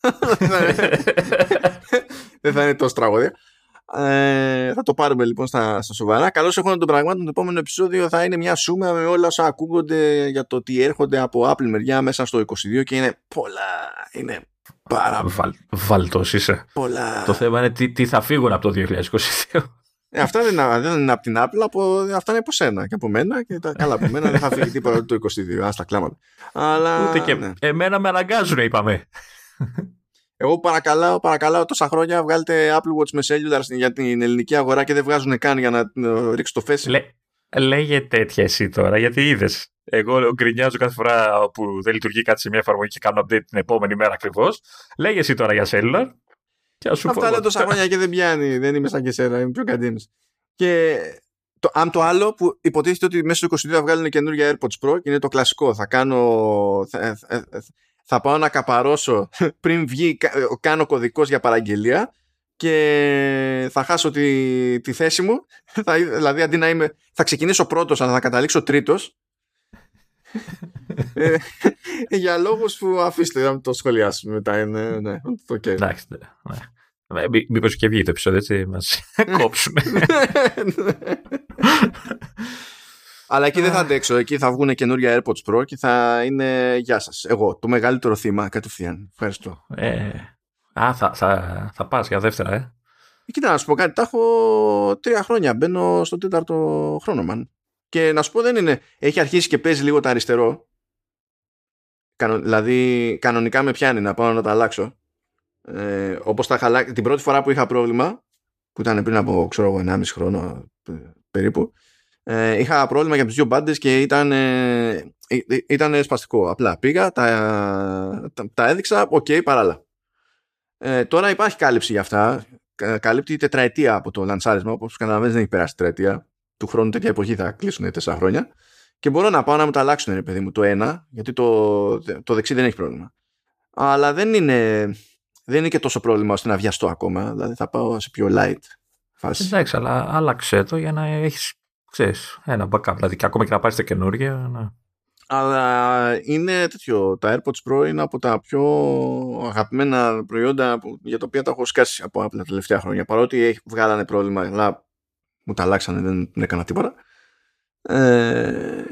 Δεν θα είναι τόσο τραγωδία. Ε, θα το πάρουμε λοιπόν στα, στα σοβαρά. Καλώς έχω τον πραγμάτων. Το επόμενο επεισόδιο θα είναι μια σούμα με όλα όσα ακούγονται για το τι έρχονται από Apple μεριά μέσα στο 22 και είναι πολλά. Είναι πάρα Βαλ, Βαλτός είσαι. πολλά. Το θέμα είναι τι, τι θα φύγουν από το 2022. Ε, αυτά δεν, είναι- δεν είναι από την Apple, από, αυτά είναι από σένα και από μένα. Και τα, καλά, από μένα δεν θα φύγει τίποτα το 22. Α τα κλάματα. Αλλά, Ούτε και ναι. εμένα με αναγκάζουν, είπαμε. Εγώ παρακαλάω, παρακαλάω τόσα χρόνια βγάλετε Apple Watch με cellular για την ελληνική αγορά και δεν βγάζουν καν για να ε, ρίξει το φέση. Λέ, λέγε τέτοια εσύ τώρα, γιατί είδες. Εγώ γκρινιάζω κάθε φορά που δεν λειτουργεί κάτι σε μια εφαρμογή και κάνω update την επόμενη μέρα ακριβώς. Λέγε εσύ τώρα για cellular. Και ας σου πω Αυτά εγώ. λέω τόσα χρόνια και δεν πιάνει. Δεν είμαι σαν και εσένα, είμαι πιο καντίνης. Και το, αν το άλλο που υποτίθεται ότι μέσα στο 22 θα βγάλουν καινούργια AirPods Pro και είναι το κλασικό. Θα κάνω. Θα, θα, θα πάω να καπαρώσω πριν βγει, κα- κάνω κωδικός για παραγγελία και θα χάσω τη, τη θέση μου. Θα, δηλαδή αντί να είμαι. Θα ξεκινήσω πρώτος, αλλά θα καταλήξω τρίτος. ε, για λόγους που αφήστε να το σχολιάσουμε μετά. Είναι, ναι, το okay. Εντάξει, ναι. ναι. Μή- Μήπως και βγει το επεισόδιο, έτσι μας κόψουν. Αλλά εκεί δεν θα αντέξω. Εκεί θα βγουν καινούργια AirPods Pro και θα είναι γεια σας. Εγώ, το μεγαλύτερο θύμα κατευθείαν. Ευχαριστώ. ε, α, θα, θα, θα πας για δεύτερα, ε. Ε, Κοίτα, να σου πω κάτι. Τα έχω τρία χρόνια. Μπαίνω στο τέταρτο χρόνο, man. Και να σου πω δεν είναι. Έχει αρχίσει και παίζει λίγο το αριστερό. Κανο, δηλαδή, κανονικά με πιάνει να πάω να τα αλλάξω. Ε, όπως τα είχα αλλάξει- την πρώτη φορά που είχα πρόβλημα, που ήταν πριν από, ξέρω εγώ, 1,5 χρόνο ε, περίπου, ε, είχα πρόβλημα για τις δύο μπάντες και ήταν, ε, ε, ε, ήταν σπαστικό. Απλά πήγα, τα, τα, τα έδειξα, οκ, παράλληλα. Ε, τώρα υπάρχει κάλυψη για αυτά. Κα- Καλύπτει τετραετία από το λανσάρισμα, όπως καταλαβαίνεις δεν έχει περάσει τετραετία. Του χρόνου τέτοια εποχή θα κλείσουν τέσσερα χρόνια. Και μπορώ να πάω να μου τα αλλάξουν, ρε παιδί μου, το ένα, γιατί το, το δεξί δεν έχει πρόβλημα. Αλλά δεν είναι, δεν είναι και τόσο πρόβλημα ώστε να βιαστώ ακόμα. Δηλαδή θα πάω σε πιο light φάση. Εντάξει, αλλά άλλαξε το για να έχεις, ξέρεις, ένα backup. Δηλαδή και ακόμα και να πάρεις τα καινούργια. Να... Αλλά είναι τέτοιο. Τα AirPods Pro είναι από τα πιο αγαπημένα προϊόντα που, για τα οποία τα έχω σκάσει από Apple τα τελευταία χρόνια. Παρότι έχει, βγάλανε πρόβλημα, αλλά μου τα αλλάξανε, δεν, δεν έκανα τίποτα. Ε,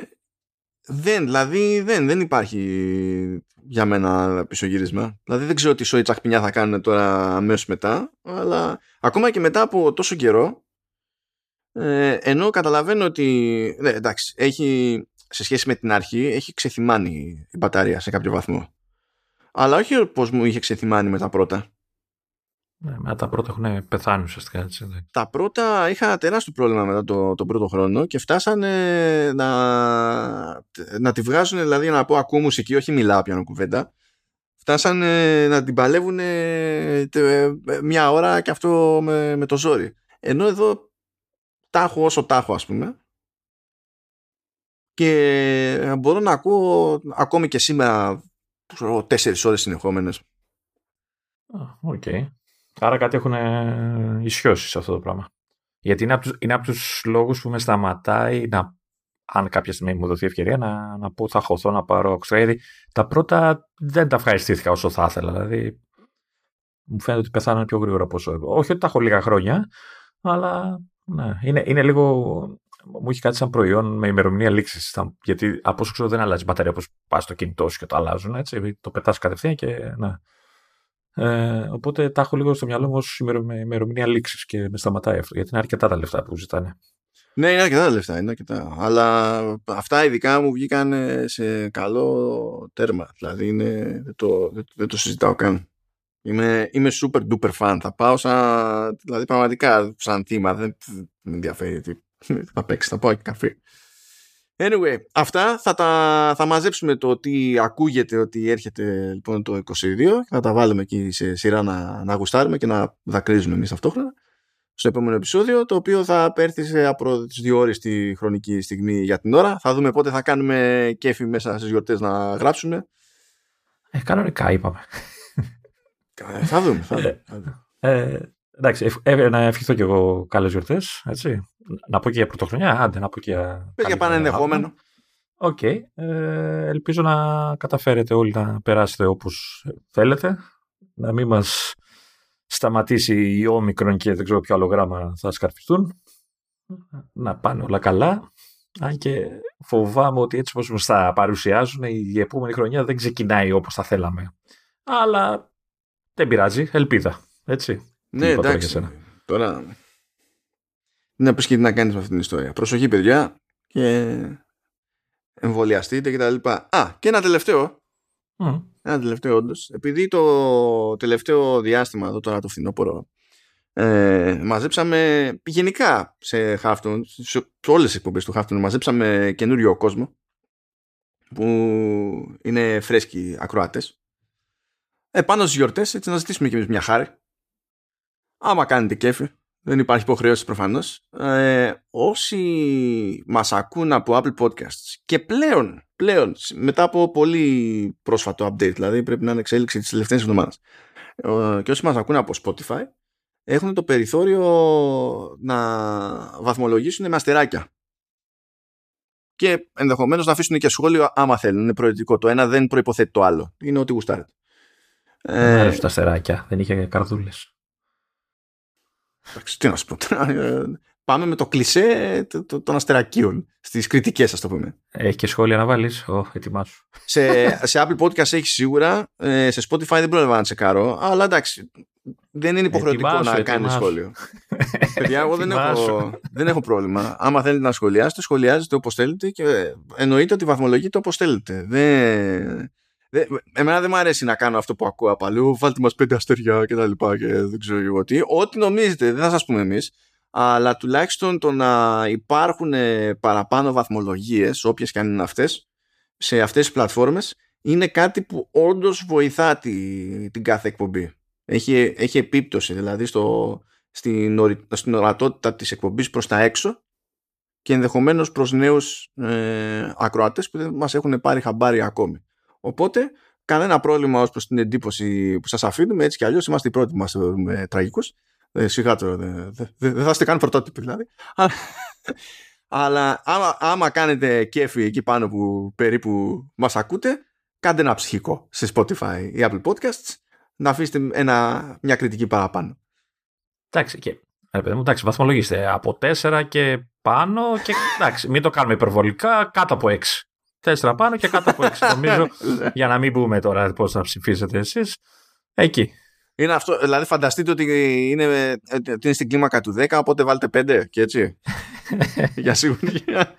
δεν, δηλαδή δεν, δεν υπάρχει για μένα πισωγύρισμα. Δηλαδή δεν ξέρω τι σοή τσαχπινιά θα κάνουν τώρα αμέσως μετά, αλλά ακόμα και μετά από τόσο καιρό, ε, ενώ καταλαβαίνω ότι, ναι, εντάξει, έχει, σε σχέση με την αρχή, έχει ξεθυμάνει η μπαταρία σε κάποιο βαθμό. Αλλά όχι πως μου είχε ξεθυμάνει με τα πρώτα. Ναι, μετά τα πρώτα έχουν πεθάνει ουσιαστικά. Έτσι, ναι. Τα πρώτα είχα τεράστιο πρόβλημα μετά το, τον πρώτο χρόνο και φτάσανε να, να τη βγάζουν, δηλαδή να πω ακούω μουσική, όχι μιλάω πιάνω κουβέντα. Φτάσανε να την παλεύουν μια ώρα και αυτό με, με το ζόρι. Ενώ εδώ τα έχω όσο τα έχω ας πούμε και μπορώ να ακούω ακόμη και σήμερα ξέρω εγώ, τέσσερις ώρες συνεχόμενες. Α, Οκ. Άρα κάτι έχουν ε, ισιώσει σε αυτό το πράγμα. Γιατί είναι από τους, είναι από τους λόγους που με σταματάει να, αν κάποια στιγμή μου δοθεί ευκαιρία να, να πω θα χωθώ να πάρω X-Ray. Τα πρώτα δεν τα ευχαριστήθηκα όσο θα ήθελα. Δηλαδή μου φαίνεται ότι πεθαίνουν πιο γρήγορα από όσο εγώ. Όχι ότι τα έχω λίγα χρόνια, αλλά ναι, είναι, είναι λίγο. Μου έχει κάτι σαν προϊόν με ημερομηνία λήξης. Γιατί από όσο ξέρω δεν αλλάζει μπαταρία όπως πας στο κινητό σου και το αλλάζουν. Έτσι, το πετάς κατευθείαν και ναι. Ε, οπότε τα έχω λίγο στο μυαλό μου ως ημερο- ημερομηνία λήξης και με σταματάει αυτό. Γιατί είναι αρκετά τα λεφτά που ζητάνε. Ναι, είναι αρκετά τα λεφτά, είναι αρκετά. Αλλά αυτά ειδικά μου βγήκαν σε καλό τέρμα. Δηλαδή είναι, δεν, το, δεν, δεν το συζητάω καν. Είμαι, είμαι super duper fan. Θα πάω σαν. Δηλαδή πραγματικά σαν θύμα. Δεν δεν με ενδιαφέρει τι θα παίξει. Θα πάω και καφέ. Anyway, αυτά θα, τα, θα μαζέψουμε το τι ακούγεται ότι έρχεται λοιπόν το 22 και θα τα βάλουμε εκεί σε σειρά να, να γουστάρουμε και να δακρύζουμε εμείς ταυτόχρονα. στο επόμενο επεισόδιο, το οποίο θα πέρθει σε από τις δύο ώρες τη χρονική στιγμή για την ώρα. Θα δούμε πότε θα κάνουμε κέφι μέσα στις γιορτές να γράψουμε. Ε, κανονικά είπαμε. Ε, θα δούμε. Θα δούμε. Ε, εντάξει, ε, να ευχηθώ κι εγώ καλές γιορτές, έτσι. Να πω και για πρωτοχρονιά, άντε να πω και για... Πες για παν ενδεχόμενο. OK. Okay. Ε, ελπίζω να καταφέρετε όλοι να περάσετε όπως θέλετε. Να μην μας σταματήσει η όμικρον και δεν ξέρω ποιο άλλο γράμμα θα σκαρφιστούν. Να πάνε όλα καλά. Αν και φοβάμαι ότι έτσι όπως μας τα παρουσιάζουν η επόμενη χρονιά δεν ξεκινάει όπως θα θέλαμε. Αλλά δεν πειράζει. Ελπίδα. Έτσι. Ναι, εντάξει. Τώρα να πεις και τι να κάνεις με αυτή την ιστορία. Προσοχή παιδιά και εμβολιαστείτε κτλ. Α, και ένα τελευταίο. Mm. Ένα τελευταίο όντως. Επειδή το τελευταίο διάστημα εδώ τώρα το φθινόπωρο ε, μαζέψαμε γενικά σε Χάφτον, σε όλες τις εκπομπές του Χάφτον μαζέψαμε καινούριο κόσμο που είναι φρέσκοι ακροάτες. Ε, πάνω στις γιορτές έτσι να ζητήσουμε και εμείς μια χάρη. Άμα κάνετε κέφι, δεν υπάρχει υποχρέωση προφανώς. Ε, όσοι μας ακούν από Apple Podcasts και πλέον, πλέον, μετά από πολύ πρόσφατο update, δηλαδή πρέπει να είναι εξέλιξη της τελευταίας εβδομάδας, ε, και όσοι μας ακούν από Spotify, έχουν το περιθώριο να βαθμολογήσουν με αστεράκια. Και ενδεχομένως να αφήσουν και σχόλιο άμα θέλουν. Είναι προαιρετικό. Το ένα δεν προποθέτει το άλλο. Είναι ό,τι γουστάρετε. Ε, τα αστεράκια. Δεν είχε καρδούλες. Εντάξει, τι να σου πω. Ε, πάμε με το κλισέ των αστερακίων στις κριτικές, ας το πούμε. Έχεις και σχόλια να βάλεις. Oh, ετοιμάσου. σε, σε Apple Podcast έχεις σίγουρα. Ε, σε Spotify δεν πρόλαβα να τσεκάρω. Αλλά εντάξει, δεν είναι υποχρεωτικό ετοιμάσου, να κάνεις σχόλιο. Παιδιά, εγώ δεν έχω, δεν έχω πρόβλημα. Άμα θέλετε να σχολιάσετε, σχολιάζετε όπως θέλετε και εννοείται ότι βαθμολογείτε όπως θέλετε. Δεν, Δε, εμένα δεν μου αρέσει να κάνω αυτό που ακούω από αλλού. Βάλτε μας πέντε αστέρια και τα λοιπά και δεν ξέρω εγώ τι. Ό,τι νομίζετε, δεν θα σας πούμε εμείς. Αλλά τουλάχιστον το να υπάρχουν ε, παραπάνω βαθμολογίες, όποιες και αν είναι αυτές, σε αυτές τις πλατφόρμες, είναι κάτι που όντως βοηθά τη, την κάθε εκπομπή. Έχει, έχει επίπτωση δηλαδή στο, στην, στην ορατότητα της εκπομπής προς τα έξω και ενδεχομένως προς νέους ε, ακροατές που δεν μας έχουν πάρει χαμπάρι ακόμη. Οπότε, κανένα πρόβλημα ως προς την εντύπωση που σας αφήνουμε. Έτσι κι αλλιώς είμαστε οι πρώτοι που μας θεωρούμε τραγικούς. Ε, σιγά τώρα, δεν δε, δε θα είστε καν πρωτότυποι δηλαδή. Αλλά άμα, άμα κάνετε κέφι εκεί πάνω που περίπου μας ακούτε, κάντε ένα ψυχικό σε Spotify ή Apple Podcasts να αφήσετε ένα, μια κριτική παραπάνω. Εντάξει, και ε, παιδί μου, εντάξει, βαθμολογήστε από 4 και πάνω και εντάξει, μην το κάνουμε υπερβολικά, κάτω από 6. Τέσσερα πάνω και κάτω από έξι. Νομίζω ναι. για να μην πούμε τώρα πώς θα ψηφίσετε εσείς. Εκεί. Είναι αυτό, δηλαδή φανταστείτε ότι είναι, ότι είναι στην κλίμακα του 10, οπότε βάλτε 5 και έτσι. για σίγουρια.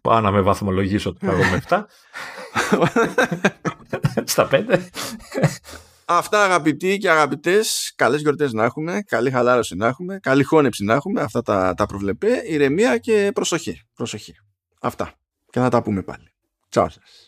Πάω να με βαθμολογήσω τώρα εγώ με 7. Στα 5. Αυτά αγαπητοί και αγαπητές, καλές γιορτές να έχουμε, καλή χαλάρωση να έχουμε, καλή χώνεψη να έχουμε, αυτά τα, τα προβλεπέ, ηρεμία και προσοχή. προσοχή. Αυτά και θα τα πούμε πάλι. Τσάου σας.